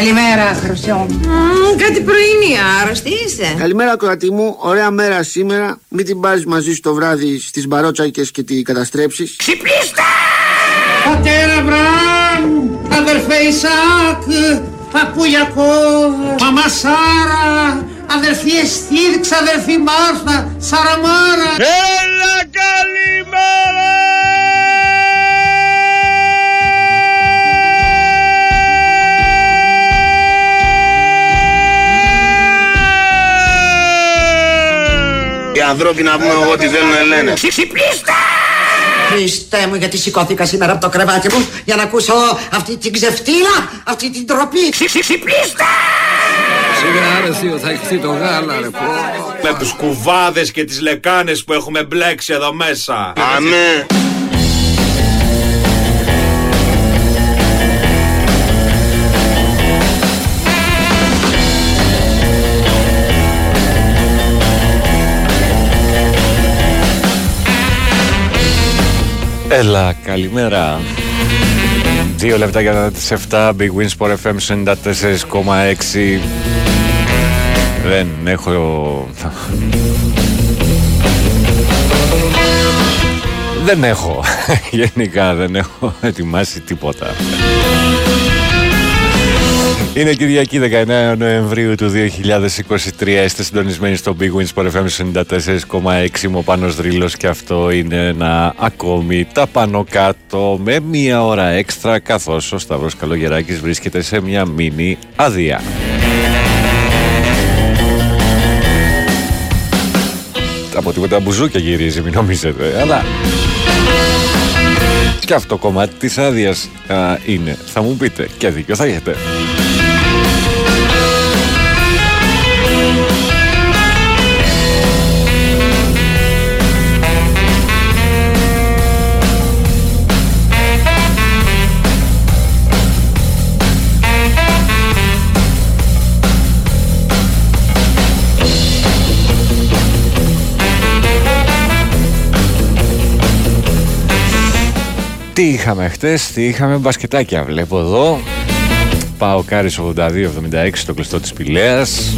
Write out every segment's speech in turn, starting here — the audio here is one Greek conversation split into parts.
Καλημέρα, Χρυσό μου. κάτι πρωινή, άρρωστη είσαι. Καλημέρα, κορατή μου. Ωραία μέρα σήμερα. Μην την πάρεις μαζί σου το βράδυ στις μπαρότσακες και τη καταστρέψεις. Ξυπνήστε! Πατέρα Μπραμ, αδερφέ Ισάκ, παππού Ιακώβ, μαμά Σάρα, αδερφή Εστίδ, ξαδερφή Μάρθα, Σαραμάρα. Έλα καλημέρα! Οι ανθρώποι να πούμε ό,τι θέλουν να λένε. Ξυπνήστε! Χριστέ μου, γιατί σηκώθηκα σήμερα από το κρεβάτι μου για να ακούσω αυτή την ξεφτύλα, αυτή την τροπή. Ξυπνήστε! Σιγά ρε θείο, θα εκθεί το γάλα ρε πω. Με τους κουβάδες και τις λεκάνες που έχουμε μπλέξει εδώ μέσα. Αμέ. Έλα, καλημέρα. Δύο λεπτά για τις 7, Big Wins Sport FM 94,6. Δεν έχω... Δεν έχω, γενικά δεν έχω ετοιμάσει τίποτα. Είναι Κυριακή 19 Νοεμβρίου του 2023. Είστε συντονισμένοι στο Big Wins Sport FM 94,6. Μου πάνω Δρύλος και αυτό είναι ένα ακόμη τα πάνω κάτω με μία ώρα έξτρα καθώς ο Σταύρος Καλογεράκης βρίσκεται σε μια μίνι άδεια. Από τίποτα μπουζούκια γυρίζει, μην νομίζετε, αλλά και αυτό κομμάτι της άδειας είναι. Θα μου πείτε και δίκιο θα έχετε. Τι είχαμε χτες, τι είχαμε μπασκετάκια βλέπω εδώ. Πάω Κάρις 82-76 στο κλειστό της Πηλέας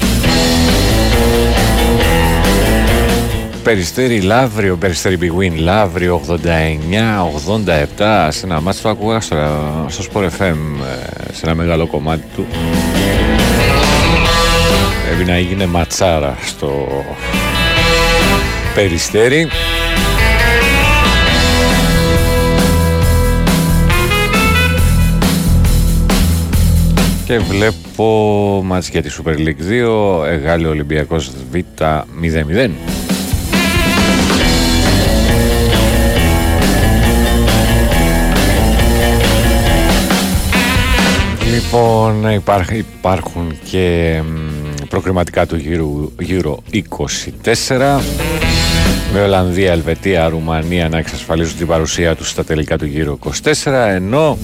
Περιστέρι Λαύριο, Περιστέρι Big Win Λαύριο 89-87 σε ένα μάτι το ακούγα στο, στο Sport FM ε, σε ένα μεγάλο κομμάτι του. Πρέπει να έγινε ματσάρα στο Περιστέρι Και βλέπω μάτς για τη Super League 2, Εγάλιο Ολυμπιακός Β 0-0. Λοιπόν, υπάρχουν και προκριματικά του γύρου, γύρω 24 με Ολλανδία, Ελβετία, Ρουμανία να εξασφαλίζουν την παρουσία τους στα τελικά του γύρου 24 ενώ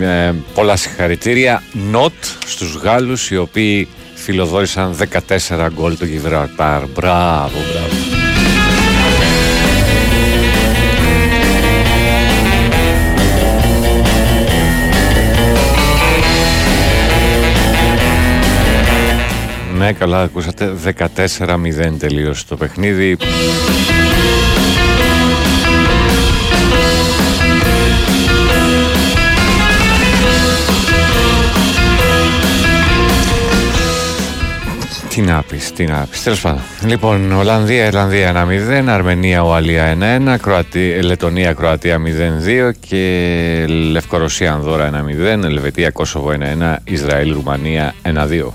με πολλά συγχαρητήρια. Νοτ στους Γάλλους οι οποίοι φιλοδόρησαν 14 γκολ του Γιβραλτάρ. Μπράβο μπράβο. Ναι, καλά, ακούσατε. 14-0 τελείωσε το παιχνίδι. Τι να πεις, τι να πεις. Τέλος πάντων. Λοιπόν, Ολλανδία, Ιρλανδία 1-0, Αρμενία, Ουαλία 1-1, Κροατία, Λετωνία, Κροατία 0-2 και Λευκορωσία, Ανδώρα 1-0, Ελβετία, Κόσοβο 1-1, Ισραήλ, Ρουμανία 1-2.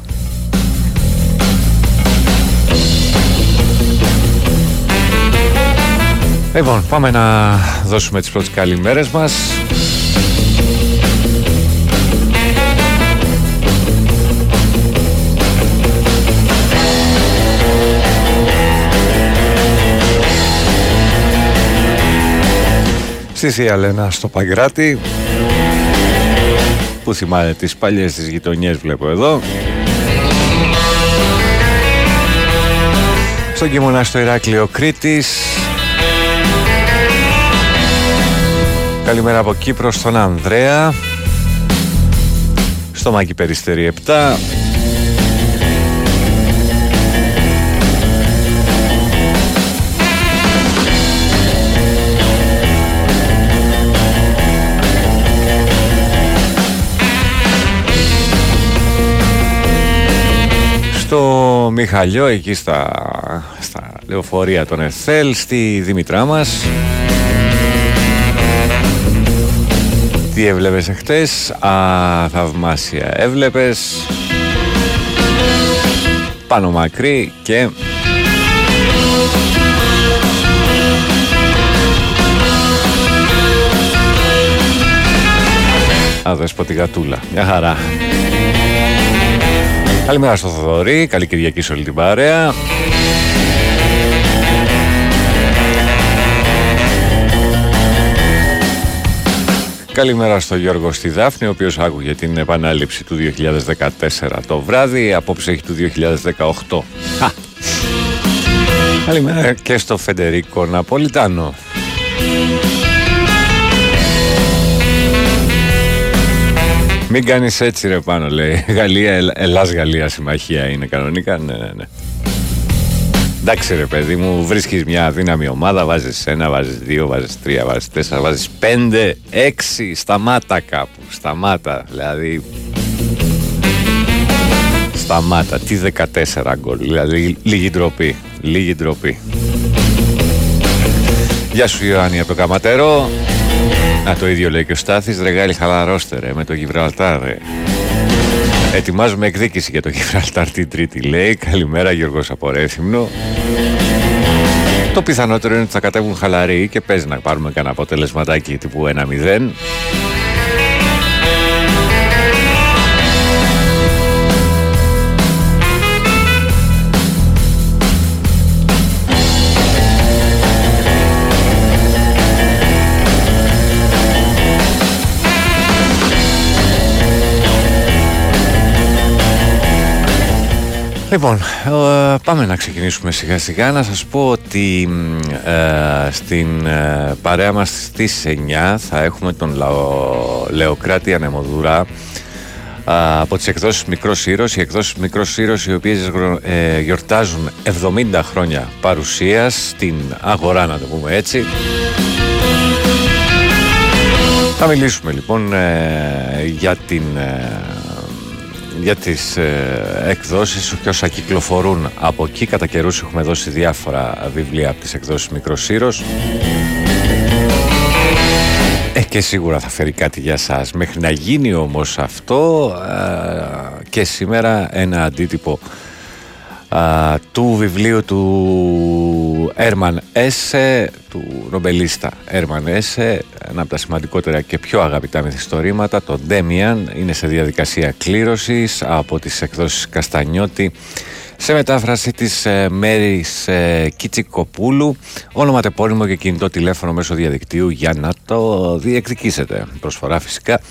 Λοιπόν, πάμε να δώσουμε τις πρώτες καλημέρες μας. Στη Θεία Λένα στο Παγκράτη. Που θυμάται τις παλιές της γειτονιές βλέπω εδώ. Στον Κιμονά στο Ηράκλειο Κρήτης. Καλημέρα από Κύπρο στον Ανδρέα. Στο Μάκη Περιστέρη 7 στο Μιχαλιό εκεί στα, στα λεωφορεία των ΕΘΕΛ στη Δημητρά μας. Τι έβλεπες εχθές; Α, θαυμάσια έβλεπες. Πάνω μακρύ και Αδέσποτη γατούλα. Μια χαρά Καλημέρα στο Θοδωρή, καλή Κυριακή σε όλη την παρέα. Καλημέρα στο Γιώργο στη Δάφνη, ο οποίος άκουγε την επανάληψη του 2014 το βράδυ, απόψε έχει του 2018. Καλημέρα και στο Φεντερίκο Ναπολιτάνο. Μην κάνεις έτσι ρε πάνω, λέει. Γαλλία, Ελλάς Γαλλία συμμαχία είναι κανονικά. Ναι, ναι, ναι. Εντάξει ρε παιδί μου, βρίσκεις μια δύναμη ομάδα, βάζεις ένα, βάζεις δύο, βάζεις τρία, βάζεις τέσσερα, βάζεις πέντε, έξι, σταμάτα κάπου, σταμάτα, δηλαδή... Σταμάτα, τι 14 γκολ, δηλαδή λίγη ντροπή, λίγη ντροπή. Γεια σου Ιωάννη από το Καματερό. Α, το ίδιο λέει και ο Στάθης, ρεγάλι χαλαρώστε ρε, με το Γιβραλτάρ ρε. Ετοιμάζουμε εκδίκηση για το Γιβραλτάρ την Τρίτη, λέει. Καλημέρα Γιώργος από Ρέθυμνο. Το πιθανότερο είναι ότι θα κατέβουν χαλαροί και παίζει να πάρουμε κανένα αποτελεσματάκι τύπου 1-0. Λοιπόν, ε, πάμε να ξεκινήσουμε σιγά σιγά. Να σας πω ότι ε, στην ε, παρέα μας στις 9 θα έχουμε τον Λαο, Λεοκράτη Ανεμοδουρά από τις εκδόσεις Μικρός Ήρος. Οι εκδόσεις Μικρός Ήρος οι οποίες γιορτάζουν 70 χρόνια παρουσίας στην αγορά να το πούμε έτσι. Θα μιλήσουμε λοιπόν για την για τις ε, εκδόσεις και όσα κυκλοφορούν από εκεί. Κατά καιρούς έχουμε δώσει διάφορα βιβλία από τις εκδόσεις Μικροσύρος. Ε, και σίγουρα θα φέρει κάτι για σας. Μέχρι να γίνει όμως αυτό ε, και σήμερα ένα αντίτυπο του βιβλίου του Έρμαν Έσε, του νομπελίστα Έρμαν Έσε, ένα από τα σημαντικότερα και πιο αγαπητά μυθιστορήματα, το Ντέμιαν, είναι σε διαδικασία κλήρωσης από τις εκδόσεις Καστανιώτη σε μετάφραση της ε, Μέρης ε, Κιτσικοπούλου. Ονοματεπώνυμο και κινητό τηλέφωνο μέσω διαδικτύου για να το διεκδικήσετε. Προσφορά φυσικά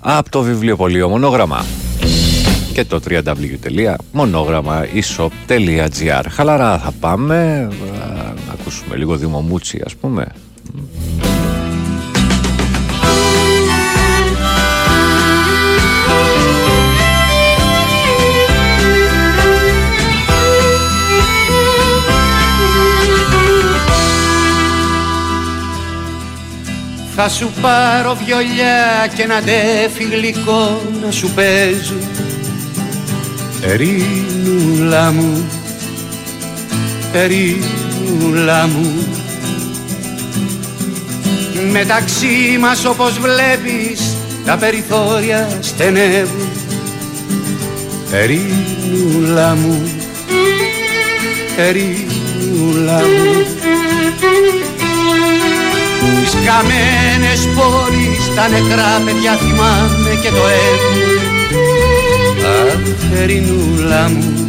από το βιβλιοπωλείο Μονόγραμμα και το www.monogrammaishop.gr Χαλαρά θα πάμε, να ακούσουμε λίγο δημομούτσι ας πούμε. Θα σου πάρω βιολιά και ένα τέφι γλυκό να σου παίζουν Ερήνουλα μου, ερήνουλα μου. Μεταξύ μας όπως βλέπεις τα περιθώρια στενεύουν. Ερήνουλα μου, ερήνουλα μου. Τις καμένες πόλεις, τα νεκρά παιδιά θυμάμαι και το έχουν. Αχ, Ερηνούλα μου,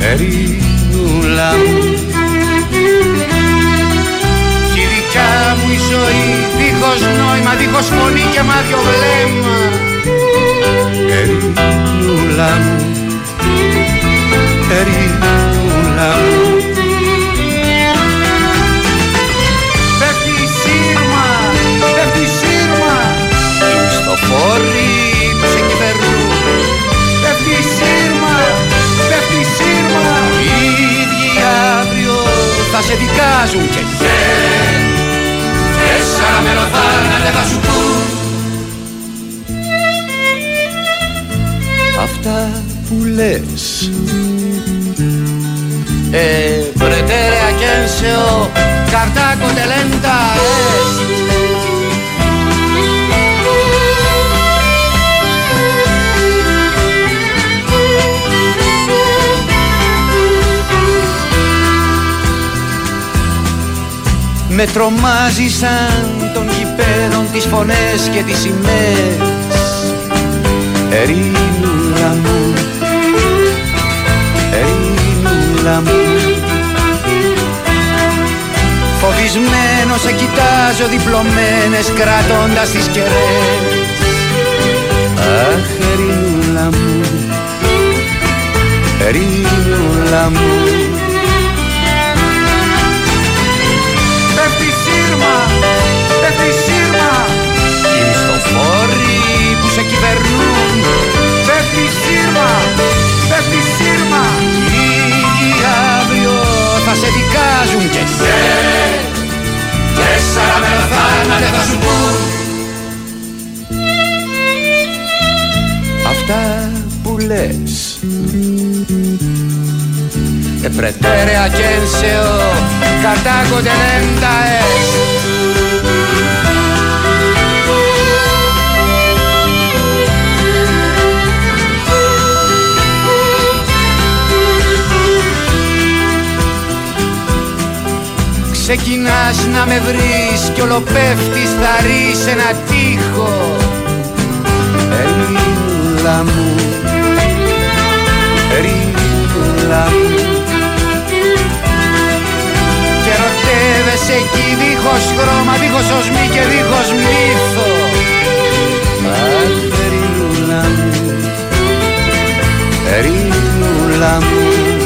Ερηνούλα μου. Κι η δικιά μου η ζωή δίχως νόημα, δίχως φωνή και μάδιο βλέμμα. Ερηνούλα μου, Ερηνούλα μου τρομάζει σαν των γηπέδων τις φωνές και τις σημαίες. Ερήνουλα μου, ερήνουλα μου. Φοβισμένος σε κοιτάζω διπλωμένες κρατώντας τις κεραίες. Αχ, ερήνουλα μου, ερήνουλα μου σε δικάζουν και σε Τέσσερα με θάνατε θα σου πούν Αυτά που λες E pretere a Censeo Cartago Ξεκινάς να με βρεις κι όλο πέφτεις θα ρεις ένα τείχο. Ερήνουλα μου Ερήνουλα μου. Και ερωτεύεσαι εκεί δίχως χρώμα, δίχως οσμή και δίχως μύθο. Αχ, Ερήνουλα μου Ερήνουλα μου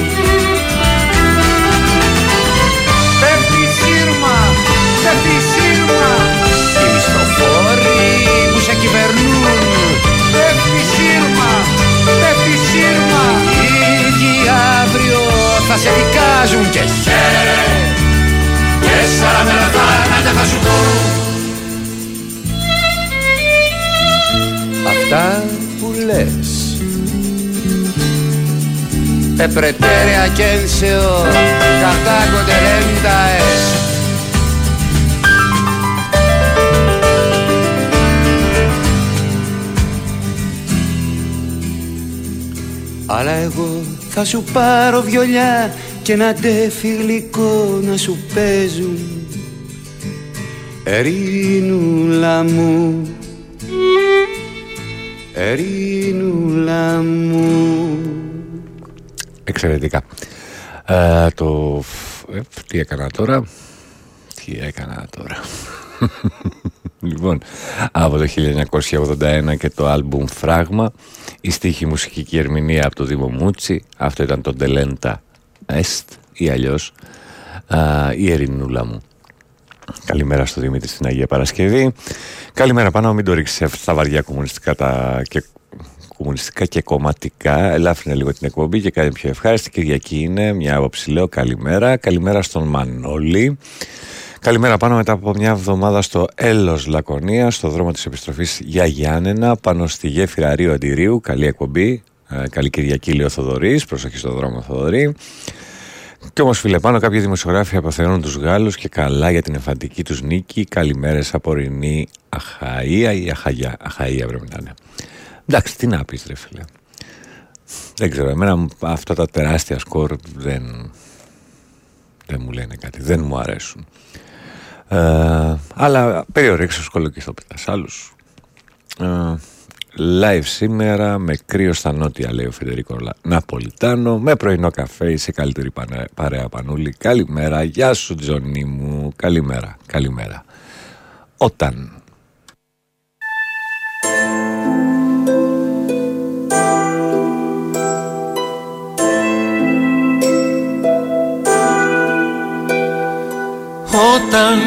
θα σου πούν Αυτά που λες. E pretere a Censeo Cartago de lenta est Αλλά εγώ θα σου πάρω βιολιά και ένα ντέφι γλυκό να σου παίζουν Ερήνουλα μου Ερήνουλα μου Εξαιρετικά. Ε, το... Ε, τι έκανα τώρα; Τι έκανα τώρα; λοιπόν, από το 1981 και το άλμπουμ Φράγμα, η στίχη μουσική ερμηνεία από το Δήμο Μούτσι, αυτό ήταν το Ντελέντα Εστ ή αλλιώς η Ερηνούλα μου. Καλημέρα στο Δημήτρη στην Αγία Παρασκευή. Καλημέρα πάνω, μην το ρίξεις στα βαριά κομμουνιστικά τα... και κομμουνιστικά και κομματικά. Ελάφρυνε λίγο την εκπομπή και κάνει πιο ευχάριστη. Κυριακή είναι, μια άποψη λέω καλημέρα. Καλημέρα στον Μανώλη. Καλημέρα πάνω μετά από μια εβδομάδα στο Έλος Λακωνίας, στο δρόμο της επιστροφής για Γιάννενα, πάνω στη γέφυρα Ρίου Αντιρίου. Καλή εκπομπή. Ε, καλή Κυριακή, λέει ο Θοδωρής. Προσοχή στο δρόμο, Θοδωρή. Και όμως, φίλε, πάνω κάποιοι δημοσιογράφοι αποθεώνουν τους Γάλλους και καλά για την εμφαντική τους νίκη. Καλημέρες από ορεινή Αχαία ή Αχαγιά. Αχαία πρέπει να είναι. Εντάξει, τι να πεις, ρε φίλε. Δεν ξέρω, εμένα αυτά τα τεράστια σκορ δεν, δεν μου λένε κάτι, δεν μου αρέσουν. Ε, αλλά περιορίξω σκολοκυθόπιτας άλλους. Ε, live σήμερα με κρύο στα νότια λέει ο Φεντερικό Ναπολιτάνο με πρωινό καφέ σε καλύτερη παρέα πανούλη. Καλημέρα γεια σου Τζονί μου. Καλημέρα καλημέρα. Όταν. Όταν,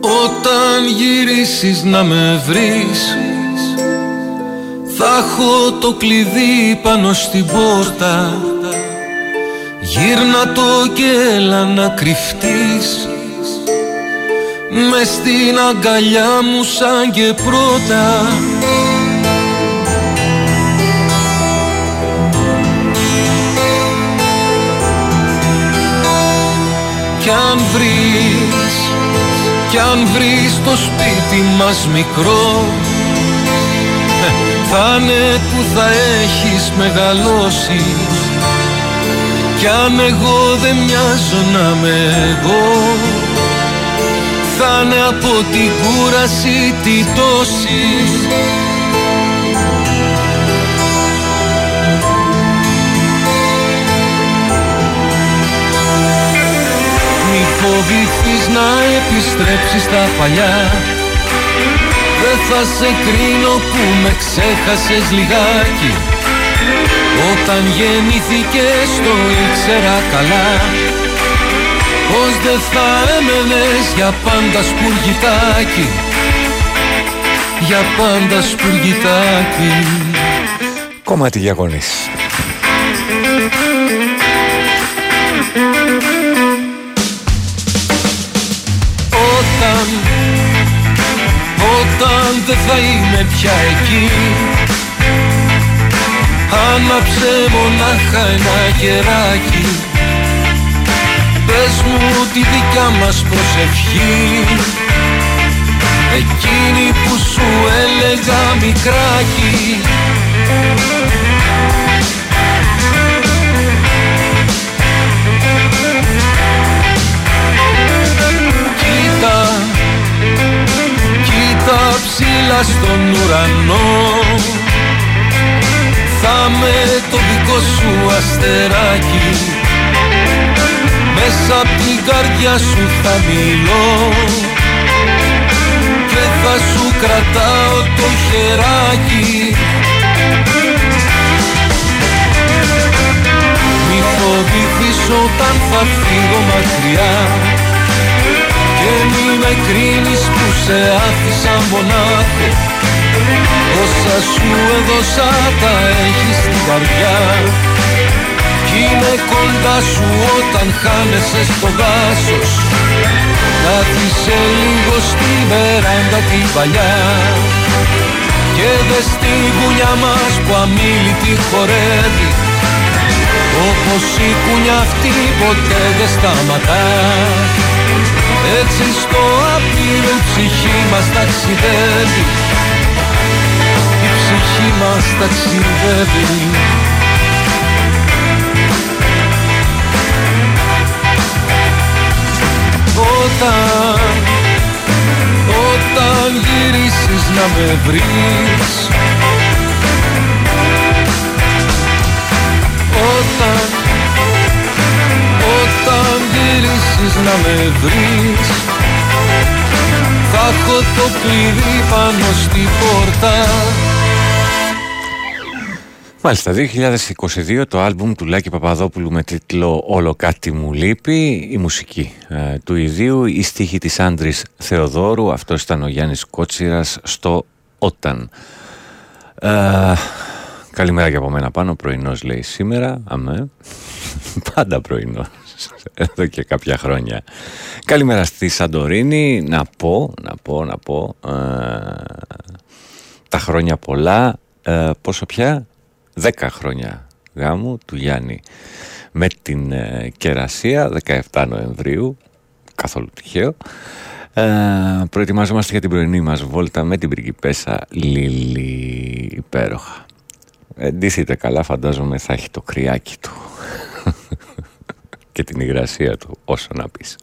όταν γυρίσεις να με βρεις θα έχω το κλειδί πάνω στην πόρτα. Γύρνα το και να κρυφτείς. Μες στην αγκαλιά μου σαν και πρώτα. Κι αν βρεις, κι αν βρεις το σπίτι μας μικρό ε, θα είναι που θα έχεις μεγαλώσει. Κι αν εγώ δεν μοιάζω να με εγώ θα είναι από την κούραση τη τόση. Μη φοβηθείς να επιστρέψεις στα παλιά Δεν θα σε κρίνω που με ξέχασες λιγάκι. Όταν γεννήθηκες το ήξερα καλά. Πως δεν θα έμενες για πάντα σπουργητάκι. Για πάντα σπουργητάκι. Κομμάτι διαγωνής. Όταν Όταν δεν θα είμαι πια εκεί. Άναψε μονάχα ένα κεράκι. Πες μου τη δικιά μας προσευχή. Εκείνη που σου έλεγα μικράκι κοίτα ψηλά στον ουρανό. Θα με το δικό σου αστεράκι. Μέσα απ' την καρδιά σου θα μιλώ. Και θα σου κρατάω το χεράκι. Μη φοβηθείς όταν θα φύγω μακριά Και μη με κρίνεις που σε άφησα μονάχο Όσα σου έδωσα τα έχεις στην καρδιά. Κι είναι κοντά σου όταν χάνεσαι στο δάσος. Κάθισε λίγο στη βεράντα την παλιά. Και δες τη γουλιά μας που αμήλυτη χορεύει όπως η κούνια αυτή ποτέ δεν σταματά. Έτσι στο άπειρο η ψυχή μας ταξιδεύει. Η ψυχή μας ταξιδεύει. Όταν, όταν γυρίσεις να με βρεις Όταν, όταν γυρίσεις να με βρεις Θα έχω το κλειδί πάνω στη πόρτα Μάλιστα, 2022 το άλμπουμ του Λάκη Παπαδόπουλου με τίτλο «Όλο κάτι μου λείπει» η μουσική ε, του ιδίου, η στίχη της Άντρης Θεοδόρου, αυτός ήταν ο Γιάννης Κότσιρας στο «Όταν». Ε, καλημέρα και από μένα πάνω, πρωινός λέει σήμερα, αμέ, πάντα πρωινός, εδώ και κάποια χρόνια. Καλημέρα στη Σαντορίνη, να πω, να πω, να πω, ε, τα χρόνια πολλά, ε, πόσο πια, 10 χρόνια. Γάμου του Γιάννη. Με την ε, Κερασία 17 Νοεμβρίου. Καθόλου τυχαίο. Ε, προετοιμαζόμαστε για την πρωινή μας βόλτα με την πριγκιπέσα Λίλη. Υπέροχα εντύσσεται καλά φαντάζομαι θα έχει το κρυάκι του. Και την υγρασία του όσο να πεις.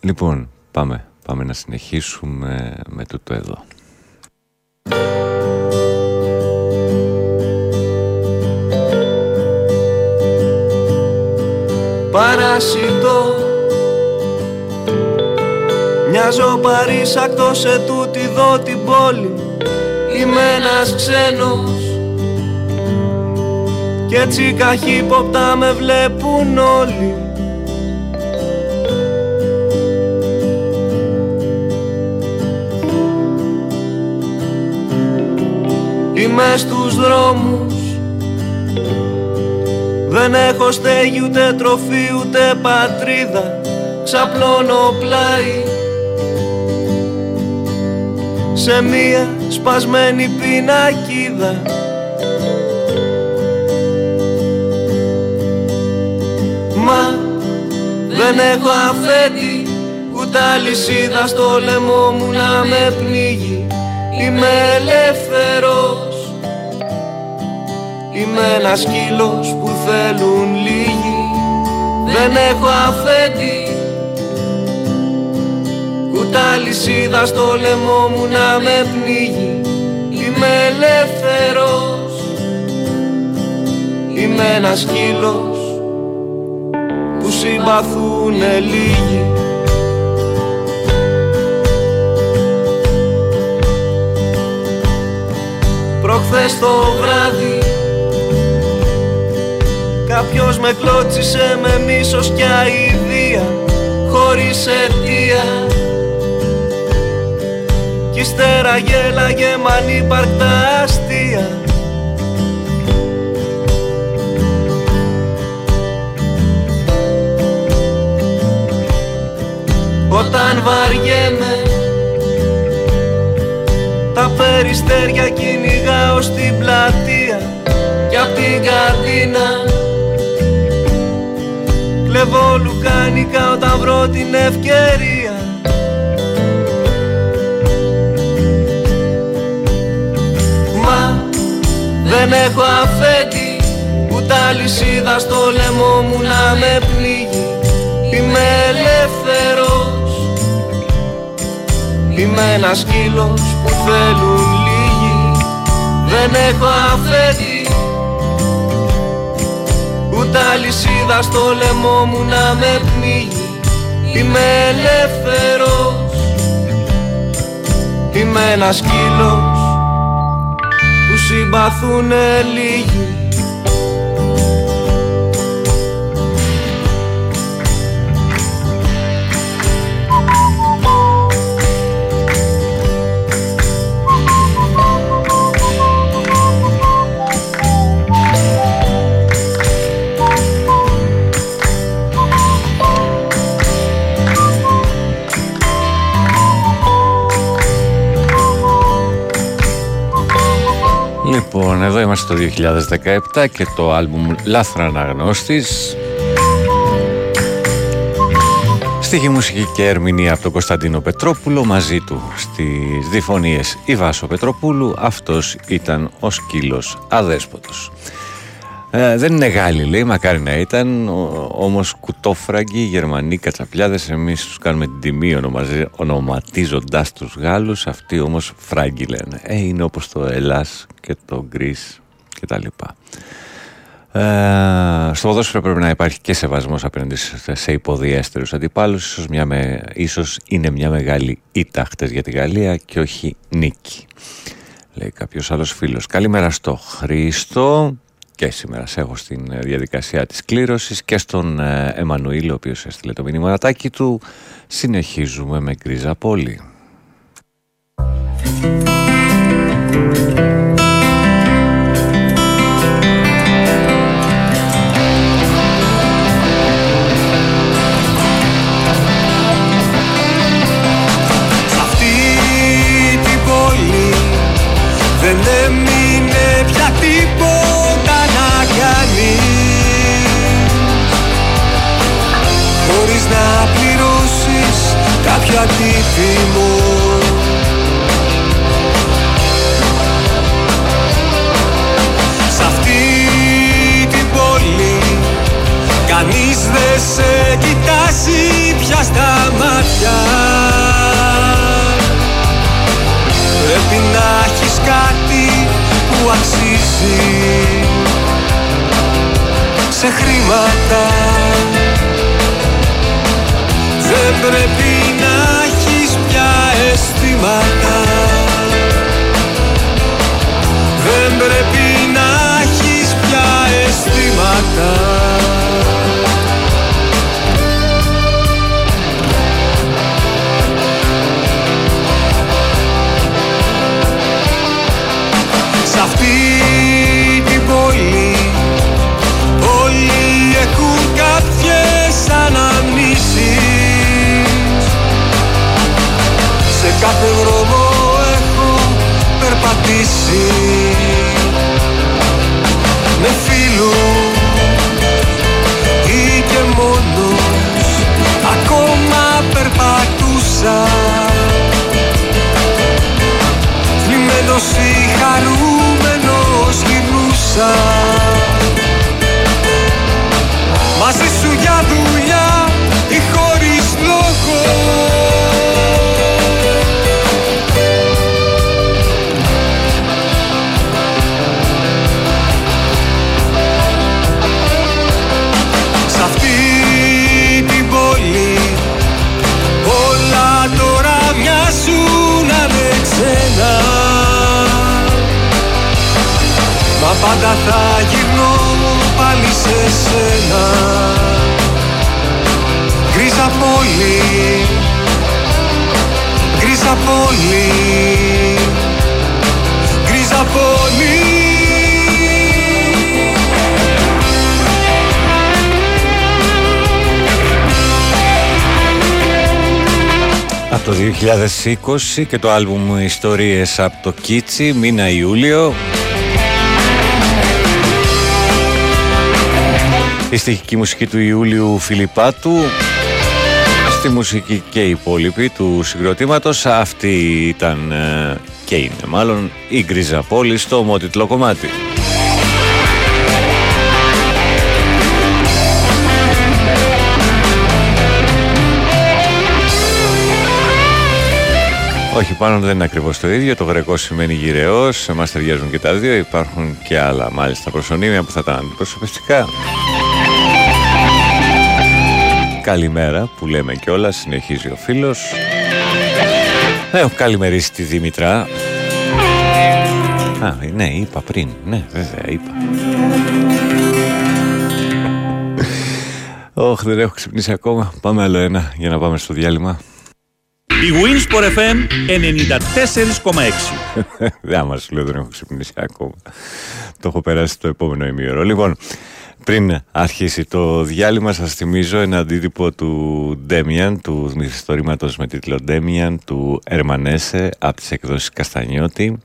Λοιπόν πάμε πάμε να συνεχίσουμε με τούτο εδώ. Παρασιτώ Μοιάζω παρήσακτο σε τούτη εδώ την πόλη. Είμαι ένας ξένος Κι έτσι καχύποπτα με βλέπουν όλοι. Είμαι στους δρόμους. Δεν έχω στέγη ούτε τροφή ούτε πατρίδα. Ξαπλώνω πλάι. Σε μία σπασμένη πινακίδα Δεν έχω αφέτη ούτε αλυσίδα στο λαιμό μου να με πνίγει. Είμαι ελεύθερος. Είμαι ένας σκύλος που θέλουν λίγοι. Δεν έχω αφέτη Ούτε αλυσίδα στο λαιμό μου να με πνίγει. Είμαι ελεύθερος. Είμαι ένας σκύλος που συμπαθούνε λίγοι. Προχθές το βράδυ Κάποιος με κλώτσισε με μίσος και αηδία Χωρίς αιτία. Κι ύστερα γέλαγε μ' ανύπαρκτα Όταν βαριέμαι. Τα περιστέρια κυνηγάω στην πλατεία Κι απ' την καρδίνα. Κλεβώ λουκάνικα όταν βρω την ευκαιρία. Μα δεν έχω αφέτη Ούτε αλυσίδα στο λαιμό μου να με πνίγει. Είμαι ελεύθερος Είμαι ένας σκύλος που θέλουν λίγοι. Δεν έχω αφέτη Ούτε αλυσίδα στο λαιμό μου να με πνίγει. Είμαι ελεύθερος. Είμαι ένας σκύλος που συμπαθούνε λίγοι Λοιπόν, εδώ είμαστε το 2017 και το άλμπουμ Λάθρα Αναγνώστης. Στίχη μουσική και ερμηνεία από τον Κωνσταντίνο Πετρόπουλο μαζί του στις διφωνίες η Βάσο Πετροπούλου αυτός ήταν ο σκύλος αδέσποτος ε, δεν είναι Γάλλοι λέει, μακάρι να ήταν. Ο, όμως κουτόφραγκοι, Γερμανοί, κατσαπλιάδες εμείς τους κάνουμε την τιμή ονομαζε, ονοματίζοντάς τους Γάλλους. Αυτοί όμως φράγκοι λένε. Ε, είναι όπως το Ελλάς και το Γκρίς και τα λοιπά. Ε, στο ποδόσφαιρο πρέπει να υπάρχει και σεβασμός απέναντι σε υποδιέστερους αντιπάλους. Ίσως, μια με, ίσως είναι μια μεγάλη ήττα χτες για τη Γαλλία και όχι νίκη λέει κάποιος άλλος φίλος. Καλημέρα στο Χρήστο και σήμερα σε έχω στην ε, διαδικασία της κλήρωσης και στον ε, Εμμανουήλ ο οποίος έστειλε το μηνυματάκι του. Συνεχίζουμε με γκρίζα πόλη να πληρώσεις κάποιο αντίτιμο Σ' αυτή την πόλη κανείς δεν σε κοιτάζει πια στα μάτια. Πρέπει να έχεις κάτι που αξίζει σε χρήματα Δεν πρέπει να έχεις πια αισθήματα. Δεν πρέπει να έχεις πια αισθήματα disse. Πάντα θα γυρνώ πάλι σε σένα Γκρίζα πόλη Γκρίζα πόλη Γκρίζα πόλη Από το 2020 και το άλμπουμ Ιστορίες από το Κίτσι, μήνα Ιούλιο. Η στοιχική μουσική του Ιούλιου Φιλιππάτου Στη μουσική και οι υπόλοιποι του συγκροτήματος Αυτή ήταν ε, και είναι μάλλον η Γκρίζα Πόλη στο ομότιτλο κομμάτι Όχι, πάνω δεν είναι ακριβώς το ίδιο. Το γρεκό σημαίνει γυρεός. Σε εμάς ταιριάζουν και τα δύο. Υπάρχουν και άλλα μάλιστα προσωνύμια που θα ήταν αντιπροσωπευτικά. Καλημέρα που λέμε κιόλας, συνεχίζει ο φίλος. Έχω καλημερίσει τη Δήμητρα. Α, ναι, είπα πριν. Ναι, βέβαια, είπα. Όχι, δεν έχω ξυπνήσει ακόμα. Πάμε άλλο ένα για να πάμε στο διάλειμμα. Η Winsport FM 94,6. Δεν μας λέω, δεν έχω ξυπνήσει ακόμα. Το έχω περάσει το επόμενο ημίωρο. Λοιπόν, πριν αρχίσει το διάλειμμα, σας θυμίζω ένα αντίτυπο του Ντέμιαν, του μυθιστορήματος με τίτλο Ντέμιαν, του Ερμανέσε, από τις εκδόσεις Καστανιώτη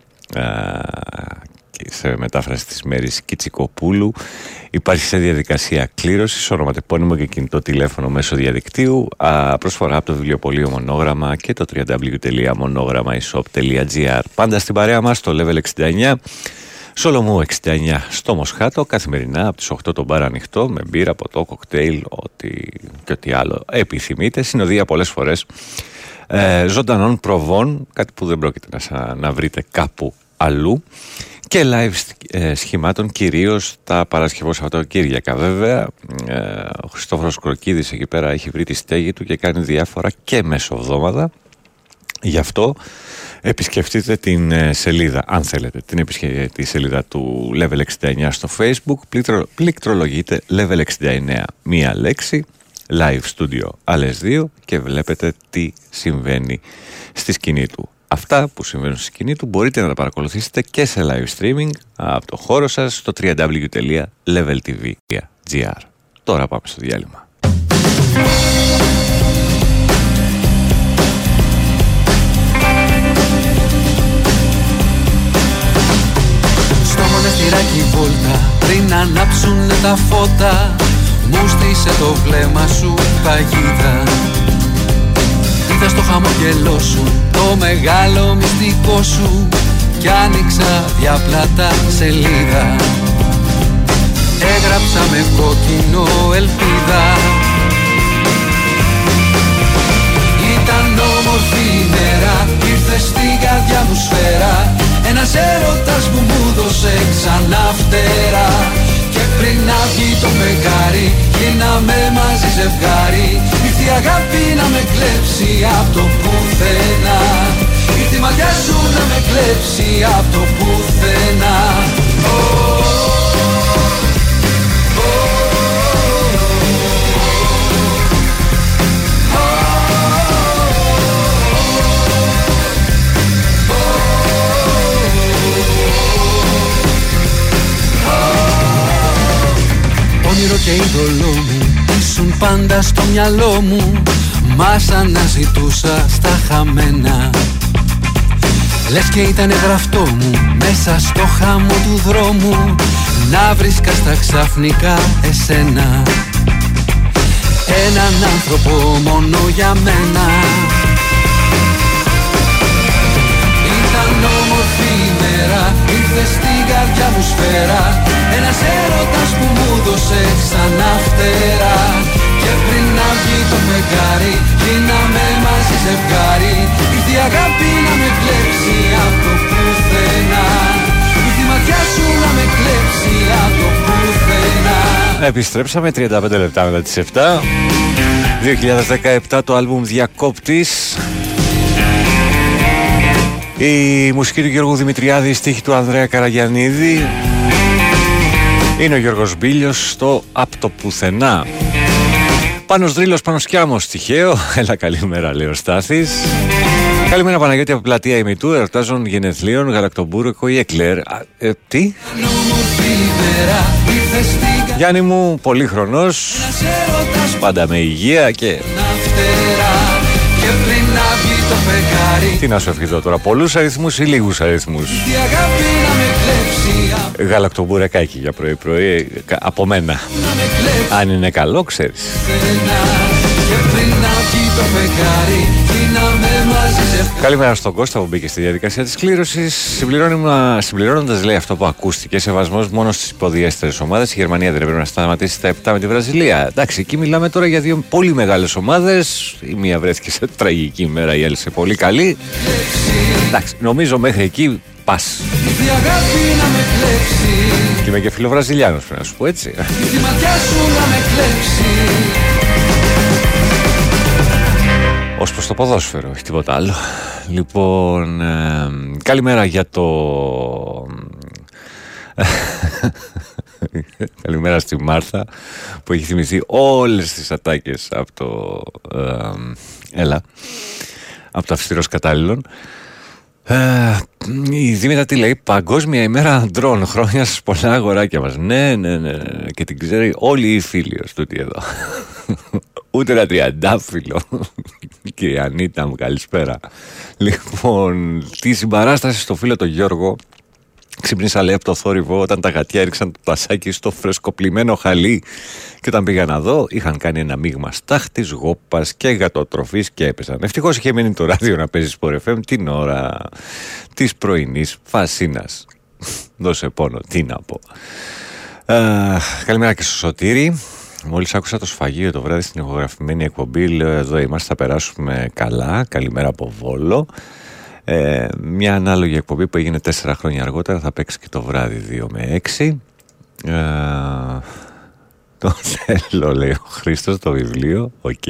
σε μετάφραση της Μέρης Κιτσικοπούλου. Υπάρχει σε διαδικασία κλήρωσης ονοματεπώνυμο και κινητό τηλέφωνο μέσω διαδικτύου α, προσφορά από το βιβλιοπωλείο Μονόγραμμα και το www.monogrammaishop.gr πάντα στην παρέα μας το Level 69 Σολομού 69 στο Μοσχάτο, καθημερινά από τις 8 το μπαρ ανοιχτό με μπύρα, ποτό, κοκτέιλ ό,τι, και ό,τι άλλο επιθυμείτε. Συνοδεία πολλές φορές ε, ζωντανών προβών, κάτι που δεν πρόκειται να, να βρείτε κάπου αλλού. Και live ε, σχημάτων κυρίως τα Παρασκευό Σαββατοκύριακα. Βέβαια ε, ο Χριστόφορος Κροκίδης εκεί πέρα έχει βρει τη στέγη του και κάνει διάφορα και μεσοβδόμαδα. Γι' αυτό επισκεφτείτε την ε, σελίδα αν θέλετε την τη σελίδα του Level 69 στο facebook. Πληκτρο, πληκτρολογείτε Level 69 μία λέξη live studio άλλες δύο και βλέπετε τι συμβαίνει στη σκηνή του. Αυτά που συμβαίνουν στη σκηνή του μπορείτε να τα παρακολουθήσετε και σε live streaming από το χώρο σας στο www.leveltv.gr Τώρα πάμε στο διάλειμμα. Στο μοναστηράκι βόλτα πριν ανάψουν τα φώτα μου στήσε το βλέμμα σου παγίδα. Είδα στο χαμογελό σου το μεγάλο μυστικό σου κι άνοιξα διαπλατά σελίδα. Έγραψα με κόκκινο ελπίδα. Ήταν όμορφη μέρα, ήρθε στην καρδιά μου σφαίρα Ένας έρωτας που μου δώσε ξανά φτερά. Και πριν να βγει το φεγγάρι, γίναμε μαζί ζευγάρι. Ήρθε η αγάπη να με κλέψει από το πουθενά. Ήρθε η ματιά σου να με κλέψει από το πουθενά και είδωλό μου ήσουν πάντα στο μυαλό μου Μας αναζητούσα στα χαμένα. Λες και ήταν γραφτό μου μέσα στο χάμο του δρόμου Να βρίσκας στα ξαφνικά εσένα. Έναν άνθρωπο μόνο για μένα. Ήταν όμορφη μέρα Ήρθε στην καρδιά μου σφαίρα Ένας έρωτας που μου δώσε ξανά φτερά Και πριν να βγει το φεγγάρι Γίναμε μαζί ζευγάρι. Ήρθε η αγάπη να με κλέψει από το πουθενά. Ήρθε η ματιά σου να με κλέψει από το πουθενά. Επιστρέψαμε 35 λεπτά μετά τις 7 2017 το άλμπουμ Διακόπτης. Η μουσική του Γιώργου Δημητριάδη, η στίχη του Ανδρέα Καραγιανίδη Είναι ο Γιώργος Μπίλιος στο «Απ' το πουθενά». Πάνος Δρύλος, Πάνος Κιάμος, τυχαίο. Έλα καλημέρα λέει ο Στάθης. Καλημέρα Παναγιώτη από πλατεία ημιτού, ερωτάζων γενεθλίων, γαλακτομπούρεκο ή εκλέρ. Α, ε, τι; Γιάννη μου, πολύ χρονός, πάντα με υγεία και... Τι να σου ευχηθώ τώρα, πολλούς αριθμούς ή λίγους αριθμούς; Γαλακτομπούρεκάκι για πρωί πρωί, από μένα. Αν είναι καλό, ξέρεις. Καλημέρα στον Κώστα που μπήκε στη διαδικασία της κλήρωσης. Συμπληρώνοντας, λέει αυτό που ακούστηκε, σεβασμός μόνο στις υποδιέστερες ομάδες. Η Γερμανία δεν έπρεπε να σταματήσει στα 7 με τη Βραζιλία. Εντάξει, εκεί μιλάμε τώρα για δύο πολύ μεγάλες ομάδες. Η μία βρέθηκε σε τραγική ημέρα, η άλλη σε πολύ καλή. Εντάξει, νομίζω μέχρι εκεί πας. Και είμαι και φιλοβραζιλιάνος, πρέπει να σου πω έτσι. Ω προς το ποδόσφαιρο, όχι τίποτα άλλο. Λοιπόν, ε, καλημέρα για το. καλημέρα στη Μάρθα που έχει θυμηθεί όλες τις ατάκες από το ε, έλα από το αυστηρός κατάλληλων ε, η Δήμητρα τι λέει Παγκόσμια ημέρα αντρών Χρόνια σας πολλά αγοράκια μας ναι, ναι, ναι, ναι. Και την ξέρει όλοι οι φίλοι ως τούτοι εδώ Ούτε ένα τριαντάφυλλο. Κύριε Ανίτα μου, καλησπέρα. Λοιπόν, τη συμπαράσταση στο φίλο τον Γιώργο Ξύπνησα λέει από το θόρυβο όταν τα γατιά έριξαν το τασάκι στο φρεσκοπλημένο χαλί. Και όταν πήγα να δω, είχαν κάνει ένα μείγμα στάχτης, γόπας και γατοτροφής και έπεσαν. Ευτυχώς είχε μείνει το ράδιο να παίζει σπορεφέμ την ώρα της πρωινής φασίνας. Δώσε πόνο, τι να πω. καλημέρα και στο Σωτήρι. Μόλις άκουσα το σφαγείο το βράδυ στην ηχογραφημένη εκπομπή, λέω εδώ είμαστε, θα περάσουμε καλά. Καλημέρα από Βόλο. Ε, μια ανάλογη εκπομπή που έγινε τέσσερα χρόνια αργότερα θα παίξει και το βράδυ 2 με 6. Ε, το θέλω, λέει ο Χρήστος, το βιβλίο. Οκ.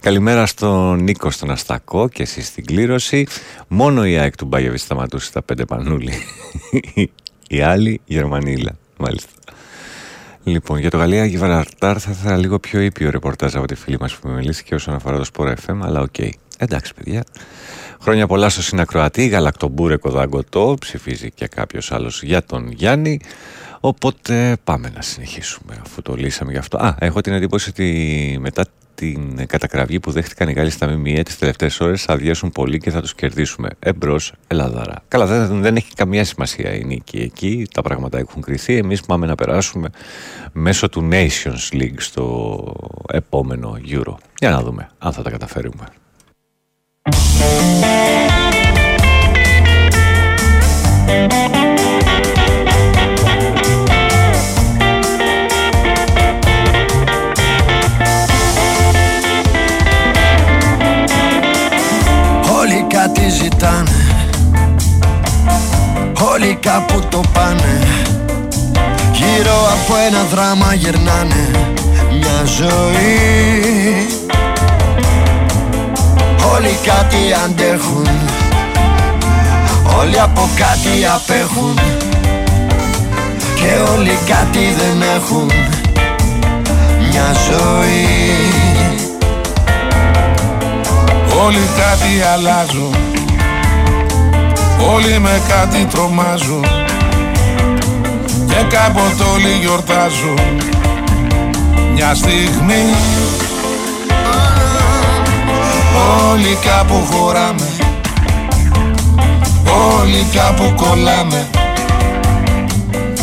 Καλημέρα στον Νίκο στον Αστακό και εσείς στην κλήρωση. Μόνο η ΑΕΚ του Μπάγεβη σταματούσε τα πέντε πανούλη. η άλλη Γερμανίλα, μάλιστα. Λοιπόν, για το Γαλλία Γιβραλτάρ θα ήθελα λίγο πιο ήπιο ρεπορτάζ από τη φίλη μας που με μιλήσει όσον αφορά το Sport FM, αλλά οκ. Okay. Εντάξει, παιδιά. Χρόνια πολλά στο συνακροατή, γαλακτομπούρεκο δαγκωτό, ψηφίζει και κάποιος άλλος για τον Γιάννη. Οπότε πάμε να συνεχίσουμε αφού το λύσαμε γι' αυτό. Α, έχω την εντύπωση ότι μετά την κατακραυγή που δέχτηκαν οι Γάλλοι στα ΜΜΕ τις τελευταίες ώρες θα αδειάσουν πολύ και θα τους κερδίσουμε. Εμπρός, Ελλαδάρα. Καλά, δεν, δεν έχει καμία σημασία η νίκη εκεί. Τα πράγματα έχουν κρυθεί. Εμείς πάμε να περάσουμε μέσω του Nations League στο επόμενο Euro. Για να δούμε αν θα τα καταφέρουμε. Κάτι ζητάνε. Όλοι κάπου το πάνε. Γύρω από ένα δράμα γερνάνε. Μια ζωή. Όλοι κάτι αντέχουν. Όλοι από κάτι απέχουν. Και όλοι κάτι δεν έχουν. Μια ζωή. Όλοι κάτι αλλάζουν Όλοι με κάτι τρομάζουν Και κάποτε όλοι γιορτάζουν. Μια στιγμή Όλοι κάπου χωράμε Όλοι κάπου κολλάμε.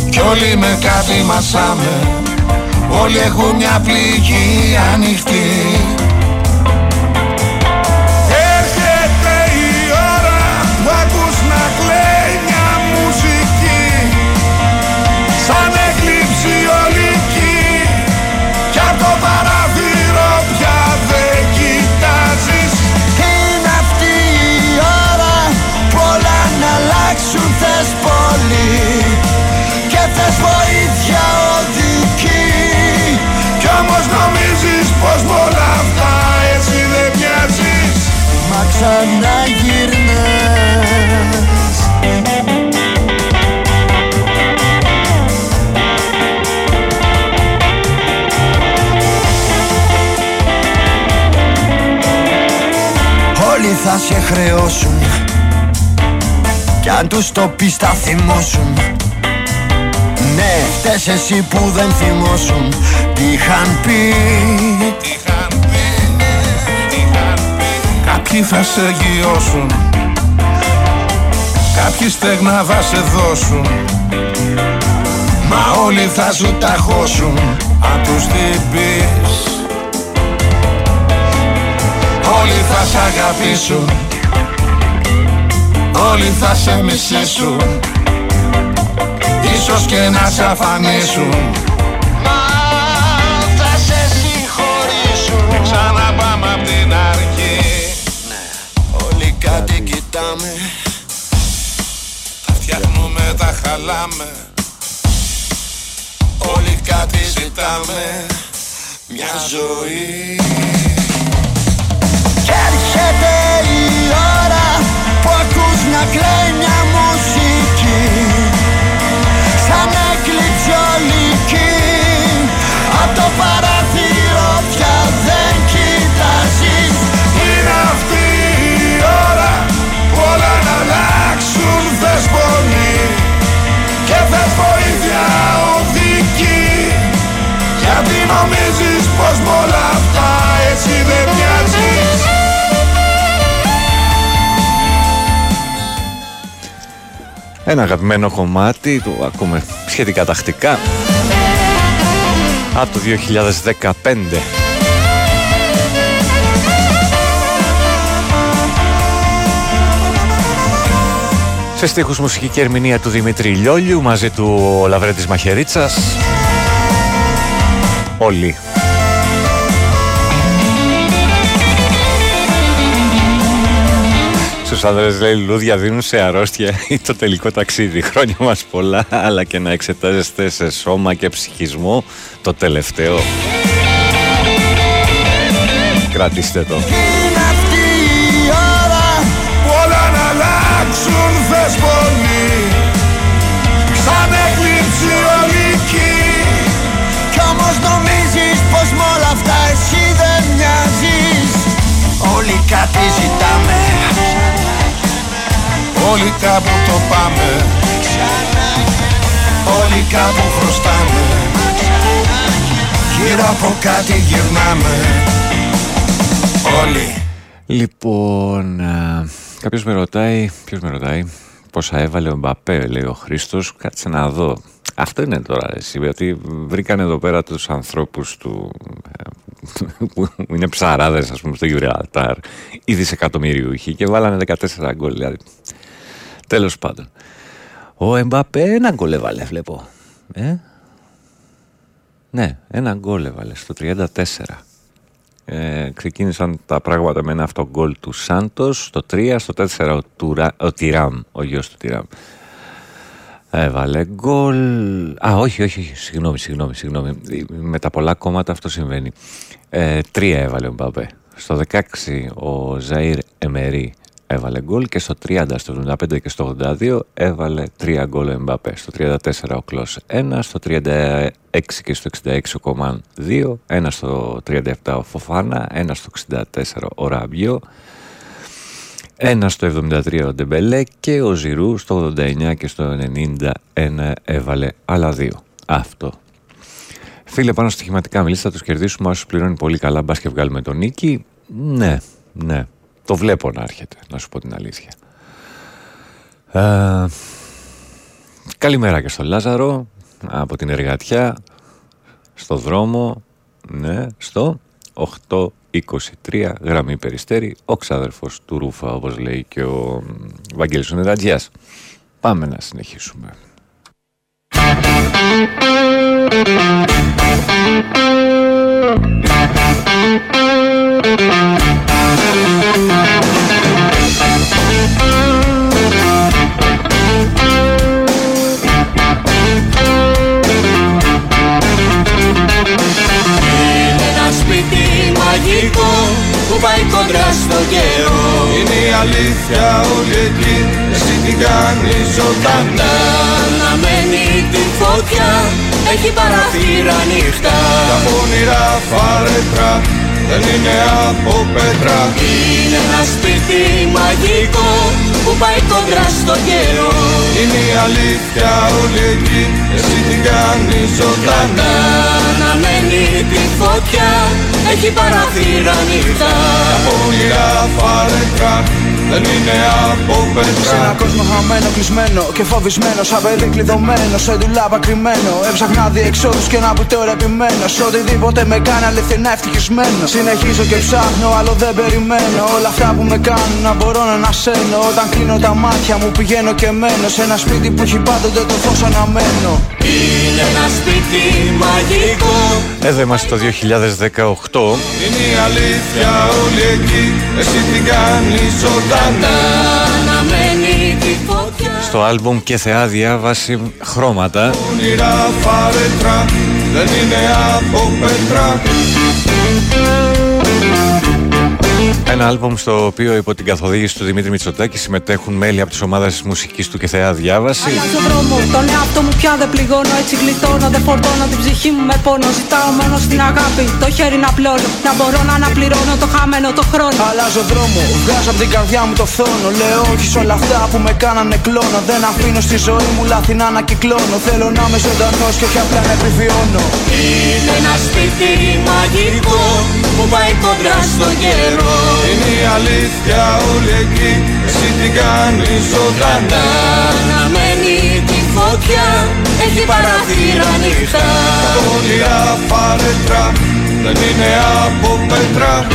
Κι όλοι με κάτι μασάμε Όλοι έχουν μια πληγή ανοιχτή τελειώσουν Κι αν τους το πεις θα θυμώσουν. Ναι, φταίς εσύ που δεν θυμώσουν. Τι είχαν πει. Κάποιοι θα σε γιώσουν Κάποιοι στεγνά θα σε δώσουν. Μα όλοι θα σου ταχώσουν Αν τους την πεις. Όλοι θα σ' αγαπήσουν Όλοι θα σε μισήσουν. Ίσως και να σε αφανίσουν. Μα θα σε συγχωρήσουν. Ξαναπάμε απ' την αρχή. Όλοι κάτι κοιτάμε. Τα φτιάχνουμε, τα χαλάμε. Όλοι κάτι ζητάμε. Μια ζωή. Κι έρχεται η ώρα Που ακούς να κλαίει μια μουσική. Σαν έκλειψη ολική Απ' το παράθυρο πια δεν κοιτάζεις. Είναι αυτή η ώρα που όλα να αλλάξουν θες πολύ. Και θες βοήθεια οδική γιατί νομίζεις πως με Ένα αγαπημένο κομμάτι, το ακούμε σχετικά τακτικά. Από το 2015. Σε στίχους μουσική και ερμηνεία του Δημήτρη Λιόλιου μαζί του ο Λαβρέντης Μαχαιρίτσας. Όλοι. Στους άνδρες λέει λουλούδια δίνουν σε αρρώστια ή το τελικό ταξίδι. Χρόνια μας πολλά, αλλά και να εξετάζεστε σε σώμα και ψυχισμό το τελευταίο. Κρατήστε το. Είναι αυτή η ώρα που όλα να αλλάξουν θες πολύ σαν έκλειψη ολική Κι όμως νομίζεις πως με όλα αυτά εσύ δεν μοιάζεις Όλοι κάτι ζητάμε Όλοι κάπου το πάμε. Όλοι κάπου χρωστάμε. Γύρω από κάτι γυρνάμε. Όλοι. Λοιπόν, α, κάποιος με ρωτάει, ποιος με ρωτάει, πόσα έβαλε ο Μπαπέ, λέει ο Χρήστος, κάτσε να δω. Αυτό είναι τώρα εσύ, γιατί βρήκαν εδώ πέρα τους ανθρώπους του, ε, που είναι ψαράδες ας πούμε στο Γιουρεατάρ, οι δισεκατομμυριούχοι και βάλανε 14 γκολ, δηλαδή. Τέλος πάντων. Ο Εμπαπέ ένα γκολ έβαλε, βλέπω. Ε; Ναι, ένα γκολ έβαλε στο 34. Ε, ξεκίνησαν τα πράγματα με ένα αυτό γκολ του Σάντος στο 3, στο 4 ο, Τουρα, ο Τιράμ, ο γιος του Τιράμ. Έβαλε γκολ. Α, όχι, όχι, όχι, συγγνώμη, συγγνώμη, συγγνώμη. Με τα πολλά κόμματα αυτό συμβαίνει. Ε, τρία έβαλε ο Μπαμπέ. Στο 16 ο Ζαΐρ Εμερί έβαλε γκολ και στο 30, στο 75 και στο 82 έβαλε τρία γκολ ο Εμπαπέ. Στο 34 ο Κλός 1, στο 36 και στο 66 ο Κομάν 2, ένα στο 37 ο Φοφάνα, ένα στο 64 ο Ραμπιό, ένα στο 73 ο Ντεμπελέ και ο Ζηρού στο 89 και στο 91 έβαλε άλλα δύο. Αυτό. Φίλε, πάνω στοιχηματικά μιλήσει, θα τους κερδίσουμε όσους πληρώνει πολύ καλά. Μπα και βγάλουμε τον νίκη. Ναι, ναι. Το βλέπω να έρχεται, να σου πω την αλήθεια. Ε, καλημέρα και στον Λάζαρο από την Εργατιά στο δρόμο ναι, στο 823 γραμμή Περιστέρη ο ξάδερφος του Ρούφα όπως λέει και ο Βαγγέλης Νετατζιάς Πάμε να συνεχίσουμε. Είναι ένα σπίτι μαγικό που πάει κοντρά στο καιρό. Είναι η αλήθεια όλη εκεί Εσύ την κάνεις ζωντανά. Να μένει την φωτιά έχει παραθύρα ανοιχτά Τα πονηρά φάρετρα δεν είναι από πέτρα. Είναι ένα σπίτι μαγικό που πάει κοντρά στο καιρό. Είναι η αλήθεια όλη εκεί, εσύ την κάνεις ζωντανά. Αναμένει τη φωτιά, έχει παραθύρα νύχτα Από όνειρα φαρετρά δεν είναι από Σε ένα πέτρα κόσμο χαμένο, κλεισμένο και φοβισμένο. Σαν παιδί κλειδωμένο, σε ντουλάπα κρυμμένο. Έψαχνα διεξόδους και να που τώρα επιμένω. Σ' οτιδήποτε με κάνει αληθινά ευτυχισμένο. Συνεχίζω και ψάχνω, άλλο δεν περιμένω. Όλα αυτά που με κάνουν να μπορώ να ανασένω. Όταν κλείνω τα μάτια μου πηγαίνω και μένω. Σε ένα σπίτι που έχει πάντοτε το φως αναμένο. Είναι ένα σπίτι μαγικό Εδώ είμαστε το 2018. Είναι η αλήθεια όλη εκεί, εσύ την κάνεις ζωντανά Αναμένει τη φωτιά Στο άλμπουμ και θεά διάβαση χρώματα. Όνειρα φαρετρά δεν είναι από πέτρα Ένα άλμπουμ στο οποίο υπό την καθοδήγηση του Δημήτρη Μητσοτάκη συμμετέχουν μέλη από τις ομάδες μουσικής του και θεά διάβασης. Αλλάζω δρόμος, τον εαυτό μου πια δεν πληγώνω Έτσι γλιτώνω, δεν φορτώνω την ψυχή μου με πόνο Ζητάω μόνο στην αγάπη, το χέρι να πλώνω Να μπορώ να αναπληρώνω το χαμένο το χρόνο Αλλάζω δρόμο, βγάζω από την καρδιά μου το φθόνο. Λέω όχι σε όλα αυτά που με κάνανε κλόνο. Δεν αφήνω στη ζωή μου λάθη να ανακυκλώνω. Θέλω να είμαι ζωντανός και όχι απλά να επιβιώνω. Είναι ένα σπίτι μαγικό που πάει κοντρά στο καιρό Είναι η αλήθεια όλη εκεί, εσύ την κάνεις ζωντανά. Αναμένει τη φωτιά, έχει παραθύρα νύχτα Όνειρα φαρετρά δεν είναι από πέτρα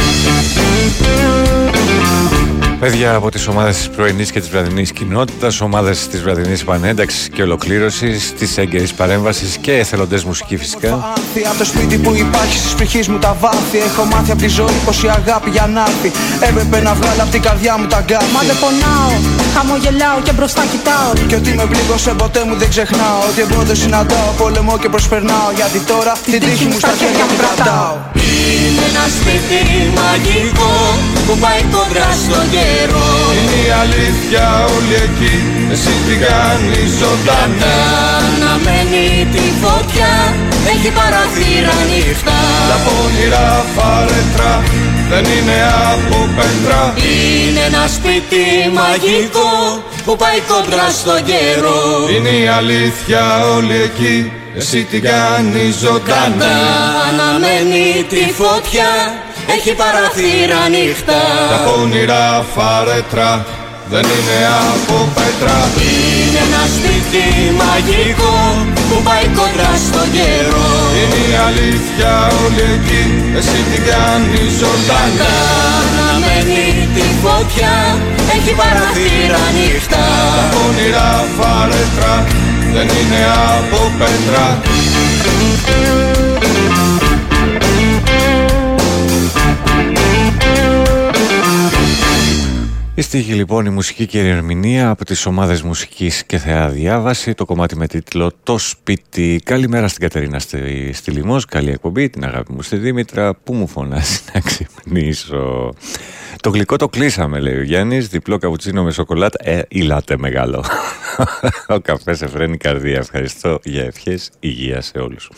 Παιδιά από τις ομάδες της πρωινής και της βραδινής κοινότητας, ομάδες της βραδινής επανένταξης και ολοκλήρωσης, της έγκαιρης παρέμβασης και εθελοντές μουσική φυσικά. Άνθη από το σπίτι που υπάρχει στις ψυχής μου τα βάθη. Έχω μάθει από τη ζωή πως η αγάπη για να έρθει. Έπρεπε να βγάλω από την καρδιά μου τα γκάθη. Μα δεν πονάω, χαμογελάω και μπροστά κοιτάω Και ότι με πλήγωσε ποτέ μου δεν ξεχνάω. Ότι εμπόδιο συναντάω, πολεμώ και προσπερνάω. Γιατί τώρα την τύχη μου στα χέρια μου κρατάω. Είναι ένα σπίτι μαγικό που πάει κοντρά στο καιρό. Είναι η αλήθεια όλη εκεί, εσύ την κάνεις ζωντανά. Αναμένει τη φωτιά, έχει παραθύρα νύχτα. Τα όνειρα φαρετρά δεν είναι από πέτρα. Είναι ένα σπίτι μαγικό που πάει κοντρά στο καιρό. Είναι η αλήθεια όλη εκεί, εσύ την κάνεις ζωντανά. Αναμένει τη φωτιά, έχει παραθύρα νύχτα. Τα όνειρα φαρετρά δεν είναι από πέτρα. Είναι ένα σπίτι μαγικό που πάει κοντρά στο καιρό. Είναι η αλήθεια όλη εκεί, εσύ την κάνεις ζωντανά Αναμένει τη φωτιά, έχει παραθύρα νύχτα. Τα όνειρα φαρετρά δεν είναι από πέτρα Η στίχη λοιπόν η μουσική και η ερμηνεία από τις ομάδες μουσικής και θεά διάβαση το κομμάτι με τίτλο «Το σπίτι». Καλημέρα στην Κατερίνα στη, στη Λιμός, καλή εκπομπή, την αγάπη μου στη Δήμητρα που μου φωνάζει να ξυπνήσω. Το γλυκό το κλείσαμε λέει ο Γιάννης, διπλό καπουτσίνο με σοκολάτα, ε, ηλάτε μεγάλο. ο καφές εφραίνει καρδία, ευχαριστώ για ευχές, υγεία σε όλους.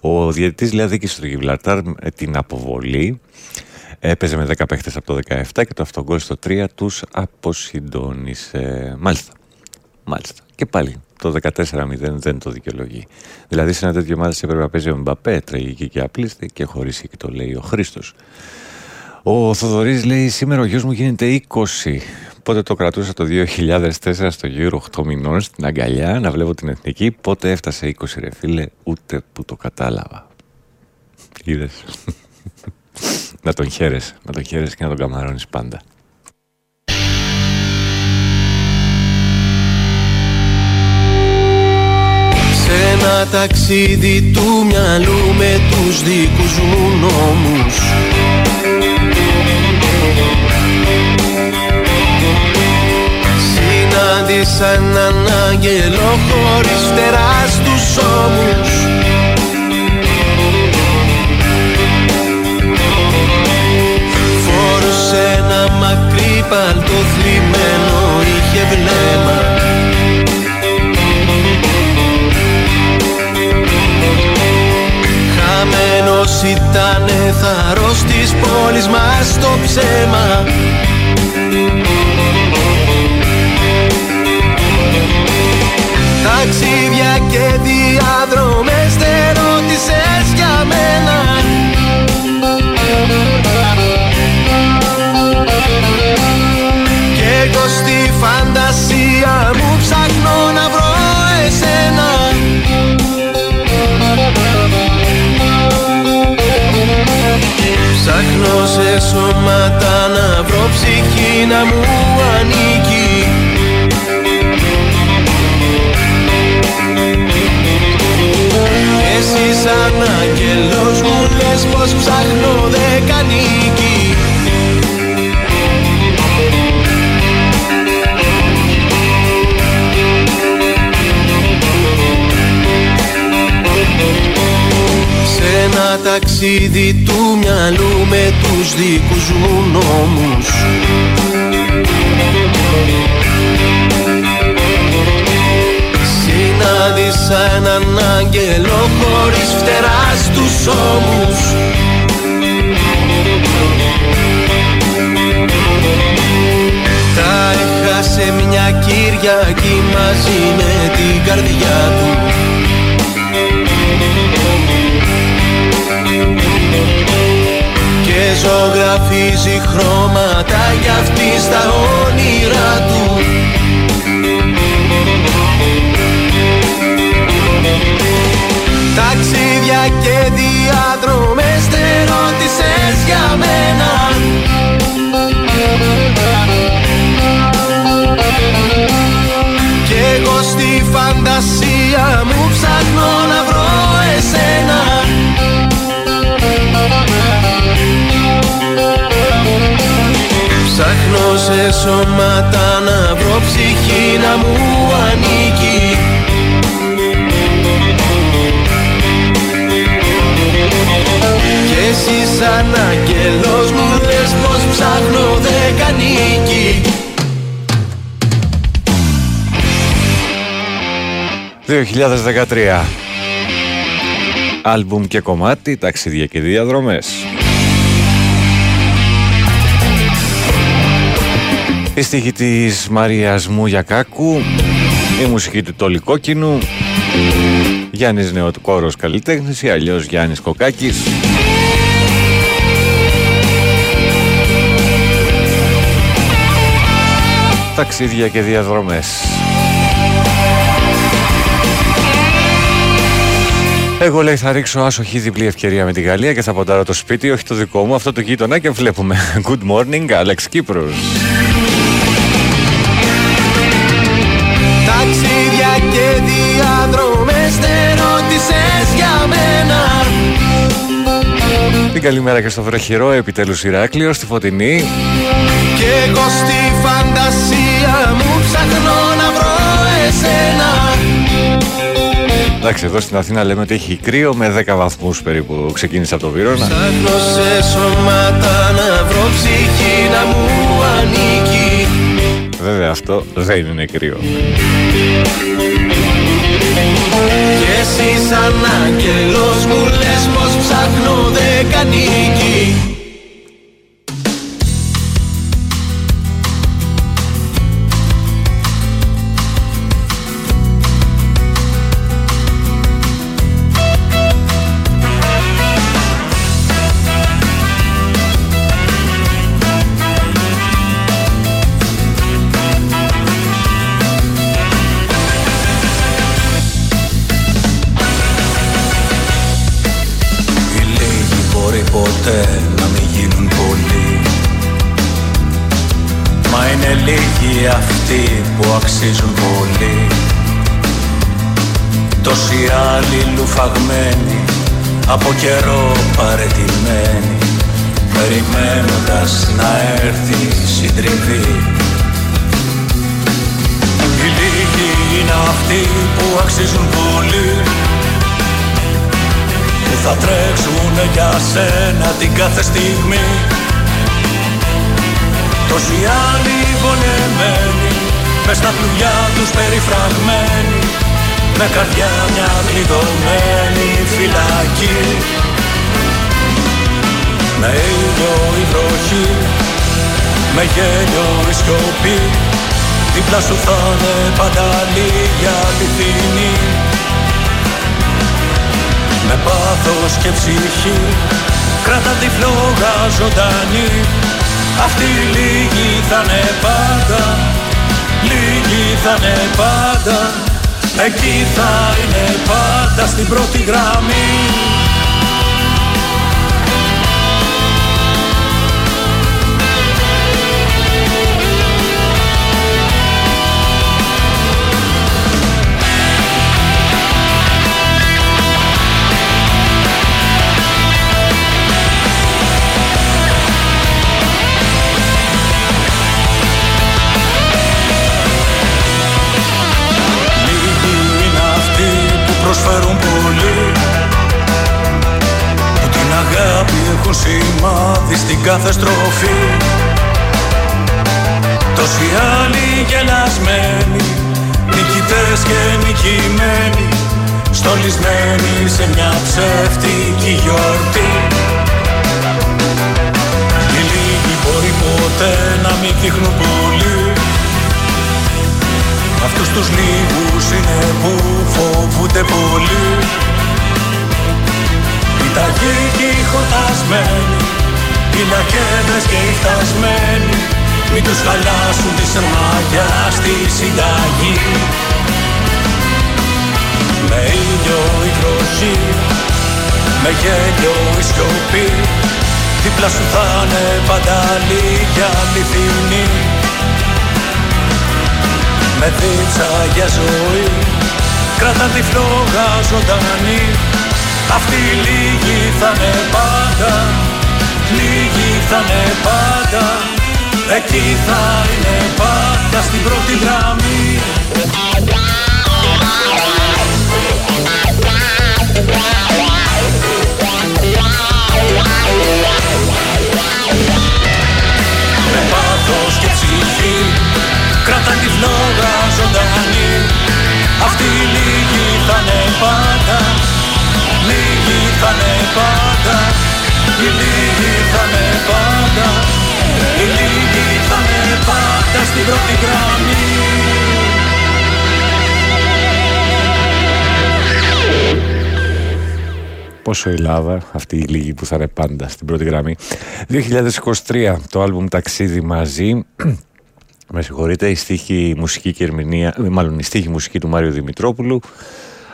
Ο διαιτητής λέει αδίκησε στο Γιβλαρτάρ με την αποβολή Έπαιζε με 10 παίχτες από το 17 και το αυτογκόλ στο 3 τους αποσυντώνησε. Μάλιστα. Μάλιστα. Και πάλι το 14-0 δεν το δικαιολογεί. Δηλαδή σε ένα τέτοιο μάλιστα έπρεπε να παίζει ο Μπαπέ, τραγική και απλήστη και χωρίς και το λέει ο Χρήστος. Ο Θοδωρής λέει σήμερα ο γιος μου γίνεται 20. Πότε το κρατούσα το 2004 στο γύρο 8 μηνών στην αγκαλιά να βλέπω την εθνική. Πότε έφτασε 20 ρε φίλε, ούτε που το κατάλαβα. Είδες. Να τον χαίρεσαι, να τον χαίρεσαι και να τον καμαρώνεις πάντα. Σε ένα ταξίδι του μυαλού με τους δικούς μου νόμους Συνάντησα έναν άγγελο χωρίς τεράστιους ώμους μακρύ παλτό θλιμμένο, είχε βλέμμα. Χαμένος ήτανε θαρρός της ψέμα. Ταξίδια και διαδρομές δεν ρώτησες για μένα φαντασία μου ψάχνω να βρω εσένα. Ψάχνω σε σώματα να βρω ψυχή να μου ανήκει. Εσύ σαν άγγελος μου λες πως ψάχνω δεν ταξίδι του μυαλού με τους δικούς μου νόμους. Συνάντησα έναν άγγελο χωρίς φτερά στους ώμους. Τα είχα σε μια Κυριακή μαζί με την καρδιά του Και ζωγραφίζει χρώματα για αυτή στα όνειρά του. Ταξίδια και διαδρομές δεν ρώτησες για μένα. Κι εγώ στη φαντασία μου ψάχνω να βρω εσένα Ψάχνω σε σώματα να βρω ψυχή να μου ανήκει. Κι εσύ σαν άγγελος μου λες πως ψάχνω δεν κανίκει 2013 Άλμπουμ και κομμάτι, ταξίδια και διαδρομές Η στίχη της Μαρίας Μουγιακάκου Η μουσική του Τόλι Κόκκινου Γιάννης Νεοτκόρος καλλιτέχνης ή αλλιώς Γιάννης Κοκάκης Ταξίδια και διαδρομές Εγώ λέει θα ρίξω άσοχη διπλή ευκαιρία με τη Γαλλία και θα ποντάρω το σπίτι, όχι το δικό μου, αυτό το γείτονα και βλέπουμε. Good morning, Alex Κύπρος. Δεν ρώτησες για μένα Την καλημέρα και στο βροχερό, επιτέλους Ηράκλειος, στη Φωτεινή. Κι εγώ στη φαντασία μου ψάχνω να βρω εσένα Εντάξει, εδώ στην Αθήνα λέμε ότι έχει κρύο με 10 βαθμούς περίπου. Ξεκίνησε από το Βύρονα. Ψάχνω σε σώματα να βρω ψυχή να μου ανήκει Βέβαια αυτό δεν είναι κρύο. Κι εσύ σαν άγγελος μου λες πως ψάχνω δεν αξίζουν πολύ. Τόσοι άλλοι λουφαγμένοι από καιρό παρετημένοι Περιμένοντας να έρθει η συντριβή. Οι λίγοι είναι αυτοί που αξίζουν πολύ. Που θα τρέξουνε για σένα την κάθε στιγμή. Τόσοι άλλοι βολεμένοι μες στα πλοιά τους περιφραγμένοι με καρδιά μια κλειδωμένη φυλακή. Με ήλιο η βροχή Με γέλιο η σιωπή Δίπλα σου θα είναι πάντα λίγη αληθινή Με πάθος και ψυχή Κράτα τη φλόγα ζωντανή. Αυτή η λίγη θα είναι πάντα Λίγη θα είναι πάντα Εκεί θα είναι πάντα στην πρώτη γραμμή σημάδι στην κάθε στροφή Τόσοι άλλοι γελασμένοι Νικητές και νικημένοι Στολισμένοι σε μια ψεύτικη γιορτή. Οι λίγοι μπορεί ποτέ να μην δείχνουν πολύ. Αυτούς τους λίγους είναι που φοβούνται πολύ Οι ταγοί και οι χωτασμένοι Οι λακέδες και οι φτασμένοι Μην τους χαλάσουν τη σερμάγια στη συνταγή. Με ήλιο η βροχή Με γέλιο η σιωπή Δίπλα σου θα είναι πάντα λίγη αληθινή με δίτσα για ζωή Κράτα τη φλόγα ζωντανή Αυτή η λίγη θα είναι πάντα. Λίγη θα είναι πάντα. Εκεί θα είναι πάντα στην πρώτη γραμμή Η λίγη θα είναι πάντα Η λίγη θα είναι πάντα Στην πρώτη γραμμή Πόσο η Ελλάδα, αυτή η λίγη που θα είναι πάντα στην πρώτη γραμμή. 2023, το άλμπουμ Ταξίδι μαζί. Με συγχωρείτε, η στίχη μουσική και ερμηνεία, ε, μάλλον η στίχη μουσική του Μάριου Δημητρόπουλου.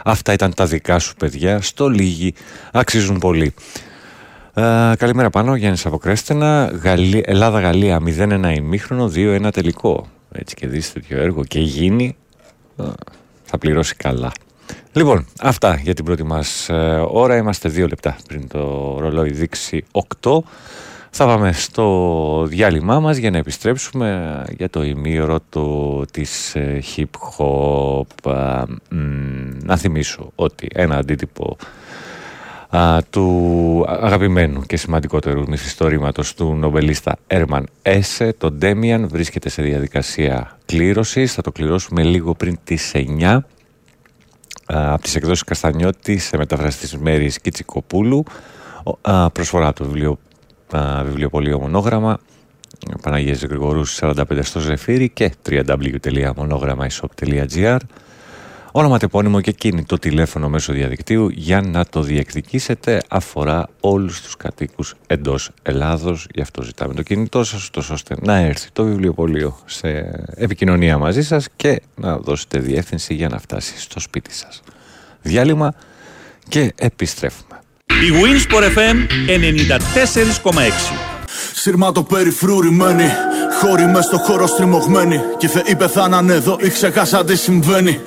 Αυτά ήταν τα δικά σου παιδιά, στο λίγη αξίζουν πολύ. Ε, καλημέρα πάνω, Γιάννης Αποκρέστενα, Γαλλία, Ελλάδα-Γαλλία 0-1 ημίχρονο, 2-1 τελικό. Έτσι και δεις τέτοιο έργο και γίνει, ε, θα πληρώσει καλά. Λοιπόν, αυτά για την πρώτη μας ε, ώρα. Είμαστε δύο λεπτά πριν το ρολόι δείξει 8. Θα πάμε στο διάλειμμά μας για να επιστρέψουμε για το ημίωρο της ε, hip hop. να θυμίσω ότι ένα αντίτυπο του αγαπημένου και σημαντικότερου μυθιστορήματος του νομπελίστα Έρμαν Έσε, το Ντέμιαν, βρίσκεται σε διαδικασία κλήρωσης. Θα το κληρώσουμε λίγο πριν τις 9 από τις εκδόσεις Καστανιώτης σε μεταφραστή της Μέρης Κιτσικοπούλου. Προσφορά του βιβλίου βιβλιοπωλείο μονόγραμμα. Παναγίας Γρηγορούς 45 στο Ζεφύρι και www.monogrammaishop.gr Όνομα τεπώνυμο και κινητό τηλέφωνο μέσω διαδικτύου για να το διεκδικήσετε αφορά όλους τους κατοίκους εντός Ελλάδος. Γι' αυτό ζητάμε το κινητό σας, τόσο ώστε να έρθει το βιβλιοπωλείο σε επικοινωνία μαζί σας και να δώσετε διεύθυνση για να φτάσει στο σπίτι σας. Διάλειμμα και επιστρέφουμε. Η Winsport FM 94,6 Σύρμα το περιφρουρημένη Χώροι μες στο χώρο στριμωγμένοι Και θεοί πεθάναν εδώ ή ξεχάσα τι συμβαίνει.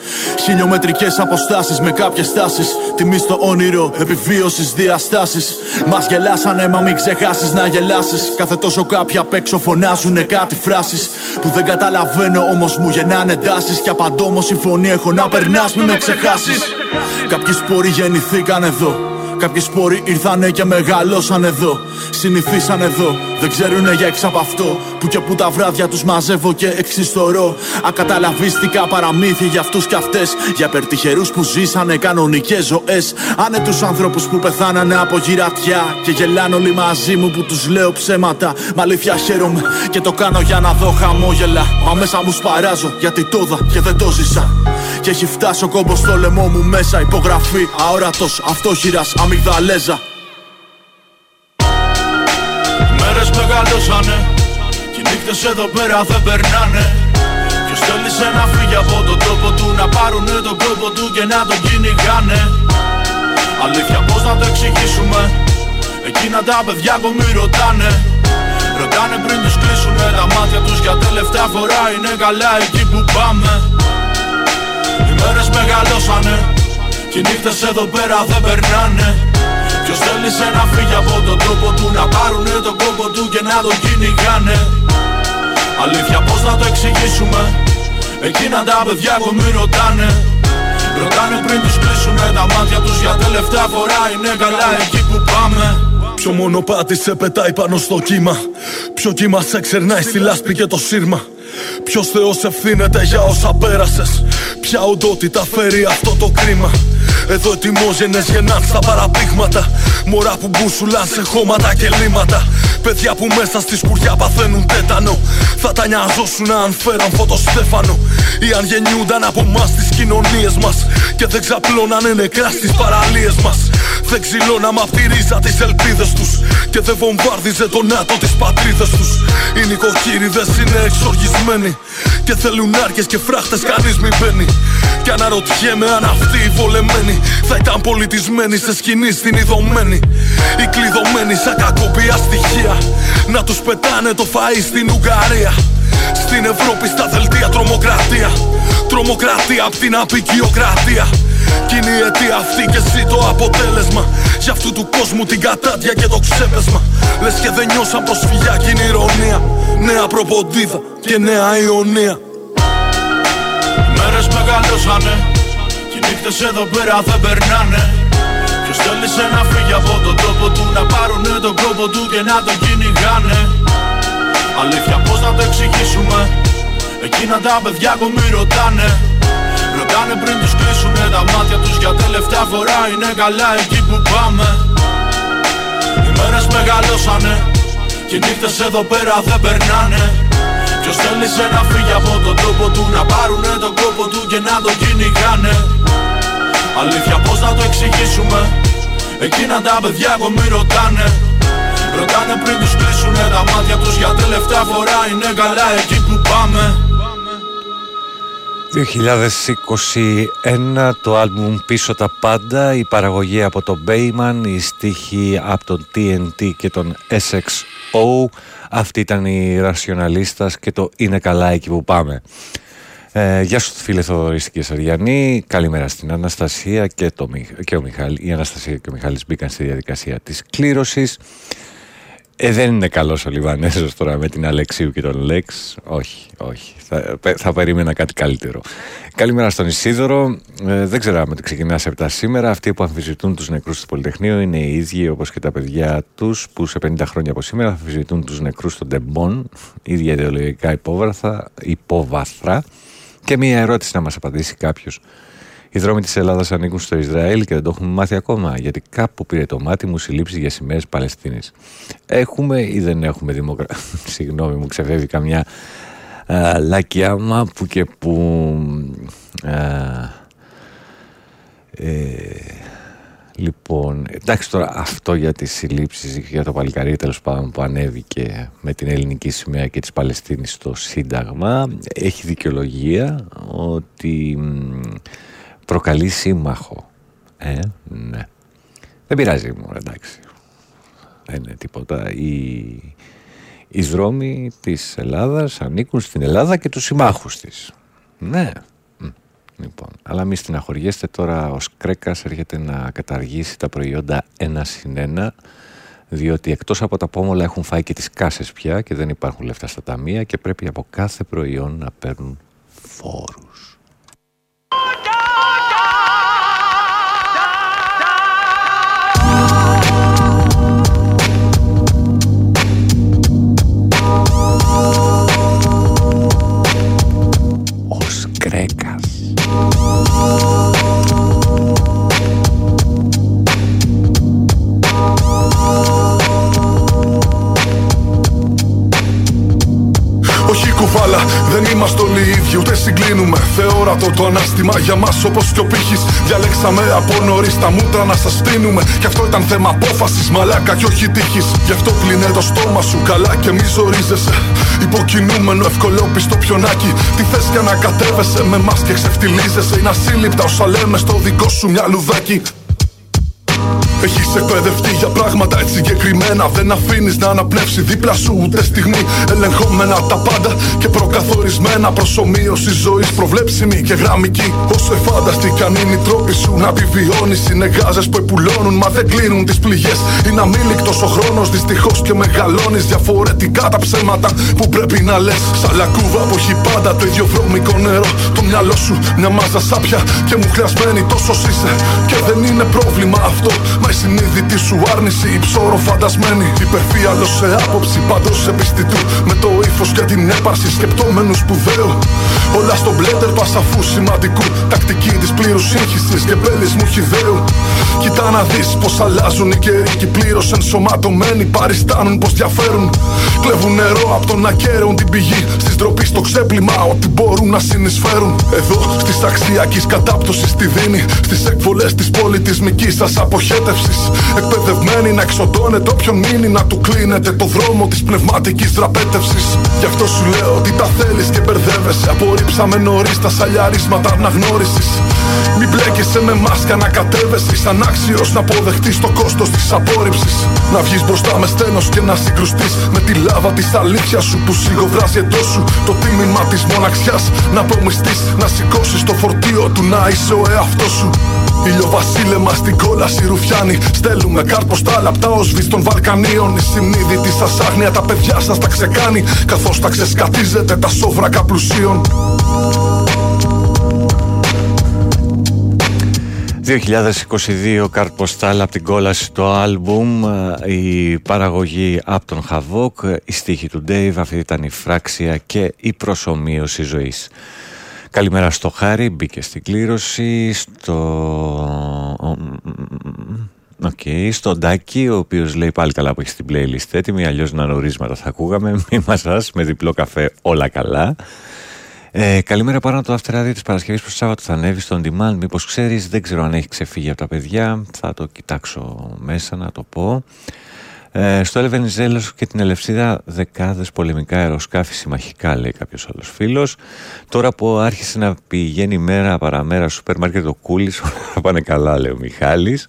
Χιλιομετρικές αποστάσεις με κάποιες τάσεις. Τιμή στο όνειρο επιβίωσης διαστάσεις. Μας γελάσανε μα μην ξεχάσεις να γελάσεις. Κάθε τόσο κάποια απ' έξω φωνάζουνε κάτι φράσεις. Που δεν καταλαβαίνω όμως μου γεννάνε τάσεις. Κι απαντώ όμως η φωνή έχω να περνάς μην με ξεχάσεις. Κάποιοι σπόροι γεννηθήκαν εδώ Κάποιοι σπόροι ήρθανε και μεγαλώσαν εδώ. Συνηθίσαν εδώ, δεν ξέρουνε για έξω από αυτό. Που και που τα βράδια τους μαζεύω και εξιστορώ. Ακαταλαβίστηκα παραμύθια για αυτούς και αυτές. Για περτυχερούς που ζήσανε κανονικές ζωές. Άνε τους ανθρώπους που πεθάνανε από γυρατιά. Και γελάνε όλοι μαζί μου που τους λέω ψέματα. Μα αλήθεια χαίρομαι και το κάνω για να δω χαμόγελα. Μα μέσα μου σπαράζω γιατί το είδα και δεν το ζήσα. Και έχει φτάσει ο κόμπος στο λαιμό μου μέσα. Υπογραφή αόρατος, αυτόχειρα, αμυγδαλέζα. Μέρες μεγαλώσανε Και οι νύχτες εδώ πέρα δεν περνάνε. Ποιος θέλησε να φύγει από τον τόπο του Να πάρουνε τον κόπο του και να τον κυνηγάνε. Αλήθεια πως να το εξηγήσουμε; Εκείνα τα παιδιά ακόμη ρωτάνε. Ρωτάνε πριν τους κλείσουνε τα μάτια τους Για τελευταία φορά είναι καλά εκεί που πάμε. Οι μέρες μεγαλώσανε Και οι νύχτες εδώ πέρα δεν περνάνε. Ποιος θέλησε να φύγει από τον τόπο του Να πάρουνε τον κόπο του και να τον κυνηγάνε. Αλήθεια πως να το εξηγήσουμε; Εκείνα τα παιδιά ακόμη ρωτάνε. Ρωτάνε πριν τους κλείσουνε τα μάτια τους Για τελευταία φορά. Είναι καλά εκεί που πάμε. Ποιο μονοπάτι σε πετάει πάνω στο κύμα. Ποιο κύμα σε ξερνάει στη λάσπη και το σύρμα. Ποιος Θεός ευθύνεται για όσα πέρασες. Ποια οντότητα φέρει αυτό το κρίμα εδώ ετοιμόγενες γεννάν στα παραπήγματα Μωρά που μπούσουλαν σε χώματα και λίματα Παιδιά που μέσα στη σκουριά παθαίνουν τέτανο. Θα τα νοιαζόσουν αν φέραν φωτοστέφανο. Ή αν γεννιούνταν από εμάς τις κοινωνίες μας. Και δεν ξαπλώνανε νεκρά στις παραλίες μας. Δεν ξυλώναμε απ' τη ρίζα τις ελπίδες τους. Και δεν βομβάρδιζε το νάτο τις πατρίδες τους. Οι νοικοκύριδες είναι εξοργισμένοι Και θέλουν άρκες και φράχτες κανείς μη μπαίνει Και αναρωτιέμαι αν αυτοί οι βολεμένοι θα ήταν πολιτισμένοι σε σκηνή στην ειδωμένη. Οι κλειδωμένοι σαν κακοπία στοιχεία να τους πετάνε το φαΐ στην Ουγγαρία. Στην Ευρώπη στα δελτία τρομοκρατία. Τρομοκρατία απ' την απεικιοκρατία. Κι είναι η αιτία αυτή και εσύ το αποτέλεσμα. Για αυτού του κόσμου την κατάτια και το ξέπεσμα. Λες και δεν νιώσαν προσφυγιά κι είναι ηρωνία. Νέα προποντίδα και νέα Ιωνία Μέρες μεγαλώσανε οι νύχτες εδώ πέρα δεν περνάνε. Ποιος θέλησε να φύγει από τον τόπο του Να πάρουνε τον κόπο του και να τον κυνηγάνε. Αλήθεια πως να το εξηγήσουμε; Εκείνα τα παιδιά ακόμη ρωτάνε Ρωτάνε πριν τους κλείσουνε τα μάτια τους Για τελευταία φορά. Είναι καλά εκεί που πάμε. Οι μέρες μεγαλώσανε. Και οι νύχτες εδώ πέρα δεν περνάνε. Ποιος θέλησε να φύγει από τον τόπο του Να πάρουνε τον κόπο του και να τον κυνηγάνε. Αλήθεια πως να το εξηγήσουμε; Εκείνα τα παιδιά ακόμη ρωτάνε. Ρωτάνε πριν τους κλείσουνε τα μάτια τους Για τελευταία φορά. Είναι καλά εκεί που πάμε 2021 το άλμπουμ Πίσω τα πάντα η παραγωγή από τον Bayman η στίχη από τον TNT και τον SXO αυτή ήταν η Ρασιοναλίστας και το είναι καλά εκεί που πάμε ε, γεια σου φίλε Θοδωρήστη και Σαριανή. Καλημέρα στην Αναστασία και, το, και ο Μιχάλη Η Αναστασία και ο Μιχάλης μπήκαν στη διαδικασία της κλήρωσης ε, δεν είναι καλός ο Λιβανέζος τώρα με την Αλεξίου και τον Λέξ. Όχι, όχι. Θα, θα περίμενα κάτι καλύτερο. Καλημέρα στον Ισίδωρο. Ε, δεν ξέρω αν ξεκινάς σε επτά σήμερα. Αυτοί που αμφισβητούν τους νεκρούς του Πολυτεχνείου είναι οι ίδιοι όπως και τα παιδιά τους που σε 50 χρόνια από σήμερα αμφισβητούν τους νεκρούς των Ντεμπών. ίδια ιδεολογικά υπόβαθρα. Και μία ερώτηση να μας απαντήσει κάποιος. Οι δρόμοι της Ελλάδας ανήκουν στο Ισραήλ και δεν το έχουμε μάθει ακόμα. Γιατί κάπου πήρε το μάτι μου συλλήψεις για σημαίες Παλαιστίνης. Έχουμε ή δεν έχουμε δημοκρατία. Συγγνώμη, μου ξεφεύγει καμιά α, λακιάμα που και που. ε, λοιπόν, εντάξει τώρα αυτό για τις συλλήψεις για το παλικαρί τέλος πάντων που ανέβηκε με την ελληνική σημαία και της Παλαιστίνης στο Σύνταγμα έχει δικαιολογία ότι προκαλεί σύμμαχο. Ε, ναι. Δεν πειράζει μου, εντάξει. Δεν είναι τίποτα. Οι, οι δρόμοι της Ελλάδας ανήκουν στην Ελλάδα και τους συμμάχους της. Ναι. Λοιπόν, αλλά μη στεναχωριέστε τώρα ο Σκρέκας έρχεται να καταργήσει τα προϊόντα ένα συν ένα διότι εκτός από τα πόμολα έχουν φάει και τις κάσες πια και δεν υπάρχουν λεφτά στα ταμεία και πρέπει από κάθε προϊόν να παίρνουν φόρους. Ούτε συγκλίνουμε. Θεόρατο το ανάστημα για μας όπως και ο πύχης. Διαλέξαμε από νωρίς τα μούτρα να σας φτύνουμε. Κι αυτό ήταν θέμα απόφασης, μαλάκα και όχι τύχης. Γι' αυτό πλύνε το στόμα σου καλά και μη ζορίζεσαι. Υποκινούμενο ευκολόπιστο πιονάκι. Τι θες και να κατέβεσαι με μας και ξεφτιλίζεσαι. Είναι ασύλληπτα όσα λέμε στο δικό σου μυαλουδάκι. Έχεις εκπαιδευτεί για πράγματα έτσι συγκεκριμένα. Δεν αφήνεις να αναπνεύσει δίπλα σου ούτε στιγμή. Ελεγχόμενα τα πάντα και προκαθορισμένα. Προσωμείωση ζωής προβλέψιμη και γραμμική. Όσο εφάνταστη κι αν είναι οι τρόποι σου να επιβιώνεις. Είναι γάζε που επουλώνουν, μα δεν κλείνουν τις πληγές. Είναι αμήλικτος ο χρόνος δυστυχώς και μεγαλώνεις. Διαφορετικά τα ψέματα που πρέπει να λες. Σαν λακκούβα που έχει πάντα το ίδιο βρώμικο νερό. Το μυαλό σου μια μάζα σάπια και μου χρειασμένη τόσο είσαι. Και δεν είναι πρόβλημα αυτό. Μα η συνείδητη σου άρνηση, η ψώρο φαντασμένη. Υπερφύαλο σε άποψη, πάντως επιστητού. Με το ύφος και την έπαρση σκεπτόμενου σπουδαίου. Όλα στο μπλέντερ πασαφού σημαντικού. Τακτική της πλήρους σύγχυσης και μου χιδαίου. Κοιτά να δεις πως αλλάζουν οι καιροί και πλήρως ενσωματωμένοι παριστάνουν πως διαφέρουν. Κλέβουν νερό από τον ακέραιο την πηγή. Στη ντροπής στο ξέπλυμα, ό,τι μπορούν να συνεισφέρουν. Εδώ στη αξιακής κατάπτωσης τη δίνει. Στις εκβολές της πολιτισμικής σας αποχέτευσης. Εκπαιδευμένοι να εξοντώνετε όποιον μείνει να του κλείνετε το δρόμο της πνευματικής δραπέτευσης. Γι' αυτό σου λέω ότι τα θέλεις και μπερδεύεσαι. Απορρίψαμε νωρίς τα σαλιαρίσματα αναγνώρισης. Μην μπλέκεσαι με μάσκα να κατέβεσαι. Σαν άξιος να αποδεχτείς το κόστος της απόρριψης. Να βγεις μπροστά με στένο και να συγκρουστείς με τη λάβα της αλήθειας σου που σιγοβράζει εντός σου. Το τίμημα της μοναξιάς να προμιστεί. Να σηκώσεις το φορτίο του να είσαι ο εαυτός σου. Ηλιοβασίλεμα στην κόλαση ρουφιάνη. Στέλνουμε κάρπος στα λαπτά ω των Βαλκανίων. Η συνείδητη σας άγνοια τα παιδιά σας τα ξεκάνει. Καθώς τα ξεσκατίζετε τα σόβρακα πλουσίων. 2022 καρτποστάλ από την κόλαση το άλμπουμ η παραγωγή από τον Χαβόκ η στίχη του Dave αυτή ήταν η φράξια και η προσωμείωση ζωής Καλημέρα στο Χάρη, μπήκε στην κλήρωση, στο... Okay, στο Ντάκι, ο οποίος λέει πάλι καλά που έχει την playlist έτοιμη, αλλιώς να νορίσματα θα ακούγαμε. Μη μας με διπλό καφέ, όλα καλά. Ε, καλημέρα πάνω το After της Παρασκευής που Σάββατο θα ανέβει στο On Demand. Μήπως ξέρεις, δεν ξέρω αν έχει ξεφύγει από τα παιδιά. Θα το κοιτάξω μέσα να το πω. Ε, στο Ελβενιζέλο και την Ελευσίδα δεκάδες πολεμικά αεροσκάφη συμμαχικά, λέει κάποιος άλλος φίλος. Τώρα που άρχισε να πηγαίνει μέρα παραμέρα σούπερ μάρκετ ο Κούλης, όλα πάνε καλά, λέει ο Μιχάλης.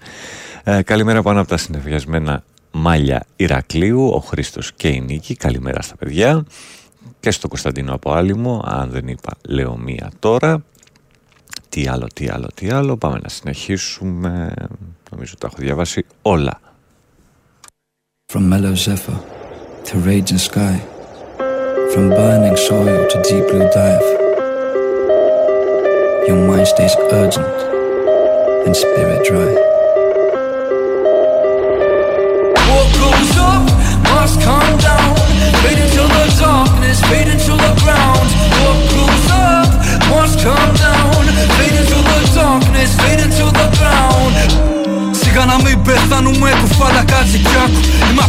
Ε, καλημέρα πάνω από τα συνεφιασμένα μάλια Ηρακλείου, ο Χρήστος και η Νίκη. Καλημέρα στα παιδιά. Και στο Κωνσταντίνο από Άλυμο, αν δεν είπα, λέω μία τώρα. Τι άλλο, τι άλλο, τι άλλο. Πάμε να συνεχίσουμε. Νομίζω τα έχω διαβάσει όλα. From mellow zephyr to raging sky, from burning soil to deep blue dive, your mind stays urgent and spirit dry. What goes up must come down, fade into the darkness, fade into the ground. What goes up must come down, fade into the darkness, fade into the ground. Σιγά να μην πεθάνουμε κουφάλα κάτσε κι άκου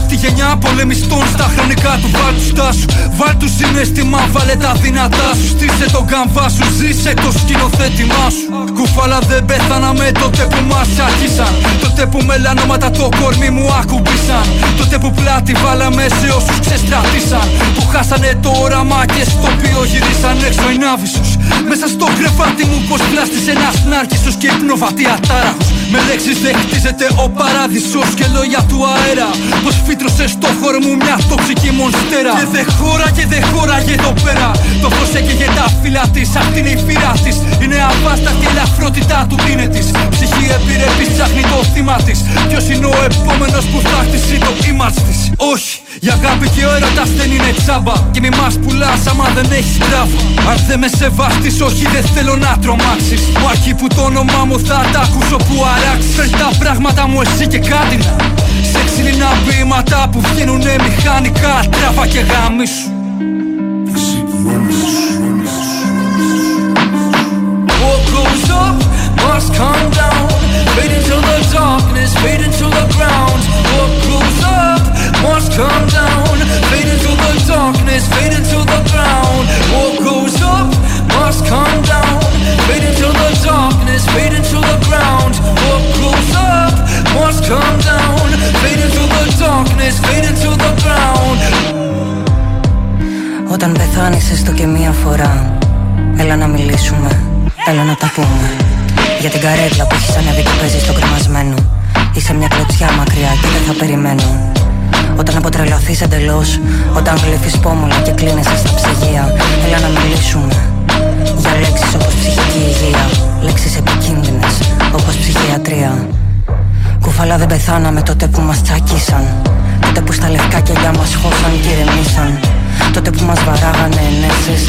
Είμαι απ' τη γενιά πολεμιστών στα χρονικά του Βάλ του στάσου, βάλ του συναίσθημα Βάλε τα δυνατά σου, στήσε τον καμβά σου Ζήσε το σκηνοθέτημά σου. Κουφάλα δεν πέθαναμε τότε που μας αρχίσαν Τότε που μελανόματα το κορμί μου άκουμπήσαν Τότε που πλάτη βάλαμε σε όσους ξεστρατήσαν. Που χάσανε το όραμα και στο οποίο γυρίσαν έξω οι ναύισους Μέσα στο κρεβάτι μου πως πλάστησε ένας νάρκισος και υπνοβατή ατάραχος Με λέξεις δεν χτίζεται ο παράδεισος και λόγια του αέρα Πως φύτρωσε στο χώρο μου μια τοξική μονστέρα. Και δε χώρα και δε χώραγε εδώ πέρα. Το φως έκαιγε τα φύλλα της, αυτή είναι η φύρα της. Είναι αβάσταχτη η ελαφρότητά του είναι της. Ψυχή επιρρεπής ψάχνει το θύμα της. Ποιος είναι ο επόμενος που θα χτίσει το image της; Όχι, η αγάπη και ο τα δεν είναι τσάμπα Και μη μας πουλάς άμα δεν έχεις γράφα Αν δεν με σεβάστης όχι δεν θέλω να τρομάξεις. Μου αρχή που το όνομά μου θα τα ακούσω που αράξεις. Φέρνει τα πράγματα μου εσύ και κάτι να. Σε ξυλινά βήματα που βγαίνουνε μηχανικά Τράβα και γάμισου up must come down. Fade into the darkness, fade into the ground. What goes up must come down. Fade into the darkness, fade into the ground. What goes up must come down. Fade into the darkness, fade into the ground. What goes up must come down. Fade into the darkness, fade into the ground. Όταν πεθάνεις έστω και μία φορά Έλα να μιλήσουμε, έλα να τα πούμε Για την καρέκλα που έχεις ανέβει και παίζει στο κρεμασμένο Είσαι μια κλωτσιά μακριά και δεν θα περιμένω όταν αποτρελαθείς εντελώς Όταν γλύφεις πόμουλα και κλείνεσαι στα ψυγεία Έλα να μιλήσουμε Για λέξεις όπως ψυχική υγεία Λέξεις επικίνδυνες όπως ψυχιατρία. Κουφαλά δεν πεθάναμε τότε που μας τσακίσαν Τότε που στα λευκά κελιά μας χώσαν και ηρεμήσαν Τότε που μας βαράγανε ενέσεις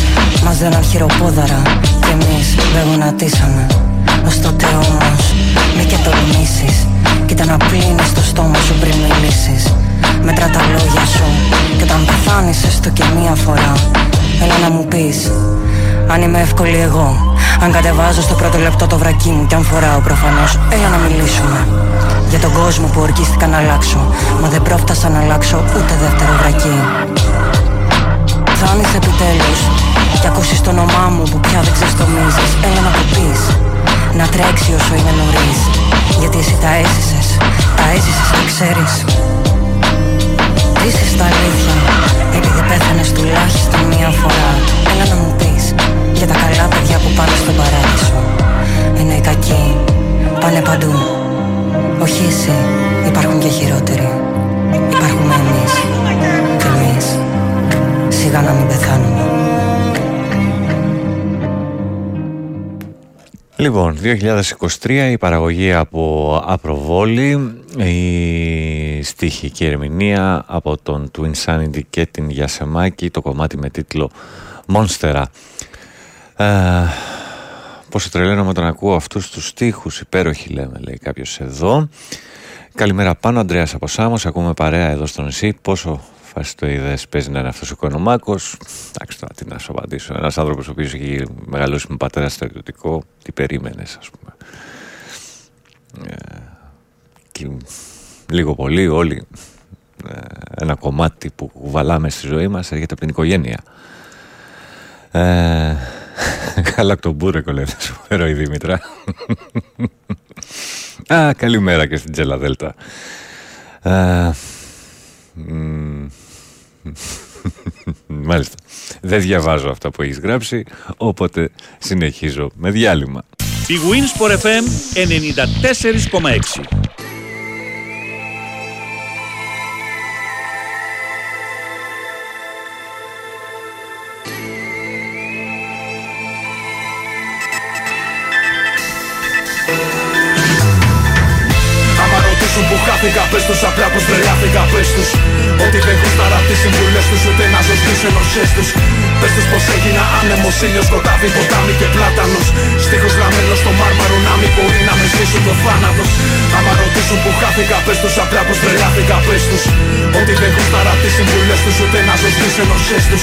Μας δέναν χειροπόδαρα Κι εμείς δεν γονατίσαμε. Ως τότε όμως μη και τολμήσεις Κοίτα να πλύνεις το στόμα σου πριν μιλήσεις Μέτρα τα λόγια σου Και όταν πεθάνεις έστω και μία φορά. Έλα να μου πεις Αν είμαι εύκολη εγώ Αν κατεβάζω στο πρώτο λεπτό το βρακί μου Κι αν φοράω προφανώς Έλα να μιλήσουμε. Για τον κόσμο που ορκίστηκα να αλλάξω Μα δεν πρόφτασα να αλλάξω ούτε δεύτερο βρακί. Φτάνεις επιτέλους Και ακούσεις το όνομά μου που πια δεν ξεστομίζεις. Έλα να το πεις Να τρέξει όσο είναι νωρίς. Γιατί εσύ τα έζησες Τα έζησες το ξέρεις Ζήσεις τα αλήθεια Επειδή πέθανες τουλάχιστον μία φορά. Έλα να μου πεις Για τα καλά παιδιά που πάνε στον παράδεισο. Ενώ οι κακοί πάνε παντού. Όχι εσύ Υπάρχουν και χειρότεροι. Υπάρχουμε εμείς Και εμείς. Σιγά να μην πεθάνουμε. Λοιπόν, 2023 η παραγωγή από Απροβόλη, η στίχη και η ερμηνεία από τον Twin Sanity και την Γιασεμάκη, το κομμάτι με τίτλο Monstera. Ε, πόσο τρελαίνομαι όταν ακούω αυτούς τους στίχους, υπέροχοι λέμε, λέει κάποιος εδώ. Καλημέρα πάνω, Αντρέας από Σάμος, ακούμε παρέα εδώ στο νησί, πόσο φασιστοειδές παίζει να είναι αυτός ο οικονομάκος. Εντάξει, τώρα τι να σου απαντήσω. Ένας άνθρωπος ο οποίος έχει μεγαλώσει με πατέρα στρατιωτικό, τι περίμενες, ας πούμε. Ε, και λίγο πολύ όλοι ε, ένα κομμάτι που βαλάμε στη ζωή μας έρχεται από την οικογένεια. Ε, Γαλακτομπούρεκο λέει σου φέρω η Δήμητρα. Α, καλημέρα και στην Τζέλα Δέλτα. Ε, μ, Μάλιστα. Δεν διαβάζω αυτά που έχεις γράψει, οπότε συνεχίζω με διάλειμμα. Η Winsport FM 94,6 ρωτήσουν που χάθηκα πες τους απλά πως τρελάθηκα πες τους. Ότι δεν γούσταρα τις συμβουλές τους ούτε να ζω στις ενωσές τους. Πες τους πως έγινα άνεμος, ήλιος, σκοτάδι, ποτάμι και πλάτανος. Στίχος γραμμένος στο μάρμαρο να μην μπορεί να με σβήσουν το θάνατος. Άμα ρωτήσουν που χάθηκα πες τους απλά πως τρελάθηκα πες τους. Ότι δεν γούσταρα τις συμβουλές τους ούτε να ζω στις ενωσές τους.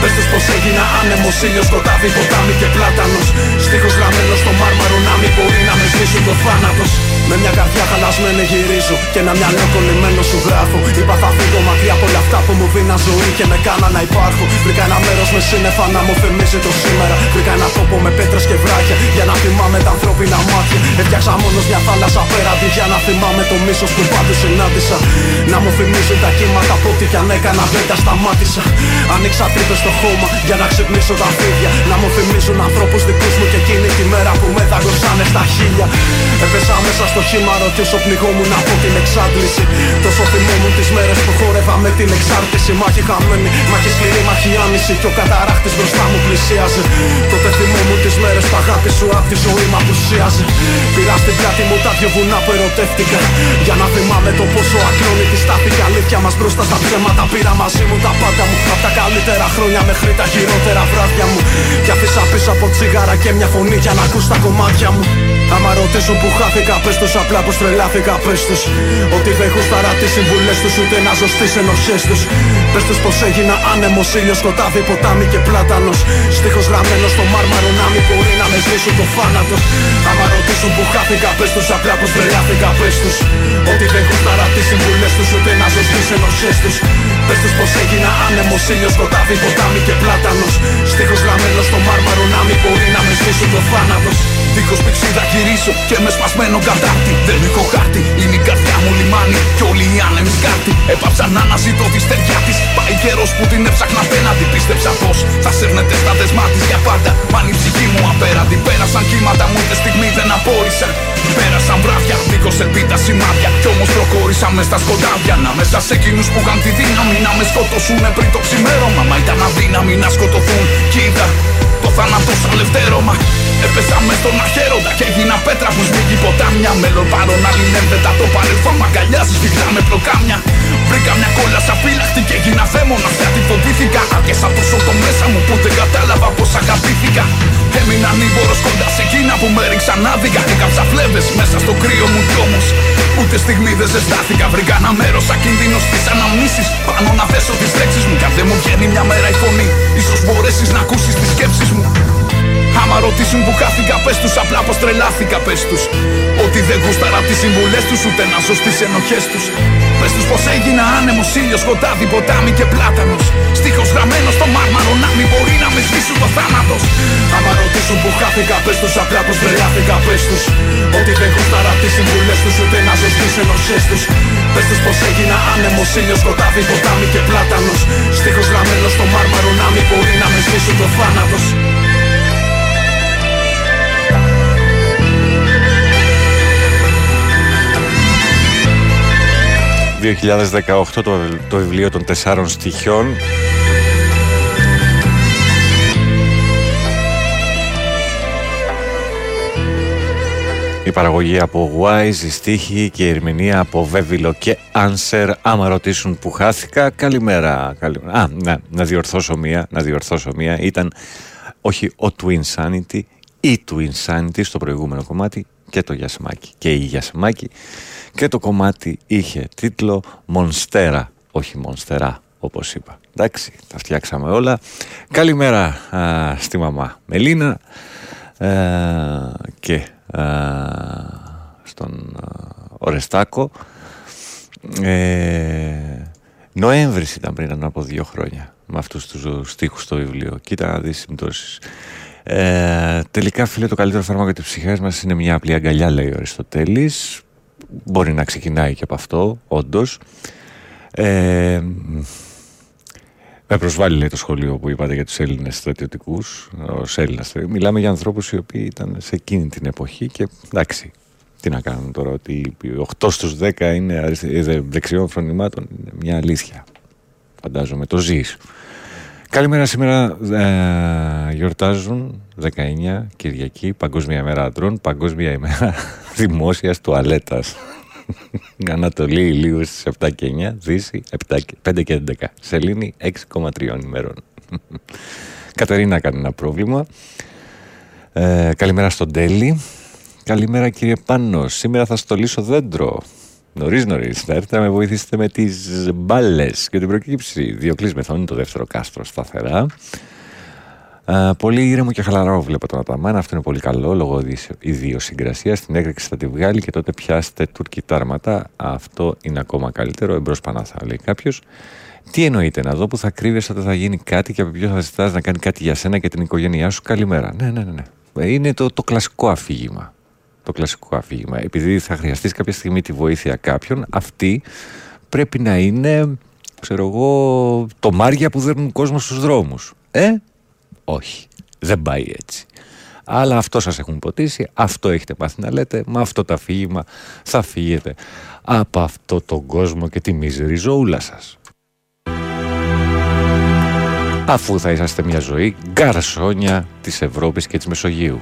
Πες τους πως έγινα άνεμος, ήλιος, σκοτάδι, ποτάμι και πλάτανος. Στίχος γραμμένος στο μάρμαρο να μην μπορεί να με σβήσουν το θάνατος. Με μια καρδιά χαλασμένη γυρίζω και ένα μυαλό κολλημένο σου γράφω. Είπα θα φύγω μακριά από όλα αυτά που μου δίνα ζωή και με κάνα να υπάρχω Βρήκα ένα μέρος με σύννεφα να μου θυμίζει το σήμερα. Βρήκα ένα τόπο με πέτρες και βράχια για να θυμάμαι τα ανθρώπινα μάτια. Έφτιαξα μόνος μια θάλασσα πέραντη για να θυμάμαι το μίσος που πάντου συνάντησα. Να μου θυμίζουν τα κύματα από ό,τι κι αν έκανα δεν τα σταμάτησα. Ανοίξα τρύπες στο χώμα για να ξυπνήσω τα φίδια. Να μου θυμίζουν ανθρώπους δικούς μου και εκείνη τη μέρα που με δαγκωσάνε στα χίλια Έπεσα μέσα στο χήμαρο και όσο πνιγόμουν από την εξάντληση. Τόσο θυμόμουν τις μέρες που χόρευα με την εξάρτηση. Μάχη χαμένη, μάχη σκληρή, μάχη άνηση. Κι ο καταράχτης μπροστά μου πλησίαζε. Τότε θυμόμουν τις μέρες που αγάπη σου απ' τη ζωή μου απουσίαζε. Πήρα στην πλάτη μου τα δυο βουνά που ερωτεύτηκα Για να θυμάμαι το πόσο ακλόνητη στάθηκε αλήθεια μας μπροστά στα ψέματα. Πήρα μαζί μου τα πάντα μου Απ' τα καλύτερα χρόνια μέχρι τα χειρότερα βράδια μου. Κι αφήσα πίσω από τσιγάρα και μια φωνή για να ακούς τα κομμάτια μου. Άμα ρωτήσουν που χάθηκα πες τους απλά πως τρελάθηκα πες τους. Ότι δεν γούσταρα τις συμβουλές τους ούτε να ζω στις ενοχές τους. Πες τους πως έγινα άνεμος, ήλιος, σκοτάδι, ποτάμι και πλάτανος. Στίχος γραμμένος στο μάρμαρο να μην μπορεί να με σβήσουν το θάνατος. Άμα ρωτήσουν που χάθηκα, πες τους απλά πως τρελάθηκα, πες τους Ότι δεν γούσταρα τις συμβουλές τους, ούτε να ζω στις ενοχές τους. Πες τους πως έγινα άνεμος, ήλιος, σκοτάδι, ποτάμι και πλάτανος. Στίχος γραμμένος στο μάρμαρο να μην μπορεί να με σβήσει το θάνατος. Δίχως πηξίδα γυρίσω και με σπασμένο κατάρτι Δεν έχω χάρτη, είναι η καρδιά μου λιμάνι Κι όλοι οι άνεμοι σκάρτη Έπαψα να αναζητώ τη στεριά της. Πάει καιρός που την έψαχνα απέναντι Πίστεψα πως θα σέρνεται στα δεσμά της για πάντα. Μα η ψυχή μου απέραντη Πέρασαν κύματα μου και στιγμή δεν απόρρισα. Πέρασαν βράδια, δίχως ελπίδα σημάδια Κι όμως προχώρησα μες στα σκοτάδια. Να μέσα σε εκείνους που είχαν τη δύναμη να με σκοτώσουν πριν το ξημέρωμα. Μα ήταν αδύναμοι να σκοτωθούν. Κι είδα το θάνατος σαν λευτέρωμα Έπεσα μες στον αχαίροντα και έγινα πέτρα που σμίγει ποτάμια. Μέλλον πάρον αλληλένδετα το παρελθόν μ' αγκαλιάζει σφιχτά με πλοκάμια Βρήκα μια κόλλα σαπίλαχτη και έγινα δαίμονας. Γιατί φοβήθηκα Άκεσα τόσο το μέσα μου που δεν κατάλαβα πως αγαπήθηκα. Έμεινα νύμπορος κοντά σε εκείνα που με ρίξαν άδικα. Έκαψα φλέβες μέσα στο κρύο μου κι όμως Ούτε στιγμή δεν ζεστάθηκα Βρήκα ένα μέρος σαν κίνδυνος στις αναμνήσεις. Πάνω να θέσω τις λέξεις μου Κι αν δεν μου βγαίνει μια μέρα η φωνή Ίσως μπορέσεις να ακούσεις τις σκέψεις μου Thank you. Άμα ρωτήσουν που χάθηκα, πες τους. Απλά πως τρελάθηκα, πες τους. Ότι δεν γούσταρα τις συμβουλές τους, ούτε να ζω στις ενοχές τους. Πες τους πως έγινα άνεμος, ήλιος, σκοτάδι, ποτάμι και πλάτανος. Στίχος γραμμένος στο μάρμαρο, να μην μπορεί να με σβήσουν το θάνατος. Άμα ρωτήσουν που χάθηκα, πες τους. Απλά πως τρελάθηκα, πες τους. Ότι δεν γούσταρα τις συμβουλές τους, ούτε να ζω στις ενοχές τους. Πες τους πως έγινα άνεμος, ήλιος, σκοτάδι, ποτάμι και πλάτανος. Στίχος γραμμένος στο μάρμαρο, να μην μπορεί να με σβήσουν το θάνατος 2018 το, το βιβλίο των τεσσάρων στοιχειών Η παραγωγή από Wise, η στίχη και η ερμηνεία από Βέβυλο και Answer. Άμα ρωτήσουν που χάθηκα, καλημέρα. καλημέρα. Α, να, να διορθώσω μία, να διορθώσω μία. Ήταν όχι ο Twin Sanity, η Twin Sanity στο προηγούμενο κομμάτι και το Γιασεμάκι και η Γιασεμάκι και το κομμάτι είχε τίτλο Μονστέρα, όχι Μονστερά όπως είπα. Εντάξει, τα φτιάξαμε όλα. Καλημέρα α, στη μαμά Μελίνα α, και α, στον Ορεστάκο. Ε, Νοέμβρης ήταν πριν από δύο χρόνια με αυτούς τους στίχους στο βιβλίο. Κοίτα να δεις συμπτώσεις. Ε, τελικά φίλε το καλύτερο φάρμακο για τις ψυχές μας είναι μια απλή αγκαλιά λέει ο Αριστοτέλης μπορεί να ξεκινάει και από αυτό, όντως. Ε, με προσβάλλει λέει, το σχολείο που είπατε για τους Έλληνες στρατιωτικούς, ως Έλληνας. Μιλάμε για ανθρώπους οι οποίοι ήταν σε εκείνη την εποχή και εντάξει, τι να κάνουν τώρα, ότι 8 στους 10 είναι ε, δεξιών φρονημάτων, είναι μια αλήθεια. Φαντάζομαι, το ζεις. Καλημέρα σήμερα ε, γιορτάζουν 19 Κυριακή, Παγκόσμια ημέρα αντρών, Παγκόσμια ημέρα δημόσιας τουαλέτας. Ανατολή λίγο στις 7 και 9, Δύση 7, 5 και 11. Σελήνη 6,3 ημέρων. Κατερίνα κάνει ένα πρόβλημα. Ε, καλημέρα στον Τέλη. Καλημέρα κύριε Πάνος. Σήμερα θα στολίσω δέντρο. Νωρίς νωρίς θα έρθετε να με βοηθήσετε με τις μπάλες και την προκύψη. Διοκλής μεθόνι το δεύτερο κάστρο σταθερά. Α, πολύ ήρεμο και χαλαρό βλέπω τον Αταμάν. Αυτό είναι πολύ καλό λόγω ιδιοσυγκρασία. Στην έκρηξη θα τη βγάλει και τότε πιάστε τουρκιτάρματα. Αυτό είναι ακόμα καλύτερο. Εμπρός πανάθα, λέει κάποιος. Τι εννοείται, να δω που θα κρύβεσαι όταν θα γίνει κάτι και από ποιο θα ζητάς να κάνει κάτι για σένα και την οικογένειά σου. Καλημέρα. Ναι, ναι, ναι. ναι. Είναι το, το κλασικό αφήγημα το κλασικό αφήγημα. Επειδή θα χρειαστείς κάποια στιγμή τη βοήθεια κάποιον, αυτή πρέπει να είναι, ξέρω εγώ, το μάρια που δέρνουν κόσμο στους δρόμους. Ε, όχι. Δεν πάει έτσι. Αλλά αυτό σας έχουν ποτίσει, αυτό έχετε πάθει να λέτε, με αυτό το αφήγημα θα φύγετε από αυτό τον κόσμο και τη μίζερη ζωούλα σας. Αφού θα είσαστε μια ζωή γκαρσόνια της Ευρώπης και της Μεσογείου.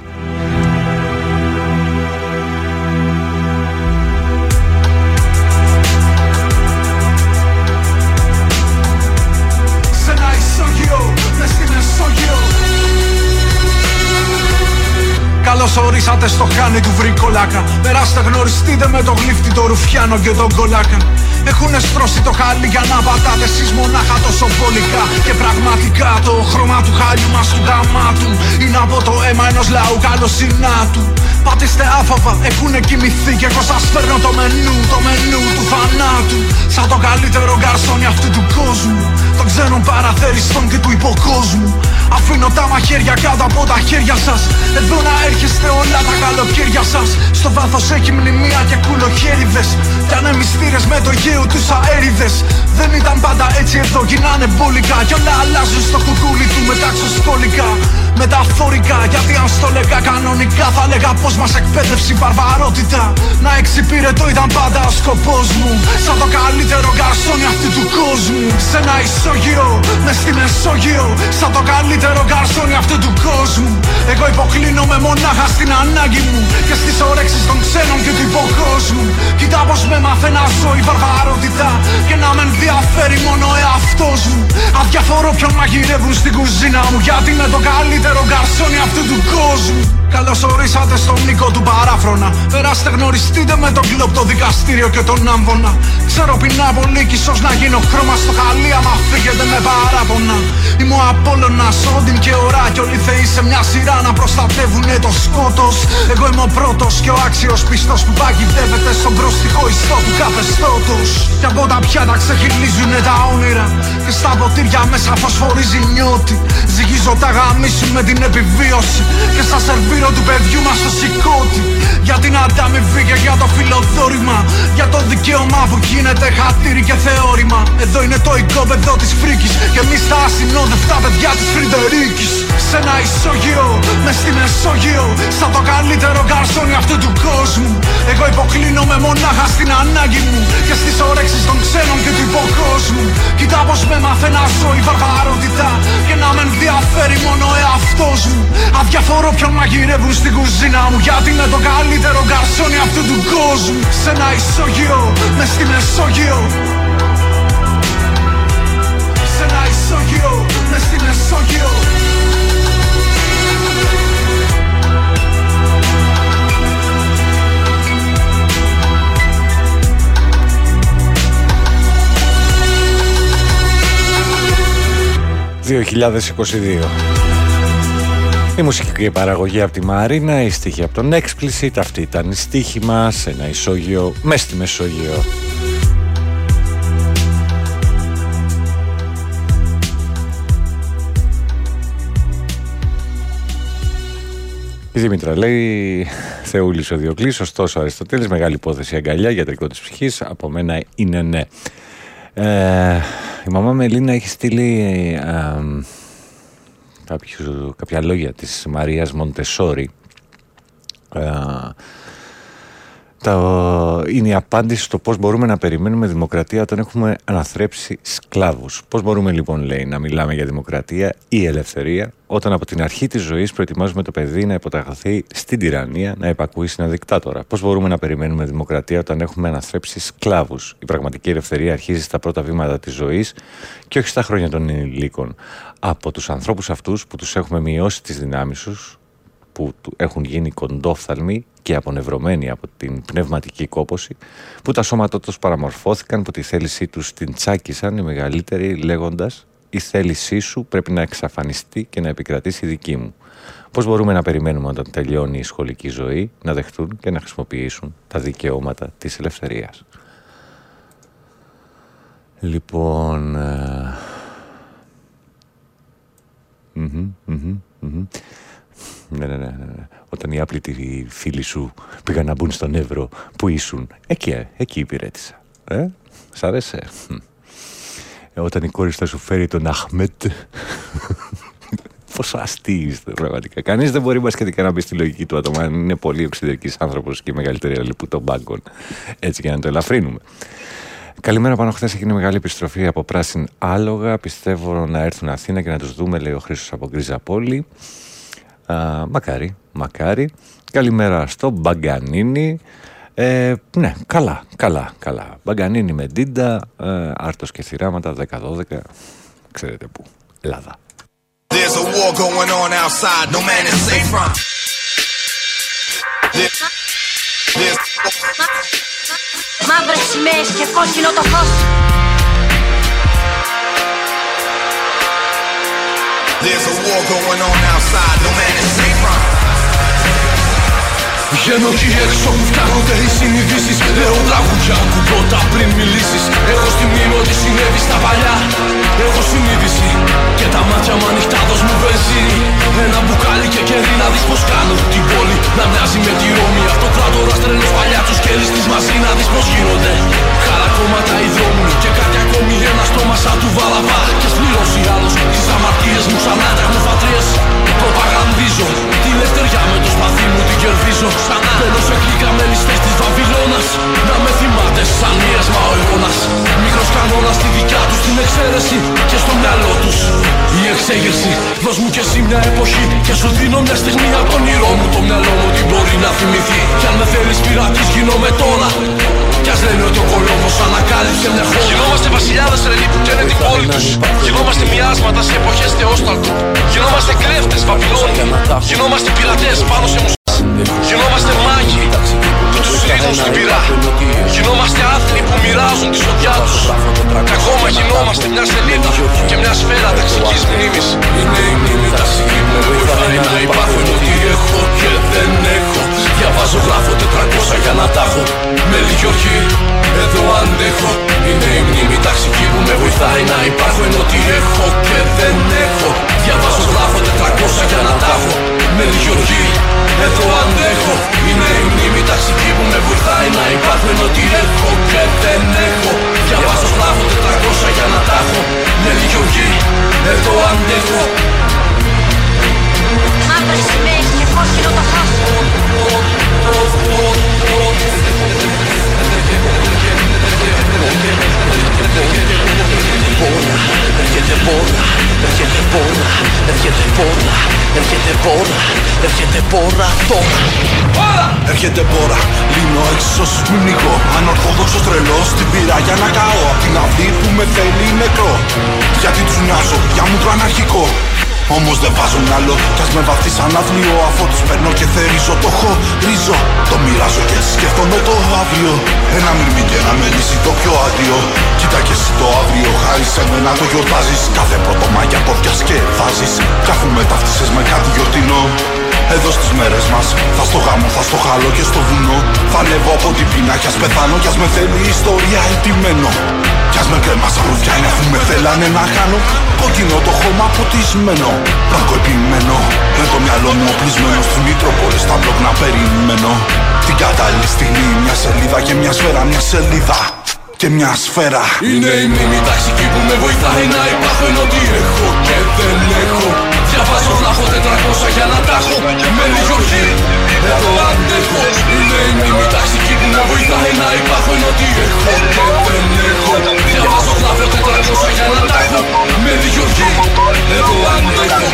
Καλώ ορίσατε στο χάνι του βρικολάκα. Περάστε γνωριστείτε με το γλύφτη, το ρουφιάνο και τον κολάκα. Έχουνε στρώσει το χάλι για να πατάτε εσείς μονάχα τόσο βολικά. Και πραγματικά το χρώμα του χάλιου μας του γαμάτου Είναι από το αίμα ενός λαού καλοσυνάτου. Πατήστε άφαβα, έχουνε κοιμηθεί και εγώ σας φέρνω το μενού, το μενού του θανάτου. Σαν το καλύτερο γκαρσόνι αυτού του κόσμου. Των ξένων παραθέριστων και του υποκόσμου. Αφήνω τα μαχαίρια κάτω από τα χέρια σας. Εδώ να έρχεστε όλα τα καλοκαίρια σας. Στο βάθος έχει μνημεία και κουλοχέριδες. Κι αν εμιστήρες με το γέο τους αέριδες. Δεν ήταν πάντα έτσι εδώ γίνανε μπόλικα. Κι όλα αλλάζουν στο κουκούλι του μεταξωσχολικά Μεταφορικά γιατί αν στο λέγα κανονικά Θα λέγα πως μας εκπαίδευσε η βαρβαρότητα. Να εξυπηρετώ ήταν πάντα ο σκοπός μου. Σαν το καλύτερο γκαρσόνι αυτού του κόσμου. Σε ένα ισόγειο, μες στη Μεσόγειο Σαν το καλύτερο γκαρσόνι αυτού του κόσμου. Εγώ υποκλίνομαι μονάχα στην ανάγκη μου. Και στις όρεξεις των ξένων και του υποκόσμου. Κοίτα πως με μάθε να ζω η βαρβαρότητα Και να με ενδιαφέρει μόνο ο εαυτός μου. Αδιαφορώ ποιον μαγειρεύουν στην κουζίνα μου Γιατί με το καλύτερο γκαρσόνι αυτού του κόσμου. Καλώς ορίσατε στον Νίκο του παράφρονα. Περάστε γνωριστείτε με τον κλοπ το δικαστήριο και τον άμβονα. Ξέρω πεινά πολύ κι ίσως να γίνω χρώμα στο χαλί άμα φύγετε με παράπονα. Είμαι ο Απόλλωνας, Όντιν και ο Ρά Κι όλοι θεοί σε μια σειρά να προστατεύουνε το σκότος. Εγώ είμαι ο πρώτος και ο άξιος πιστός που παγιδεύεται στον προστιχό ιστό του καθεστώτος Κι από τα πιάτα ξεχυλίζουνε τα όνειρα. Και στα ποτήρια μέσα φωσφορίζει νιώτη. Ζυγίζω τα γαμίσου με την επιβίωση. Και στα σερβίρο του παιδιού μας το σηκώτη. Για την ανταμοιβή και για το φιλοδόρημα. Για το δικαίωμα που γίνεται χατήρι και θεώρημα. Εδώ είναι το οικόπεδο της φρίκης. Και εμείς τα ασυνόδευτα παιδιά της Φρυντερίκης Σε ένα ισόγειο, μες στη Μεσόγειο. Σαν το καλύτερο γκαρσόνι αυτού του κόσμου. Εγώ υποκλίνομαι μονάχα στην ανάγκη μου. Και στις όρεξεις των ξένων και του υποκόσμου. Κοίτα πως με μάθε να ζω η βαρβαρότητα Και να με ενδιαφέρει μόνο ο εαυτός μου. Αδιαφορώ ποιον μαγειρεύουν στην κουζίνα μου Γιατί είναι το καλύτερο γκαρσόνι αυτού του κόσμου. Σε ένα ισόγειο, μες στη Μεσόγειο. Σε ένα ισόγειο, μες στη Μεσόγειο ...2022. Η μουσική παραγωγή από τη Μαρίνα, η στίχη από τον Explicit, αυτή ήταν η στίχη μας, ένα ισόγειο, μες στη Μεσόγειο. Η Δήμητρα λέει Θεούλης ο Διοκλής, ωστόσο Αριστοτέλης, μεγάλη υπόθεση αγκαλιά, γιατρικό της ψυχής, από μένα είναι ναι. Ε, η μαμά Μελίνα έχει στείλει ε, κάποιους, κάποια λόγια της Μαρίας Μοντεσόρη. Ε, τα, είναι η απάντηση στο πώς μπορούμε να περιμένουμε δημοκρατία όταν έχουμε αναθρέψει σκλάβους. Πώς μπορούμε λοιπόν λέει να μιλάμε για δημοκρατία ή ελευθερία όταν από την αρχή της ζωής προετοιμάζουμε το παιδί να υποταχθεί στην τυραννία, να υπακούει στην δικτάτορα. Πώς μπορούμε να περιμένουμε δημοκρατία όταν έχουμε αναθρέψει σκλάβους. Η πραγματική ελευθερία αρχίζει στα πρώτα βήματα της ζωής και όχι στα χρόνια των ενηλίκων. Από τους ανθρώπους αυτούς που τους έχουμε μειώσει τις δυνάμεις τους, που έχουν γίνει κοντόφθαλμοι και απονευρωμένοι από την πνευματική κόποση, που τα σώματά τους παραμορφώθηκαν, που τη θέλησή τους την τσάκισαν οι μεγαλύτεροι λέγοντας «Η θέλησή σου πρέπει να εξαφανιστεί και να επικρατήσει δική μου». Πώς μπορούμε να περιμένουμε όταν τελειώνει η σχολική ζωή να δεχτούν και να χρησιμοποιήσουν τα δικαιώματα της ελευθερίας. Λοιπόν... Ε, ναι, ναι, ναι, ναι. Όταν οι άπλητοι φίλοι σου πήγαν να μπουν στον Εύρο, που ήσουν; Εκεί, εκεί υπηρέτησα. Ε, σ' άρεσε. Ε, όταν η κόρη θα σου φέρει τον Αχμέτ. Πόσο αστεί είστε, πραγματικά. Κανείς δεν μπορεί και να μπει στη λογική του άτομα. Αν είναι πολύ εξωτερικής άνθρωπος και η μεγαλύτερη αλληλεπού των μπάγκων. Έτσι και να το ελαφρύνουμε. Καλημέρα πάνω. Χθες έγινε μεγάλη επιστροφή από πράσιν άλογα. Πιστεύω να έρθουν Αθήνα και να τους δούμε, λέει ο Χρήσος από Γκρίζα Πόλη. Α, μακάρι, μακάρι. Καλημέρα στο Μπαγκανίνι. Ε, ναι, καλά, καλά, καλά. Μπαγκανίνι με ντίντα, ε, άρτος και θυράματα, 10-12. Ξέρετε πού. Ελλάδα. There's a war going on outside, no man is safe from. There's, there's, Μαύρες σημαίες και κόκκινο το φως There's a war going on outside, no man is safe from. Βγαίνω εκεί έξω που φτάνονται οι συνειδήσεις Λέω τραγουδιά κουμπότα πριν μιλήσεις. Έχω στη μνήμη ότι συνέβη στα παλιά Έχω συνείδηση και τα μάτια μου ανοιχτά δώσ' μου βενζίνη. Ένα μπουκάλι και κερί να δεις πως κάνω Την πόλη. Να μοιάζει με τη Ρώμη Αυτοκράτορας τρελός παλιάτσος και λίστης μαζί. Να δεις πως γίνονται Χαρακόμματα οι δρόμοι. Και κάτι ακόμη ένα στόμα σαν του βαλαβά. Και σплηρώσει άλλος τις αμαρτίες μου σαν άτραχνοφατρίες Προπαγανδίζω τη λευτεριά με το σπαθί μου την κερδίζω Ξανά. Μπαίνω σε κλίκα με ληστές της Βαβυλώνας. Να με θυμάται σαν μοίρασμα ο αιώνας Μικρός κανόνας στη δικιά τους την εξαίρεση Και στο μυαλό τους η εξέγερση. Δώσ' μου κι εσύ μια εποχή Και σου δίνω μια στιγμή από τον όνειρό μου Το μυαλό μου τι μπορεί να θυμηθεί. Κι αν με θέλεις πειρατής γίνομαι τώρα. Κι ας λένε ότι ο κολόμος ανακάλυψε μια χώρα. Γινόμαστε βασιλιάδες τρελοί που καίνε την πόλη τους. Γινόμαστε μοιάσματα σε εποχές θεόσταλτου Γινόμαστε κλέφτες Βαβυλώνοι. Γινόμαστε πειρατές πάνω σε μουσικές Γινόμαστε μάγοι. Που τους ρίχνουν στην πυρά Γινόμαστε άθλοι που μοιράζουν τη σοδιά τους. Και ακόμα γινόμαστε μια σελίδα και μια σφαίρα ταξικής μνήμης. Είναι η μνήμη ταξική που με βοηθάει να υπάρχω. Είναι ότι έχω και δεν έχω. Διαβάζω γράφω 400 για να τα έχω. Με λίγη ορχή εδώ αντέχω. Είναι η μνήμη ταξική που με βοηθάει να υπάρχω. Είναι ότι έχω και δεν έχω. Διαβάζω γράφω 400 για να τα έχω Με λίγη ορχή εδώ αντέχω. Είναι η μνήμη ταξική που με βοηθάει να υπάρχω Είναι ότι έχω και δεν έχω. Διαβάζω γράφω 400 για να τα έχω. Με λίγη ορχή εδώ αντέχω. Μαύρες σημαίες και κόκκινο το φως Πόρα, έρχεται πόρα, έρχεται πόρα, έρχεται πόρα, έρχεται πόρα, έρχεται πόρα τώρα. Πόρα! Έρχεται πόρα, λύνω έξω σου πνιγώ Ανορθόδοξος τρελός στην πύρα για να καώ Απ' την αυλή που με θέλει νεκρό Γιατί τους νοιάζω, για μου το αναρχικό Όμως δεν βάζω μυαλό Κι ας με βαφτεί σαν άθλιο Αφού τους παίρνω και θερίζω Το χωρίζω. Το μοιράζω και έτσι σκέφτομαι το αύριο. Ένα μυρμή και ένα μελίσι το πιο άδειο. Κοίτα και εσύ το αύριο. Χάρη σε μένα το γιορτάζεις. Κάθε πρώτο Μάγια το διασκεδάζεις Κι αφού με ταυτίσες με κάτι γιορτινό εδώ στις μέρες μας Θα στο γάμο, θα στο χάλω και στο βουνό. Θα ανέβω από την πείνα κι ας πεθάνω Κι ας με θέλει η ιστορία ετοιμένο Κι ας με κρέμα σαν ρουφιά είναι αφού με θέλανε να χάνω. Κόκκινο το χώμα ποτισμένο Μπλάνκο επιμένω Με το μυαλό μου οπλισμένο Στις Μητρόπολες στα μπλοκ να περιμένω. Την κατάλληλη στιγμή μια σελίδα και μια σφαίρα Μια σελίδα και μια σφαίρα. Είναι η μνήμη ταξική που με βοηθάει να υπάρχω Ενώ τι έχω και δεν έχω Διαβάζω γράφω 400 για να τα έχω. Με λιγοχή εδώ αντέχω. Είναι η μνήμη ταξική που με βοηθάει να υπάρχω Ενώ τι έχω και δεν έχω. Διαβάζω γράφω 400 για να τα έχω. Με λιγοχή εδώ αντέχω.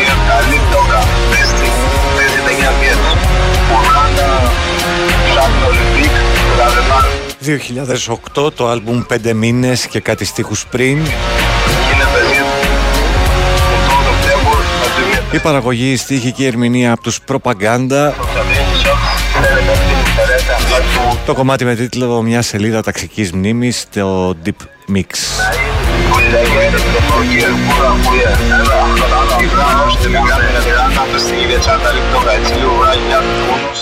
2008 το άλμπουμ 5 μήνες και κάτι στίχους πριν Η παραγωγή, η στίχη και η ερμηνεία από τους Προπαγκάντα Το κομμάτι με τίτλο «Μια σελίδα ταξικής μνήμης» το Deep Mix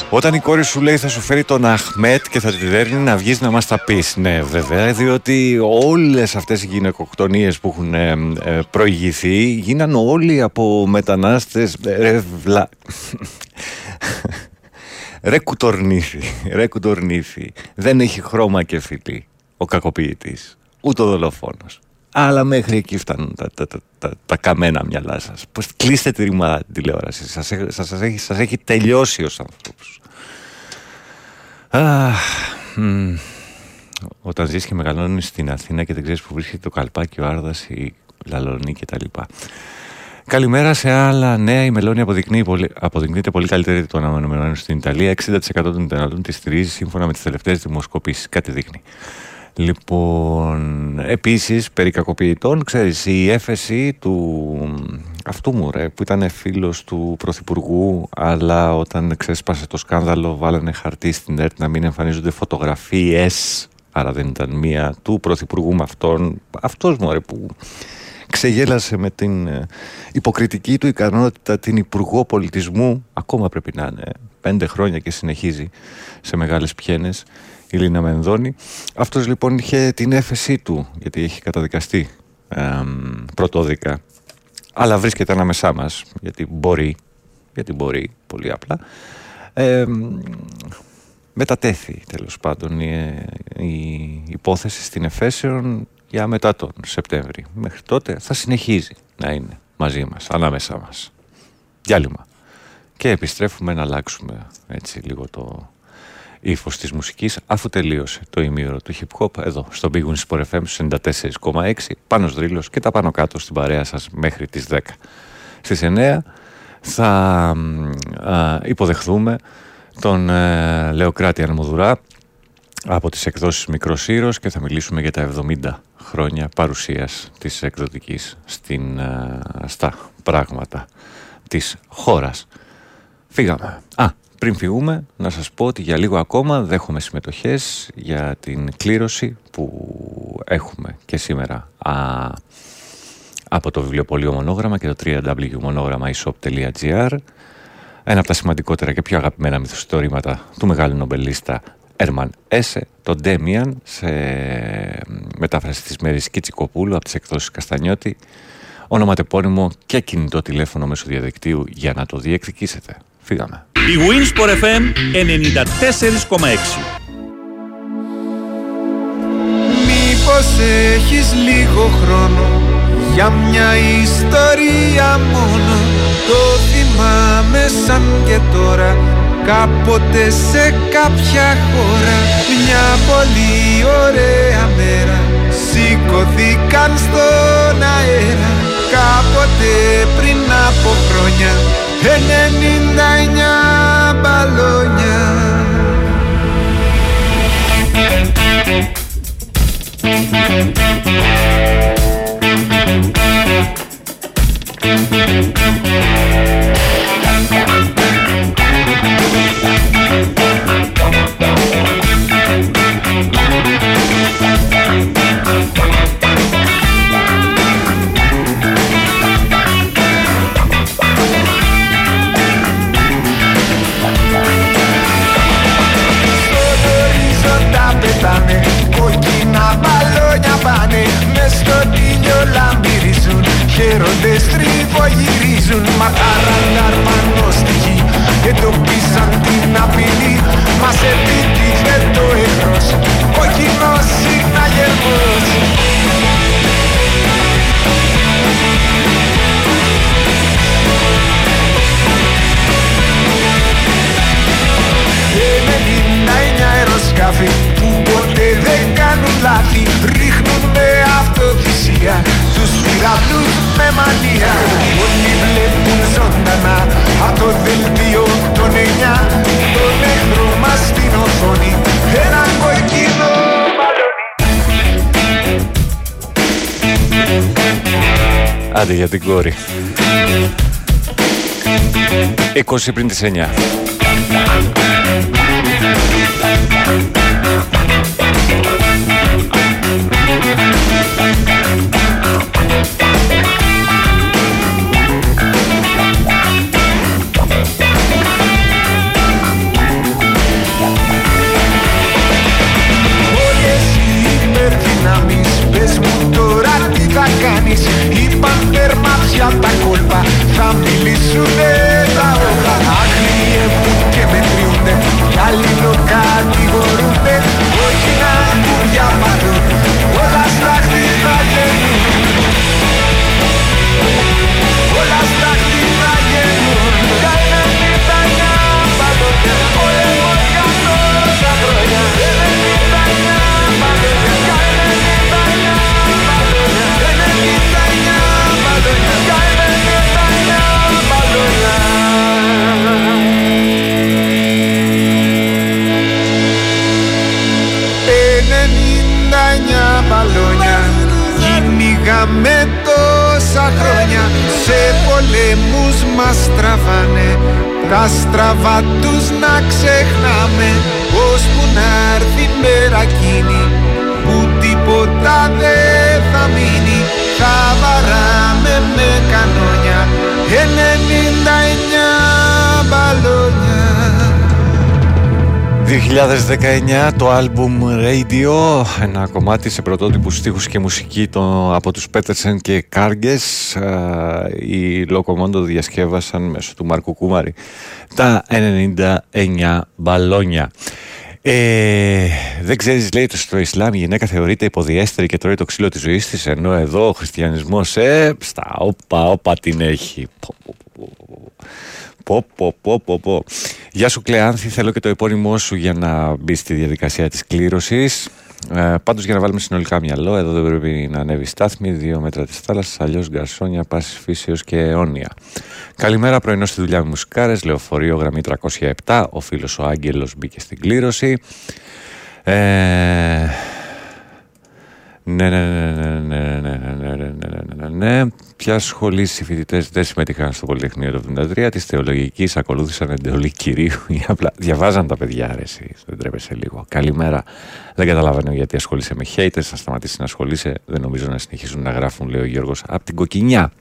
Όταν η κόρη σου λέει θα σου φέρει τον Αχμέτ και θα τη δέρνει να βγεις να μας τα πεις. Ναι βέβαια διότι όλες αυτές οι γυναικοκτονίες που έχουν ε, ε, προηγηθεί γίναν όλοι από μετανάστες ε, ρε βλα... Ρε κουτορνήθη, ρε κουτορνήθη. Δεν έχει χρώμα και φιλί ο κακοποιητής. Ούτε ο δολοφόνος αλλά μέχρι εκεί φτάνουν τα, τα, τα, τα, τα καμένα μυαλά σας. Πώς κλείστε τη ρημάδα την τηλεόραση. Σας, έχει- σας, σας έχει, σας έχει τελειώσει ως ανθρώπους. Αχ, μ. όταν ζεις και μεγαλώνεις στην Αθήνα και δεν ξέρεις που βρίσκεται το Καλπάκι, ο Άρδας, η Λαλονή κτλ. Καλημέρα σε άλλα νέα. Η Μελώνη αποδεικνύει πολύ, αποδεικνύεται πολύ καλύτερη των αναμενωμένων στην Ιταλία. 60% των Ιταλών τη στηρίζει σύμφωνα με τις τελευταίες δημοσκοπήσεις. Κάτι δείχνει. Λοιπόν, επίσης περί κακοποιητών, ξέρεις, η έφεση του αυτού μου ρε, που ήταν φίλος του Πρωθυπουργού, αλλά όταν ξέσπασε το σκάνδαλο βάλανε χαρτί στην ΕΡΤ να μην εμφανίζονται φωτογραφίες Άρα δεν ήταν μία του πρωθυπουργού με αυτόν. Αυτός μωρέ που ξεγέλασε με την ε, υποκριτική του ικανότητα την Υπουργό Πολιτισμού. Ακόμα πρέπει να είναι πέντε χρόνια και συνεχίζει σε μεγάλες πιένες η Λίνα Μενδώνη. Αυτός λοιπόν είχε την έφεσή του γιατί έχει καταδικαστεί ε, πρωτόδικα αλλά βρίσκεται ανάμεσά μας γιατί μπορεί, γιατί μπορεί πολύ απλά ε, μετατέθη τέλος πάντων η, η υπόθεση στην Εφέσεων για μετά τον Σεπτέμβρη. Μέχρι τότε θα συνεχίζει να είναι μαζί μας, ανάμεσά μας. Διάλειμμα. Και επιστρέφουμε να αλλάξουμε έτσι λίγο το ύφος της μουσικής αφού τελείωσε το ημίωρο του hip hop εδώ στο Big Wings Sport FM 94,6 πάνω Δρύλος και τα πάνω κάτω στην παρέα σας μέχρι τις 10. Στις 9 θα α, υποδεχθούμε τον ε, Λεοκράτη Αρμοδουρά από τις εκδόσεις Μικρός Ήρος και θα μιλήσουμε για τα 70 χρόνια παρουσίας της εκδοτικής στην, ε, στα πράγματα της χώρας. Φύγαμε. Α, πριν φύγουμε, να σας πω ότι για λίγο ακόμα δέχομαι συμμετοχές για την κλήρωση που έχουμε και σήμερα α, από το βιβλιοπωλείο Μονόγραμμα και το www.monogrammaishop.gr ένα από τα σημαντικότερα και πιο αγαπημένα μυθιστορήματα του μεγάλου νομπελίστα Έρμαν Έσε, τον Ντέμιαν, σε μετάφραση της Μέρης Κιτσικοπούλου από τις εκδόσεις Καστανιώτη, ονοματεπώνυμο και κινητό τηλέφωνο μέσω διαδικτύου για να το διεκδικήσετε. Φύγαμε. Η Winsport FM 94,6 Μήπως έχεις λίγο χρόνο για μια ιστορία μόνο; Το θυμάμαι σαν και τώρα Κάποτε σε κάποια χώρα. Μια πολύ ωραία μέρα Σηκωθήκαν στον αέρα. Κάποτε πριν από χρόνια Enendindaiña baloña Thank στριφογυρίζουν Μα χαραντάρ πάνω στη γη. Εντοπίσαν την απειλή Μας επιτύχε το εχθρός. Ο κοινός συναγερμός Ενενήντα εννιά αεροσκάφη που ποτέ δεν κάνουν λάθη Ρίχνουν με αυτοθυσία τους πυραυλούς το δελτίο των εννιά Τον εχθρό μας στην οθόνη ένα κοκκινό Άντε για την κόρη. 20 πριν τις 9 Όλες κάνεις. Είπαν θερμάτια τα κόλπα Θα μιλήσουνε τα όχα Αγριεύουν και μετριούνται Κι άλλοι κατηγορούνται με τόσα χρόνια σε πολεμούς μας τραβάνε. Τα στραβά τους να ξεχνάμε πως που να έρθει η μέρα που τίποτα δεν θα μείνει. Τα βαράμε με κανόνια 2019 το άλμπουμ Radio ένα κομμάτι σε πρωτότυπους στίχους και μουσική το, από τους Πέτερσεν και Κάργες. Οι Λοκομόντο διασκεύασαν μέσω του Μάρκου Κούμαρη τα 99 μπαλόνια. Ε, δεν ξέρεις λέει στο Ισλάμ η γυναίκα θεωρείται υποδιέστερη και τρώει το ξύλο της ζωής της ενώ εδώ ο χριστιανισμός ε, στα όπα όπα την έχει Πω, πω, πω, πω, πω. Γεια σου Κλεάνθη, θέλω και το επώνυμό σου για να μπει στη διαδικασία της κλήρωσης. Ε, πάντως για να βάλουμε συνολικά μυαλό, εδώ δεν πρέπει να ανέβει στάθμη, δύο μέτρα της θάλασσας, αλλιώς γκαρσόνια, πάσης φύσεως και αιώνια. Καλημέρα, πρωινός στη δουλειά με μουσικάρες, λεωφορείο γραμμή 307, ο φίλος ο Άγγελος μπήκε στην κλήρωση. Ε, ναι, ναι, ναι, ναι, ναι, ναι, ναι, ναι, ναι, ναι, ναι, ναι. Ποια σχολή οι φοιτητέ δεν συμμετείχαν στο Πολυτεχνείο του 1973, τη θεολογική ακολούθησαν εντολή κυρίου ή απλά διαβάζαν τα παιδιά, αρέσει. Δεν τρέπεσαι λίγο. Καλημέρα. Δεν καταλαβαίνω γιατί ασχολείσαι με haters, θα σταματήσει να ασχολείσαι. Δεν νομίζω να συνεχίσουν να γράφουν, λέει ο Γιώργο, από την κοκκινιά.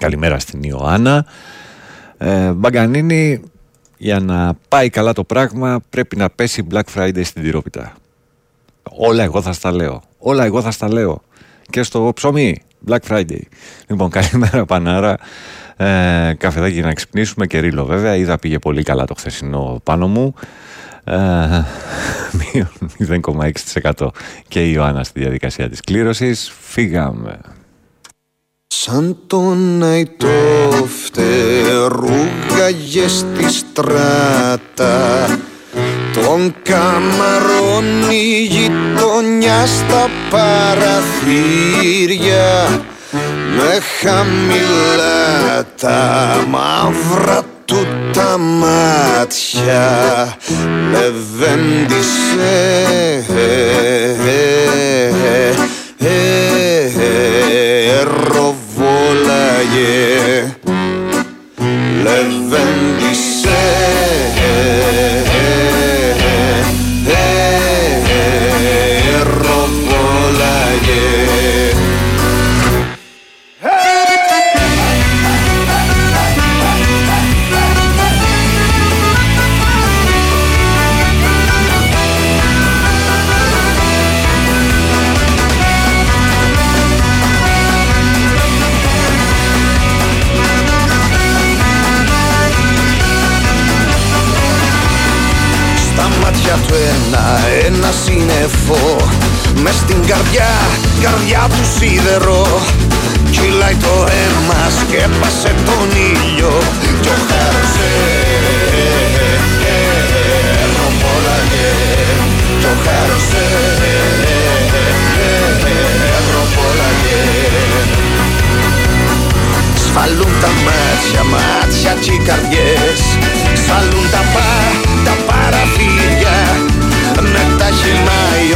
Καλημέρα στην Ιωάννα. Ε, Μπαγκανίνη, για να πάει καλά το πράγμα πρέπει να πέσει Black Friday στην τυρόπιτα. Όλα εγώ θα στα λέω. Όλα εγώ θα στα λέω. Και στο ψωμί. Black Friday. Λοιπόν, καλημέρα Πανάρα. Ε, καφεδάκι να ξυπνήσουμε και ρίλο βέβαια. Είδα πήγε πολύ καλά το χθεσινό πάνω μου. Ε, 0,6% και η Ιωάννα στη διαδικασία της κλήρωσης. Φύγαμε. Σαν τον αϊτό φτερούγαγε στη στράτα τον καμαρώνει η γειτονιά στα παραθύρια. Με χαμηλά τα μαύρα του τα μάτια. Λεβέντισε Ροβόλαγε. Λεβέντισε ένα, ένα σύννεφο. Μες στην καρδιά, καρδιά του σίδερο. Κυλάει το αίμα, σκέπασε τον ήλιο. Κι ο χάρος ροπόλαγε Κι ο χάρος ροπόλαγε Σφαλούν τα μάτια, μάτια και οι καρδιές. Σφαλούν τα πα, τα παραθύρια I'm not touching my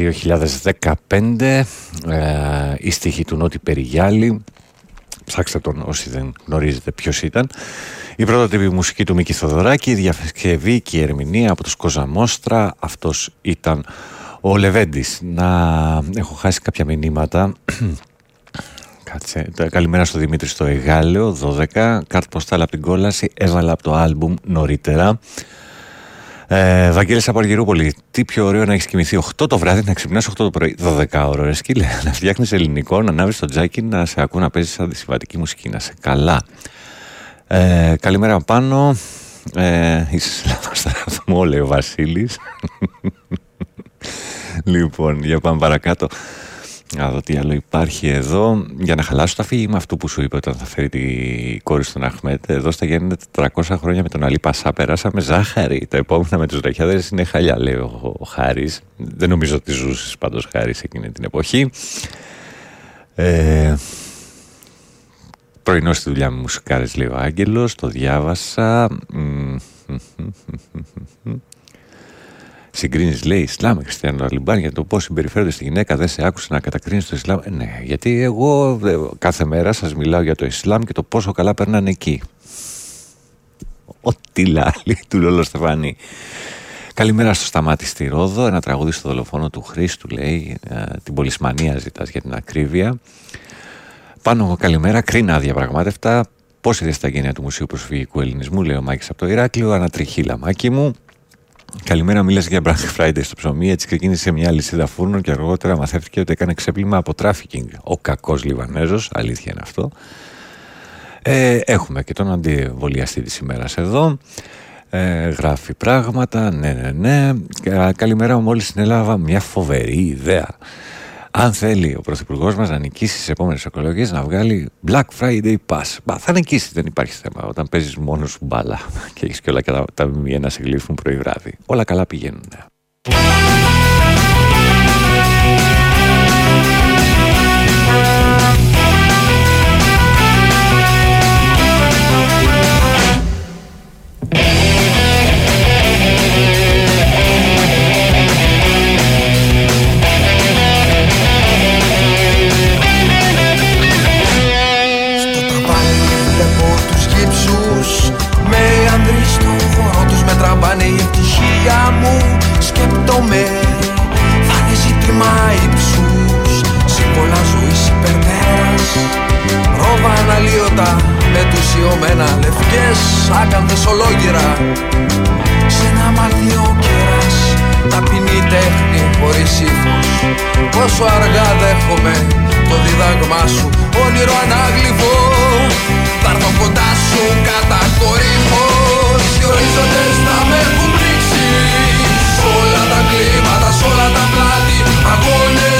εδώ είμαστε στο 2015. Ε, οι στίχοι του Νότη Περγιάλη. Ψάξτε τον όσοι δεν γνωρίζετε ποιος ήταν. Η πρωτότυπη μουσική του Μίκη Θεοδωράκη, η διασκευή και η ερμηνεία από τους Κόζα Μόστρα. Αυτός ήταν ο Λεβέντης. Να έχω χάσει κάποια μηνύματα. κάτσε. Τα- Καλημέρα στο Δημήτρη στο Αιγάλεω, 12. Κάρτ ποστάλ από την κόλαση. Έβαλα από το άλμπουμ νωρίτερα. Ε, Βαγγέλης από Αργυρούπολη. Τι πιο ωραίο να έχεις κοιμηθεί 8 το βράδυ, να ξυπνάς 8 το πρωί. 12 ώρο, ρε σκύλε. Να φτιάχνεις ελληνικό, να ανάβεις το τζάκι, να σε ακού να παίζεις αντισυμβατική μουσική, να σε καλά. Ε, καλημέρα πάνω. Ε, είσαι λάθος σταθμό, λέει ο Βασίλης. λοιπόν, για πάμε παρακάτω. Να δω τι άλλο υπάρχει εδώ. Για να χαλάσω το αφήγημα αυτού που σου είπε όταν θα φέρει τη κόρη στον Αχμέτ. Εδώ στα Γέννητα 400 χρόνια με τον Αλή Πασά περάσαμε ζάχαρη. Τα επόμενα με τους Ραχιάδες είναι χαλιά, λέει ο, ο Χάρης. Δεν νομίζω ότι ζούσες πάντως Χάρης εκείνη την εποχή. Ε, Πρωινός στη δουλειά με μουσικάρες λέει ο Άγγελος, το διάβασα. Μμμ, Συγκρίνεις, λέει, Ισλάμ με Χριστιανό Αλιμπάν για το πώς συμπεριφέρονται στη γυναίκα. Δεν σε άκουσα να κατακρίνεις το Ισλάμ. Ε, ναι, γιατί εγώ ε, κάθε μέρα σας μιλάω για το Ισλάμ και το πόσο καλά περνάνε εκεί. Ό,τι λάλη του Λόλο Στεφάνη. Καλημέρα στο Σταμάτη στη Ρόδο. Ένα τραγούδι στο δολοφόνο του Χρήστου, λέει. ε, Την πολυσμανία ζητάς για την ακρίβεια. Πάνω καλημέρα, κρίνα αδιαπραγμάτευτα. Πώ είδε τα γένεια του Μουσείου Προσφυγικού Ελληνισμού, λέει ο Μάκης από το Ηράκλειο. Ανατριχίλα, Μάκη μου. Καλημέρα, μίλησε για Black Friday στο ψωμί. Έτσι ξεκίνησε μια λυσίδα φούρνων και αργότερα μαθεύτηκε ότι έκανε ξέπλυμα από τράφικινγκ. Ο κακός Λιβανέζος, αλήθεια είναι αυτό. Ε, έχουμε και τον αντιβολιαστή της ημέρας εδώ. Ε, γράφει πράγματα, ναι, ναι, ναι. Κα- Καλημέρα μου, μόλις συνέλαβα μια φοβερή ιδέα. Αν θέλει ο Πρωθυπουργός μας να νικήσει στις επόμενες εκλογές, να βγάλει Black Friday Pass. Μπα, θα νικήσει, δεν υπάρχει θέμα. Όταν παίζεις μόνος σου μπάλα και έχεις και όλα και τα, τα μη να σε γλύφουν πρωί βράδυ. Όλα καλά πηγαίνουν. Τους με τραμπάνε η ευτυχία μου. Σκέπτομαι θα είναι ζήτημα ύψους. Σε πολλά ζωής υπερτέρας Ρόβα αναλύωτα μετουσιωμένα λευκές. Άκανθες ολόγυρα Σε ένα μαλδιό κέρας. Ταπεινή τέχνη χωρίς ύφος. Πόσο αργά δέχομαι το δίδαγμά σου όνειρο ανάγλυφο. Θα έρθω κοντά σου κατακορύφως Οι ορίζοντες θα με έχουν ρίξει. Σ' όλα τα κλίματα, σ' όλα τα πλάτη Αγώνες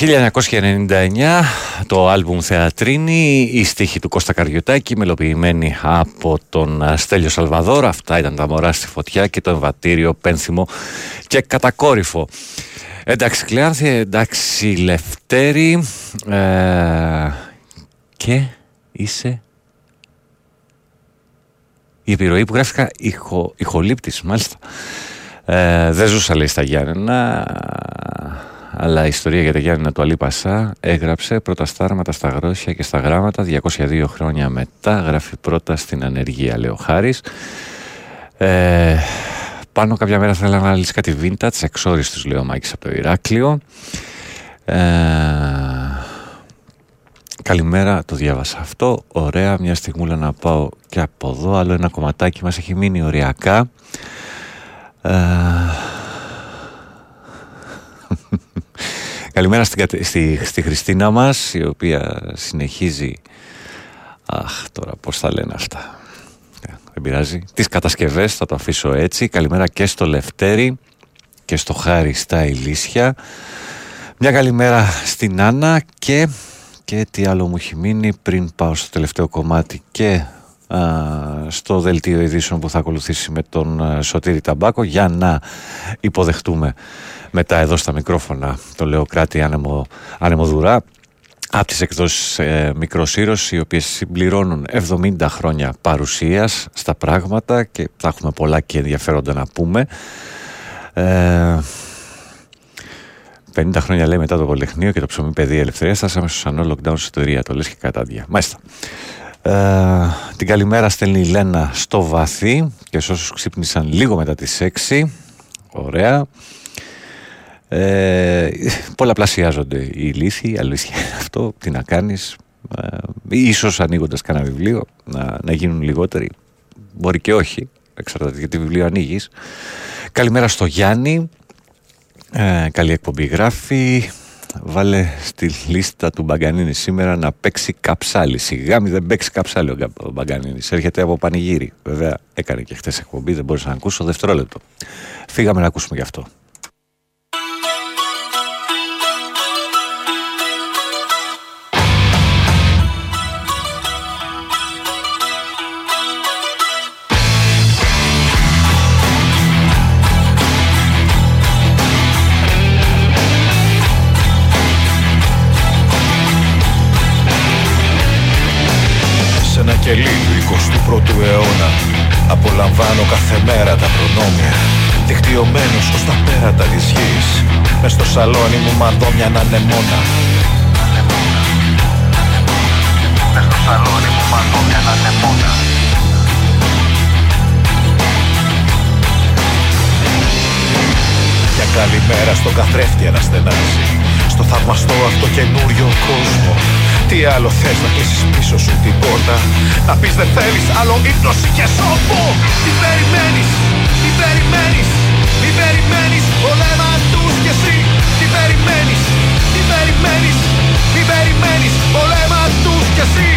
Λοιπόν, 1999 το άλμπουμ Θεατρίνη, η στίχη του Κώστα Καριωτάκη, μελοποιημένη από τον ε, Στέλιο Σαλβαδόρα. Αυτά ήταν τα μωρά στη φωτιά και το εμβατήριο πένθυμο και κατακόρυφο. Εντάξει Κλεάνθη, εντάξει Λευτέρη ε, και είσαι η επιρροή που γράφηκα ηχο, ηχολήπτης μάλιστα. Ε, δεν ζούσα λέει στα Γιάννενα αλλά η ιστορία για τα Γιάννενα του Αλή Πασά έγραψε πρώτα στάρματα στα γρόσια και στα γράμματα 202 χρόνια μετά γράφει πρώτα στην ανεργία λέει ο Χάρης ε, πάνω κάποια μέρα θα έλεγα να λύσει κάτι vintage εξόριστος λέει ο Μάκης από το Ηράκλειο ε, Καλημέρα, το διάβασα αυτό. Ωραία, μια στιγμούλα να πάω και από εδώ. Άλλο ένα κομματάκι μας έχει μείνει οριακά. Ε, Καλημέρα στη, στη, στη Χριστίνα μας, η οποία συνεχίζει... Αχ, τώρα πώς θα λένε αυτά. Ε, δεν πειράζει. Τις κατασκευές θα το αφήσω έτσι. Καλημέρα και στο Λευτέρη και στο Χάρη στα Ηλίσια. Μια καλημέρα στην Άννα και, και τι άλλο μου έχει μείνει πριν πάω στο τελευταίο κομμάτι και στο δελτίο ειδήσεων που θα ακολουθήσει με τον Σωτήρη Ταμπάκο για να υποδεχτούμε μετά εδώ στα μικρόφωνα το λέω κράτη άνεμο, άνεμο από τις εκδόσεις ε, οι οποίες συμπληρώνουν 70 χρόνια παρουσίας στα πράγματα και θα έχουμε πολλά και ενδιαφέροντα να πούμε. Ε, 50 χρόνια λέει μετά το Πολυχνείο και το ψωμί παιδεία ελευθερία, στάσαμε στο σανό lockdown στο εταιρεία, το λες και κατάντια. Μάλιστα. Ε, την καλημέρα στέλνει η Λένα στο βαθύ και σε όσους ξύπνησαν λίγο μετά τις 6. Ωραία. Ε, πολλαπλασιάζονται οι λύθοι, αλήθεια αυτό, τι να κάνεις. Ε, ίσως ανοίγοντας κανένα βιβλίο να, να γίνουν λιγότεροι. Μπορεί και όχι, εξαρτάται γιατί βιβλίο ανοίγεις. Καλημέρα στο Γιάννη. Ε, καλή εκπομπή γράφει. Βάλε στη λίστα του Μπαγκανίνη σήμερα να παίξει καψάλι. Σιγά μη δεν παίξει καψάλι ο Μπαγκανίνης. Έρχεται από πανηγύρι. Βέβαια έκανε και χθες εκπομπή, δεν μπορούσα να ακούσω. Δευτερόλεπτο. Φύγαμε να ακούσουμε γι' αυτό. Κελί του 21ου αιώνα. Απολαμβάνω κάθε μέρα τα προνόμια. Δικτυωμένος ως τα πέρατα της γης. Μες στο σαλόνι μου μαντόμια να ανεμόνα Μες στο σαλόνι μου μαντόμια να ανεμόνα Για καλημέρα στον καθρέφτη αναστενάζει Στο θαυμαστό αυτό καινούριο κόσμο. Τι άλλο θες να κλείσεις πίσω σου την πόρτα; Να πεις δεν θέλεις άλλο ύπνωση και σώπο; Τι περιμένεις, τι περιμένεις Τι περιμένεις. Πολέμα τους κι εσύ Τι περιμένεις, τι περιμένεις Τι περιμένεις. Πολέμα τους κι εσύ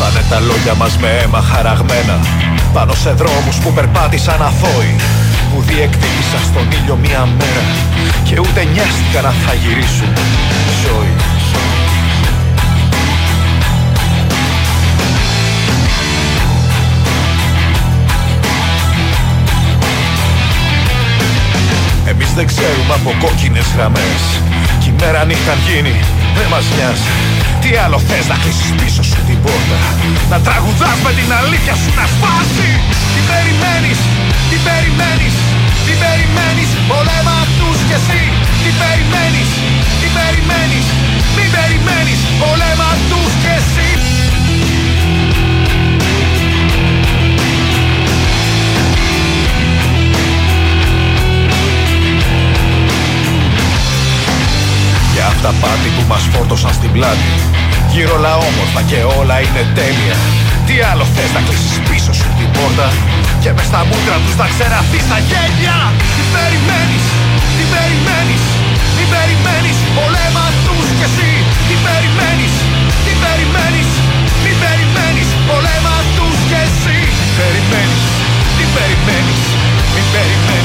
Πάνε τα λόγια μας με αίμα χαραγμένα. Πάνω σε δρόμους που περπάτησαν αθώοι Που διεκδίκησαν στον ήλιο μία μέρα. Και ούτε νοιάστηκαν να θα γυρίσουν. Ζωή. Εμείς δεν ξέρουμε από κόκκινες γραμμές. Κι η μέρα νύχτα γίνει δεν μας νοιάζει. Τι άλλο θες να κλείσεις πίσω σου την πόρτα. Να τραγουδάς με την αλήθεια σου να σπάσει. Τι περιμένεις, τι περιμένεις Τι περιμένεις, πολέμα τους κι εσύ. Τι περιμένεις, τι περιμένεις Μην περιμένεις, πολέμα τους κι εσύ. Για αυτά πάτη που μας φόρτωσαν στην πλάτη Γύρω όλα όμορφα και όλα είναι τέλεια. Τι άλλο θες να κλείσεις πίσω σου την πόρτα Και μες στα μούτρα τους να ξεραθεί τα γέλια. Τι περιμένεις, τι περιμένεις, τι περιμένεις Πολέμα τους κι εσύ. Τι περιμένεις, τι περιμένεις, τι περιμένεις Πολέμα τους κι εσύ. Περιμένεις, τι περιμένεις, τι περιμένεις.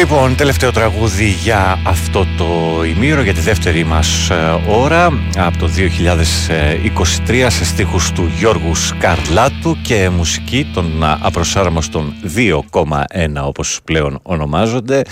Λοιπόν, τελευταίο τραγούδι για αυτό το ημίρο, για τη δεύτερη μας ε, ώρα από το 2023 σε στίχους του Γιώργου Σκαρλάτου και μουσική των ε, απροσάρμοστων 2,1 όπως πλέον ονομάζονται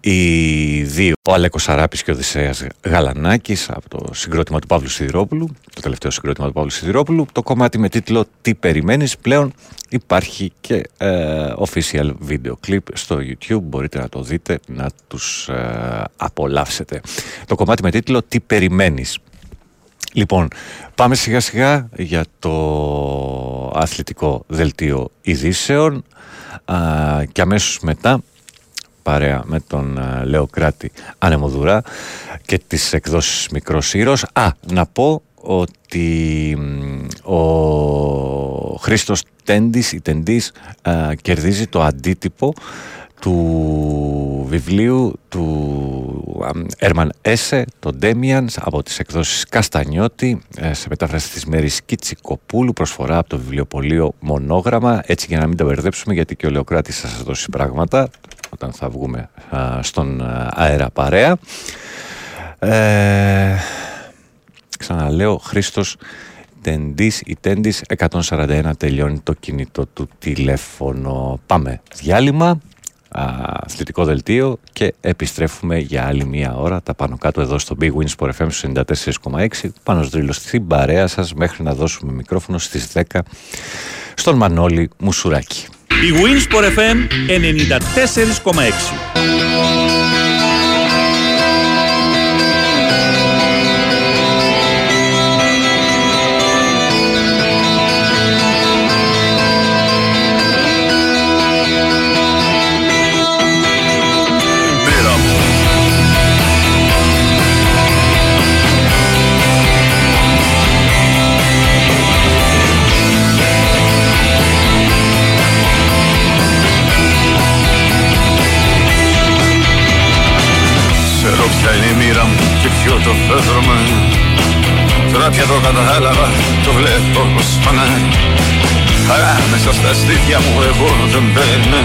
οι δύο, ο Αλέκος Σαράπης και ο Οδυσσέας Γαλανάκης από το συγκρότημα του Παύλου Σιδηρόπουλου το τελευταίο συγκρότημα του Παύλου Σιδηρόπουλου. Το κομμάτι με τίτλο «Τι περιμένεις» πλέον υπάρχει και ε, official video clip στο YouTube. Μπορείτε να το δείτε να τους ε, απολαύσετε. Το κομμάτι με τίτλο «Τι περιμένεις» Λοιπόν, πάμε σιγά σιγά για το αθλητικό δελτίο ειδήσεων α, και αμέσως μετά παρέα με τον ε, Λεοκράτη Ανεμοδουρά και τις εκδόσεις Μικρός Ήρος. Α, να πω ότι ο Χρήστος Τέντης, η Τεντής, ε, κερδίζει το αντίτυπο του βιβλίου του Έρμαν Έσε, τον Ντέμιαν, από τις εκδόσεις Καστανιώτη, ε, σε μετάφραση της Μέρης Κιτσικοπούλου, προσφορά από το βιβλιοπωλείο Μονόγραμμα, έτσι για να μην τα μπερδέψουμε, γιατί και ο Λεοκράτης θα σας δώσει πράγματα, όταν θα βγούμε στον αέρα παρέα. Ε, ξαναλέω, Χρήστος Τεντής ή Τέντης 141 τελειώνει το κινητό του τηλέφωνο. Πάμε διάλειμμα, αθλητικό δελτίο και επιστρέφουμε για άλλη μία ώρα τα πάνω κάτω εδώ στο Big Wins Sport FM 94,6 πάνω στο στην παρέα σας μέχρι να δώσουμε μικρόφωνο στις 10 στον Μανώλη Μουσουράκη. Η Winsport FM 94,6 πως φανάρι Χαρά μέσα στα στήθια μου εγώ δεν παίρνω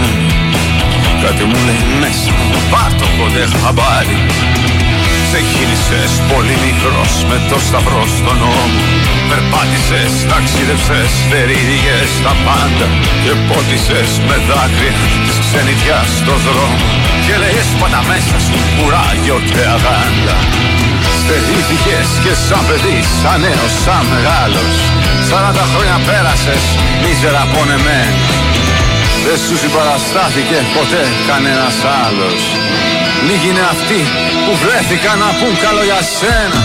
Κάτι μου λέει μέσα μου, πάρ' το κοντέ χαμπάρι Ξεκίνησες πολύ μικρός με το σταυρό στον νόμο. Περπάτησες, ταξίδευσες, θερίδιγες τα πάντα Και πότισες με δάκρυα της ξενιτιάς στο δρόμο. Και λέγες πάντα μέσα σου κουράγιο και αγάντα Στερήθηκες και σαν παιδί, σαν νέος, σαν μεγάλος. Σαράντα χρόνια πέρασες, μίζερα πονεμένο Δεν σου συμπαραστάθηκε ποτέ κανένας άλλος. Λίγοι είναι αυτοί που βρέθηκαν να πούν καλό για σένα.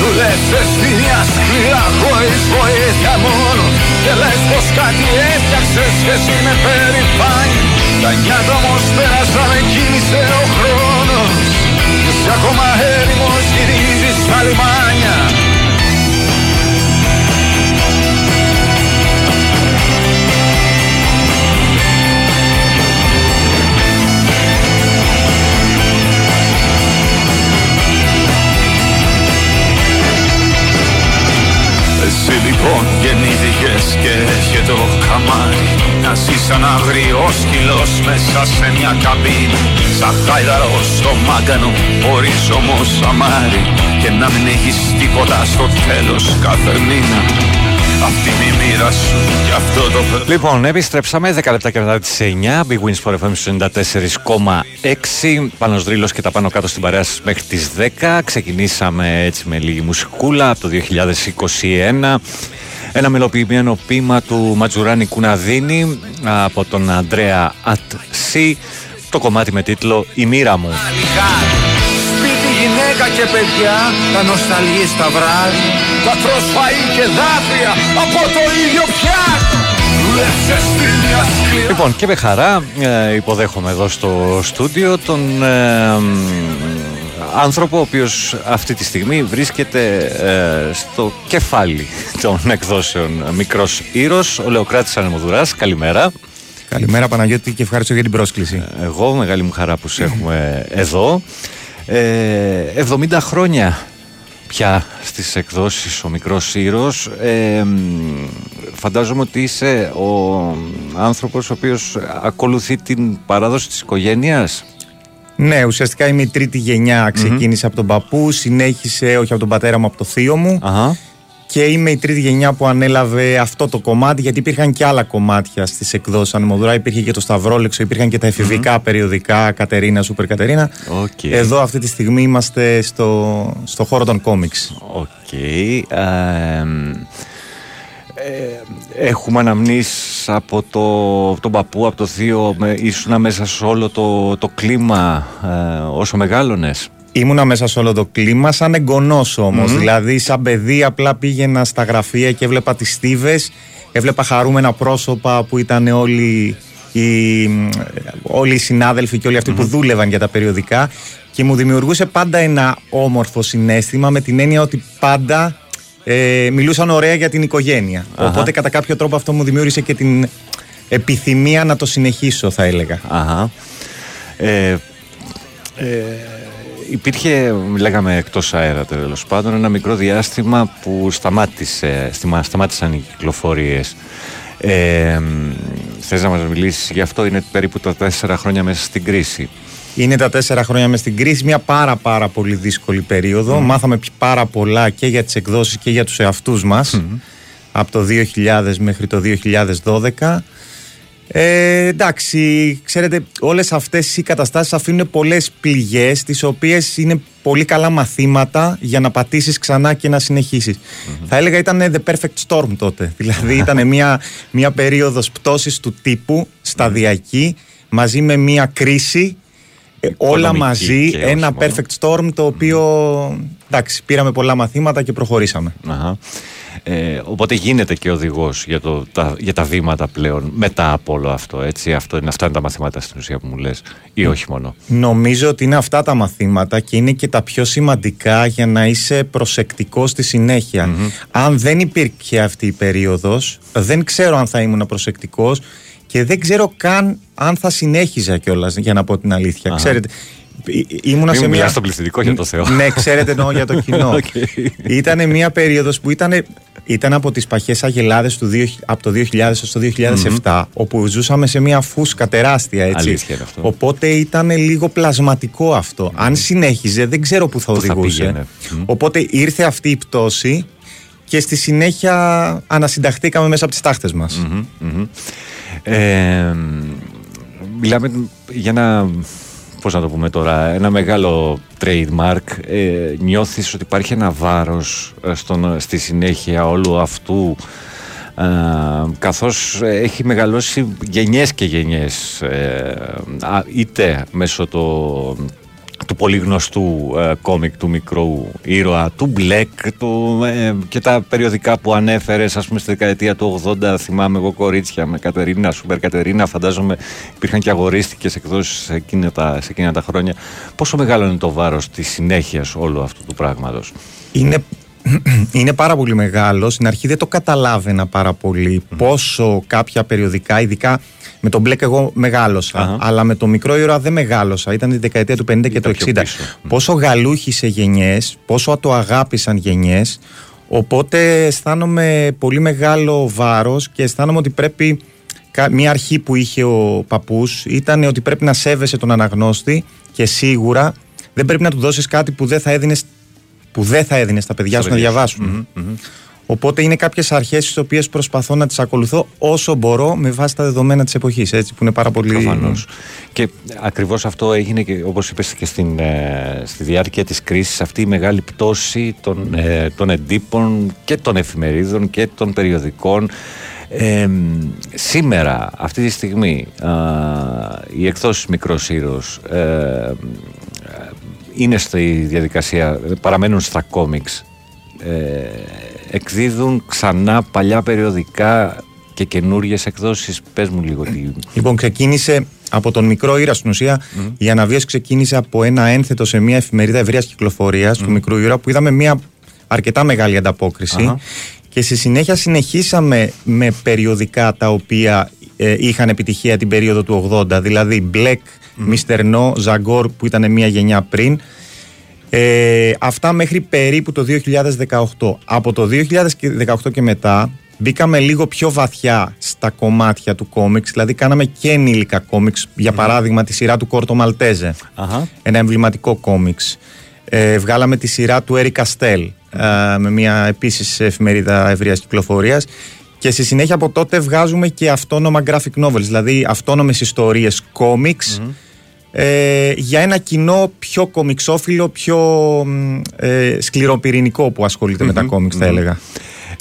Δουλεύσες μια σκληρά χωρίς βοήθεια μόνο. Και λες πως κάτι έφτιαξες και εσύ με περηφάνει Τα νιάτα όμως πέρασαν κύλησε ο χρόνος Και σε ακόμα έρημος γυρίζεις στα λιμάνια Εσύ λοιπόν γεννήθηκες και έχει το καμάρι. Να ζεις σαν αγριός σκυλός μέσα σε μια καμπίνα Σαν χάιδαρος στο μάγκανο χωρίς όμως αμάρι. Και να μην έχεις τίποτα στο τέλος κάθε μήνα αυτή είναι η μοίρα σου και αυτό το Λοιπόν, επιστρέψαμε 10 λεπτά και μετά τις 9. Big Wins for FM 94,6. Πάνω δρύλος και τα πάνω κάτω στην παρέα σας μέχρι τις 10. Ξεκινήσαμε έτσι με λίγη μουσικούλα από το 2021. Ένα μελοποιημένο ποίημα του Ματζουράνη Κουναδίνη από τον Αντρέα Ατσί. Το κομμάτι με τίτλο «Η μοίρα μου». Σπίτι, γυναίκα και παιδιά Τα νοσταλγείς τα βράδια Τα τρως φαΐ και δάκρυα Από το ίδιο πιάτο Λοιπόν και με χαρά ε, υποδέχομαι εδώ στο στούντιο τον ε, άνθρωπο ο οποίος αυτή τη στιγμή βρίσκεται ε, στο κεφάλι των εκδόσεων Μικρός Ήρος, ο Λεοκράτης Ανεμοδουράς. Καλημέρα. Καλημέρα Παναγιώτη και ευχαριστώ για την πρόσκληση. Εγώ μεγάλη μου χαρά που σε έχουμε εδώ. Ε, 70 χρόνια πια στις εκδόσεις ο μικρός Ήρος. Ε, φαντάζομαι ότι είσαι ο άνθρωπος ο οποίος ακολουθεί την παράδοση της οικογένειας. Ναι, ουσιαστικά είμαι η τρίτη γενιά. Ξεκίνησε από τον παππού, συνέχισε όχι από τον πατέρα μου, από το θείο μου. Αχα. Και είμαι η τρίτη γενιά που ανέλαβε αυτό το κομμάτι, γιατί υπήρχαν και άλλα κομμάτια στις εκδόσεις Ανεμοδουρά. Υπήρχε και το Σταυρόλεξο, υπήρχαν και τα εφηβικά περιοδικά Κατερίνα, Σούπερ Κατερίνα. Οκ. Εδώ αυτή τη στιγμή είμαστε στο, στο χώρο των κόμιξ. Οκ. Ε, ε, έχουμε αναμνήσεις από το, τον παππού, από το θείο, με, ήσουνα μέσα σε όλο το, το κλίμα ε, όσο μεγάλωνες; Ήμουνα μέσα σε όλο το κλίμα, σαν εγγονός όμως. Μμμ. Δηλαδή, σαν παιδί, απλά πήγαινα στα γραφεία και έβλεπα τις στίβες. Έβλεπα χαρούμενα πρόσωπα που ήταν όλοι οι, όλοι οι συνάδελφοι και όλοι αυτοί που δούλευαν για τα περιοδικά. Και μου δημιουργούσε πάντα ένα όμορφο συνέστημα με την έννοια ότι πάντα ε, μιλούσαν ωραία για την οικογένεια. Αχα. Οπότε, κατά κάποιο τρόπο, αυτό μου δημιούργησε και την επιθυμία να το συνεχίσω, θα έλεγα. Αχα. Ε, ε, υπήρχε, λέγαμε εκτός αέρα τέλος πάντων, ένα μικρό διάστημα που σταμάτησε, στημα- σταμάτησαν οι κυκλοφορίες. Ε, θες να μας μιλήσεις γι' αυτό, είναι περίπου τα τέσσερα χρόνια μέσα στην κρίση. Είναι τα τέσσερα χρόνια με στην κρίση, μια πάρα πάρα πολύ δύσκολη περίοδο. Μάθαμε πι- πάρα πολλά και για τις εκδόσεις και για τους εαυτούς μας από το 2000 μέχρι το 2012. Ε, εντάξει, ξέρετε, όλες αυτές οι καταστάσεις αφήνουν πολλές πληγές τις οποίες είναι πολύ καλά μαθήματα για να πατήσεις ξανά και να συνεχισεις Θα έλεγα ήταν the perfect storm τότε. Δηλαδή ήταν μια, μια περίοδος πτώσης του τύπου σταδιακή μαζί με μια κρίση ε, όλα Οικονομική μαζί, και όχι ένα μόνο. perfect storm το οποίο εντάξει, πήραμε πολλά μαθήματα και προχωρήσαμε. Αχα. Ε, οπότε γίνεται και οδηγός για, το, τα, για τα βήματα πλέον μετά από όλο αυτό. Έτσι. αυτό είναι, αυτά είναι τα μαθήματα στην ουσία που μου λες ή όχι μόνο. Νομίζω ότι είναι αυτά τα μαθήματα και είναι και τα πιο σημαντικά για να είσαι προσεκτικός στη συνέχεια. Αν δεν υπήρχε αυτή η περίοδος, δεν ξέρω αν θα ήμουν προσεκτικός και δεν ξέρω καν αν θα συνέχιζα κιόλας για να πω την αλήθεια. Αχα. Ξέρετε, ή- ήμουνα Μην σε μου μια... μιλάς στο πληθυντικό για το Θεό. Ναι, ξέρετε εννοώ για το κοινό. Οκ. Ήταν μια περίοδος που ήταν, ήταν από τις παχές αγελάδες του 2000 από το 2000 έως το 2007 όπου ζούσαμε σε μια φούσκα τεράστια έτσι. Αλήθεια είναι αυτό. Οπότε ήταν λίγο πλασματικό αυτό. Αν συνέχιζε δεν ξέρω που θα Πού θα οδηγούσε. πήγαινε. Μμ. Οπότε ήρθε αυτή η πτώση και στη συνέχεια ανασυνταχθήκαμε μέσα από τις στάχτες μας. Μμμ, μμμ. Ε, μιλάμε για ένα, πώς να το πούμε τώρα, ένα μεγάλο trademark. Ε, νιώθεις ότι υπάρχει ένα βάρος ε, στον, στη συνέχεια όλου αυτού ε, καθώς έχει μεγαλώσει γενιές και γενιές ε, α, είτε μέσω το, του πολύ γνωστού ε, κόμικ του μικρού ήρωα, του Μπλεκ του, ε, και τα περιοδικά που ανέφερες, ας πούμε στη δεκαετία του 80 θυμάμαι εγώ κορίτσια με Κατερίνα, Σούπερ Κατερίνα φαντάζομαι υπήρχαν και αγορίστικες εκδόσεις σε εκείνα, τα, σε εκείνα τα χρόνια πόσο μεγάλο είναι το βάρος της συνέχειας όλου αυτού του πράγματος; Είναι, είναι πάρα πολύ μεγάλο. Στην αρχή δεν το καταλάβαινα πάρα πολύ πόσο κάποια περιοδικά, ειδικά με τον Μπλεκ εγώ μεγάλωσα, αλλά με το μικρό ήρωα δεν μεγάλωσα. Ήταν τη δεκαετία του 50 και του 60. Πόσο γαλούχησε γενιές, πόσο το αγάπησαν γενιές. Οπότε αισθάνομαι πολύ μεγάλο βάρος και αισθάνομαι ότι πρέπει κα- μια αρχή που είχε ο παππούς ήταν ότι πρέπει να σέβεσαι τον αναγνώστη και σίγουρα δεν πρέπει να του δώσεις κάτι που δεν θα έδινες που δεν θα έδινες στα παιδιά Στα σου να παιδιά σου. διαβάσουν. Οπότε είναι κάποιες αρχές τις οποίες προσπαθώ να τις ακολουθώ όσο μπορώ με βάση τα δεδομένα της εποχής. Έτσι, που είναι πάρα πολύ. Προφανώς. Και ακριβώς αυτό έγινε και όπως είπες και στην, ε, στη διάρκεια της κρίσης αυτή η μεγάλη πτώση των, ε, των εντύπων και των εφημερίδων και των περιοδικών. Ε, σήμερα, αυτή τη στιγμή, α, οι εκδόσεις Μικρός Ήρος ε, είναι στη διαδικασία, παραμένουν στα κόμιξ, ε, εκδίδουν ξανά παλιά περιοδικά και καινούριε εκδόσεις. Πες μου λίγο τι... Λοιπόν, ξεκίνησε από τον μικρό ήρα στην ουσία. Η αναβίωση ξεκίνησε από ένα ένθετο σε μια εφημερίδα ευρείας κυκλοφορίας του μικρού ήρα που είδαμε μια αρκετά μεγάλη ανταπόκριση. Αχα. Και στη συνέχεια συνεχίσαμε με περιοδικά τα οποία ε, είχαν επιτυχία την περίοδο του 80. Δηλαδή Black, Mr. No, Zagor που ήταν μια γενιά πριν. Ε, αυτά μέχρι περίπου το 2018. Από το 2018 και μετά μπήκαμε λίγο πιο βαθιά στα κομμάτια του κόμιξ, δηλαδή κάναμε και ενήλικα κόμιξ, για παράδειγμα τη σειρά του Κόρτο Μαλτέζε, Αχα. ένα εμβληματικό κόμιξ. Ε, βγάλαμε τη σειρά του Έρι Καστέλ, ε, με μια επίσης εφημερίδα ευρείας κυκλοφορίας. Και στη συνέχεια από τότε βγάζουμε και αυτόνομα graphic novels, δηλαδή αυτόνομες ιστορίες κόμιξ, ε, για ένα κοινό πιο κομιξόφιλο, πιο μ, ε, σκληροπυρηνικό που ασχολείται με τα κόμιξ θα μμμ. έλεγα.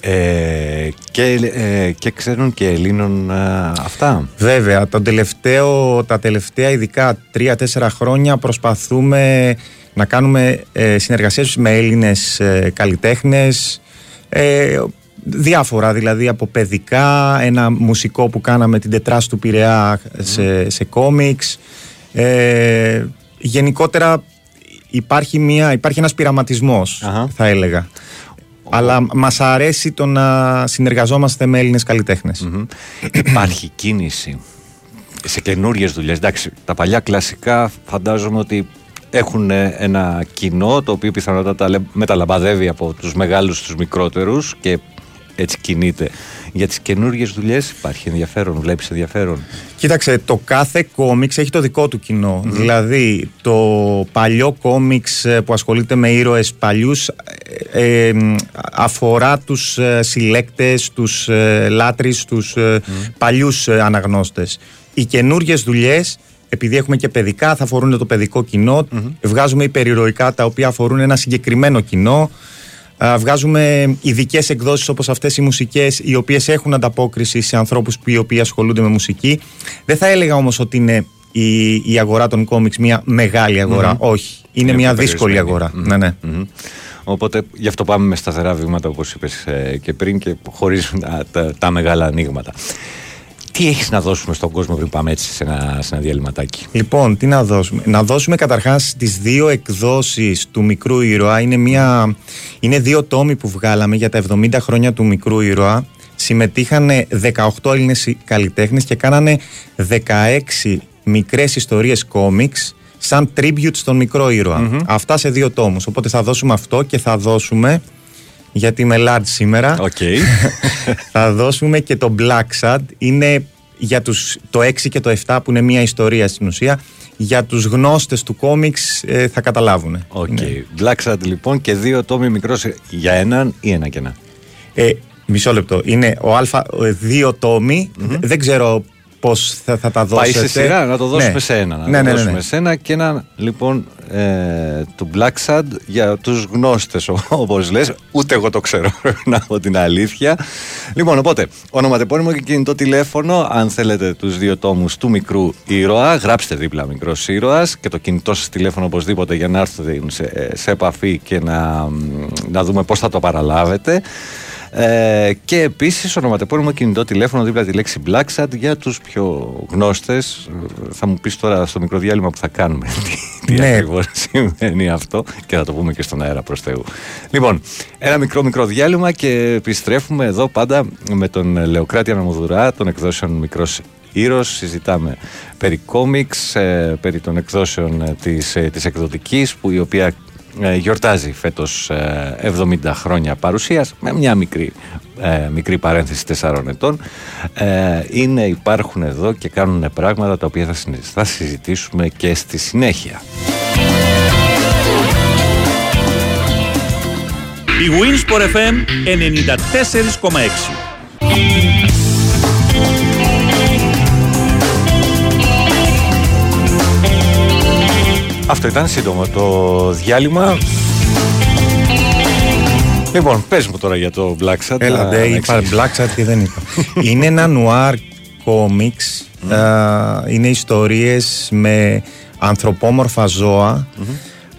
Ε, και, ε, και ξέρουν και Ελλήνων ε, αυτά. Βέβαια, τον τελευταίο, τα τελευταία ειδικά τρία-τέσσερα χρόνια προσπαθούμε να κάνουμε ε, συνεργασίες με Έλληνες ε, καλλιτέχνες ε, διάφορα δηλαδή από παιδικά, ένα μουσικό που κάναμε την τετράς του Πειραιά σε, σε κόμιξ ε, γενικότερα υπάρχει, μια, υπάρχει ένας πειραματισμός θα έλεγα αλλά μας αρέσει το να συνεργαζόμαστε με Έλληνες καλλιτέχνες. Υπάρχει κίνηση σε καινούριες δουλειές. Εντάξει, τα παλιά κλασικά φαντάζομαι ότι έχουν ε, ένα κοινό το οποίο πιθανότατα λε- μεταλαμπαδεύει από τους μεγάλους στους μικρότερους και έτσι κινείται. Για τις καινούριε δουλειές υπάρχει ενδιαφέρον, βλέπεις ενδιαφέρον. Κοίταξε, το κάθε κόμιξ έχει το δικό του κοινό. Δηλαδή, το παλιό κόμιξ ε, που ασχολείται με ήρωες παλιούς ε, ε, μ, αφορά τους ε, συλλέκτες, τους ε, λάτρεις, τους ε, παλιούς ε, αναγνώστες. Οι καινούριε δουλειές, επειδή έχουμε και παιδικά, θα αφορούν το παιδικό κοινό. Βγάζουμε υπερηρωικά τα οποία αφορούν ένα συγκεκριμένο κοινό. Α, Βγάζουμε ειδικές εκδόσεις όπως αυτές οι μουσικές, οι οποίες έχουν ανταπόκριση σε ανθρώπους που οι οποίοι ασχολούνται με μουσική. Δεν θα έλεγα όμως ότι είναι η, η αγορά των κόμιξ μια μεγάλη αγορά. Μμμ. Όχι. Είναι, μια δύσκολη αγορά. Ναι, ναι. Μμμ. Οπότε γι' αυτό πάμε με σταθερά βήματα όπως είπες ε, και πριν και χωρίς τα, τα, τα μεγάλα ανοίγματα. Τι έχεις να δώσουμε στον κόσμο πριν πάμε έτσι σε ένα, σε ένα διαλυματάκι; Λοιπόν, τι να δώσουμε; Να δώσουμε καταρχάς τις δύο εκδόσεις του Μικρού Ήρωα. Είναι, μια, είναι δύο τόμοι που βγάλαμε για τα 70 χρόνια του Μικρού Ήρωα. Συμμετείχαν 18 Έλληνες καλλιτέχνες και κάνανε 16 μικρές ιστορίες κόμιξ σαν tribute στον Μικρό Ήρωα. Αυτά σε δύο τόμους. Οπότε θα δώσουμε αυτό και θα δώσουμε, γιατί είμαι large σήμερα, θα δώσουμε και το Black Sad. Είναι για τους, το 6 και το 7 που είναι μια ιστορία στην ουσία. Για τους γνώστες του κόμιξ ε, θα καταλάβουν. OK. Black Sad λοιπόν και δύο τόμοι Μικρός για έναν ή ένα και ένα. Ε, μισό λεπτό. Είναι ο Α, ο, δύο τόμοι. Δε- Δεν ξέρω πώς θα, θα τα Πάει δώσετε. σε σειρά, να το δώσουμε Ναι. σε ένα. Να Ναι, το ναι, ναι, δώσουμε ναι. σε ένα και ένα λοιπόν ε, του Black Sad για τους γνώστες όπως λες. Ούτε εγώ το ξέρω να πω την αλήθεια. Λοιπόν, οπότε, ονοματεπώνυμο και κινητό τηλέφωνο. Αν θέλετε τους δύο τόμους του μικρού ήρωα, γράψτε δίπλα μικρός ήρωας και το κινητό σας τηλέφωνο οπωσδήποτε για να έρθετε σε, σε επαφή και να, να δούμε πώς θα το παραλάβετε. Ε, και επίσης ονοματεπώνυμο κινητό τηλέφωνο δίπλα τη λέξη Black Sat για τους πιο γνώστες. Θα μου πεις τώρα στο μικρό διάλειμμα που θα κάνουμε τι, τι Ναι. ακριβώς σημαίνει αυτό και θα το πούμε και στον αέρα προς Θεού. Λοιπόν, ένα μικρό μικρό διάλειμμα και επιστρέφουμε εδώ πάντα με τον Λεοκράτη Αναμοδουρά των εκδόσεων Μικρός Ήρος. Συζητάμε περί κόμιξ, ε, περί των εκδόσεων ε, της, ε, της εκδοτικής που η οποία ε, γιορτάζει φέτος ε, 70 χρόνια παρουσίας με μια μικρή, ε, μικρή παρένθεση 4 ετών. Ε, είναι, υπάρχουν εδώ και κάνουν πράγματα τα οποία θα, συνε- θα συζητήσουμε και στη συνέχεια. Η Winsport FM 94,6 Αυτό ήταν σύντομο το διάλειμμα Λοιπόν, πες μου τώρα για το Black Sat Έλα, να- ντε, να είπα εξηγήσεις. Black Sat και δεν είπα. είναι ένα νουάρ κόμιξ. α, είναι ιστορίες με ανθρωπόμορφα ζώα.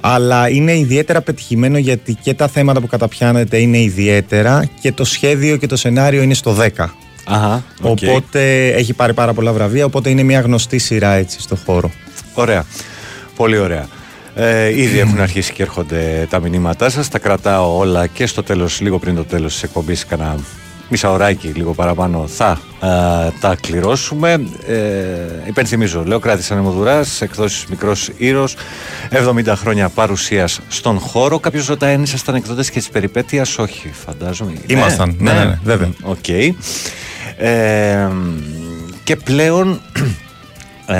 Αλλά είναι ιδιαίτερα πετυχημένο γιατί και τα θέματα που καταπιάνεται είναι ιδιαίτερα και το σχέδιο και το σενάριο είναι στο 10. Αχα, οκ. Οπότε έχει πάρει πάρα πολλά βραβεία, οπότε είναι μια γνωστή σειρά έτσι στο χώρο. Ωραία. Πολύ ωραία. Ε, ήδη έχουν αρχίσει και έρχονται τα μηνύματά σας. Τα κρατάω όλα και στο τέλος, λίγο πριν το τέλος της εκπομπής, κάνα μισαωράκι λίγο παραπάνω θα ε, τα κληρώσουμε. Ε, υπενθυμίζω, Λεωκράτης Ανεμοδουράς, εκδόσεις Μικρός Ήρως, 70 χρόνια παρουσίας στον χώρο. Κάποιος ρωτάει αν ήσασταν εκδότες και της περιπέτειας, όχι φαντάζομαι. Ήμασταν, ναι, ναι, ναι, βέβαια. Οκ. Ε, και πλέον ε,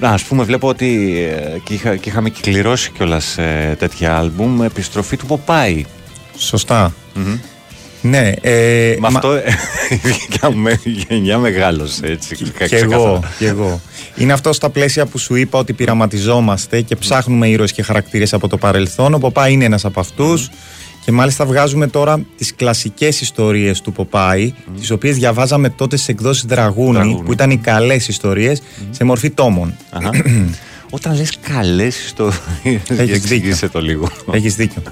να, ας πούμε βλέπω ότι ε, και, είχα, και είχαμε κληρώσει κιόλας ε, τέτοια άλμπουμ επιστροφή του Ποπάη. Σωστά. Ναι. Ε, Με αυτό ε, η γενιά μεγάλωσε έτσι. Και εγώ, και εγώ. Είναι αυτό στα πλαίσια που σου είπα ότι πειραματιζόμαστε και ψάχνουμε ήρωες και χαρακτήρες από το παρελθόν. Ο Ποπάη είναι ένας από αυτούς. Και μάλιστα βγάζουμε τώρα τις κλασικές ιστορίες του Ποπάη, τις οποίες διαβάζαμε τότε σε εκδόσεις Δραγούνη, Δραγούνη. που ήταν οι καλές ιστορίες, σε μορφή τόμων. Αχα. Όταν λες καλές ιστορίες, Έχεις εξήγησε το λίγο. Έχεις δίκιο.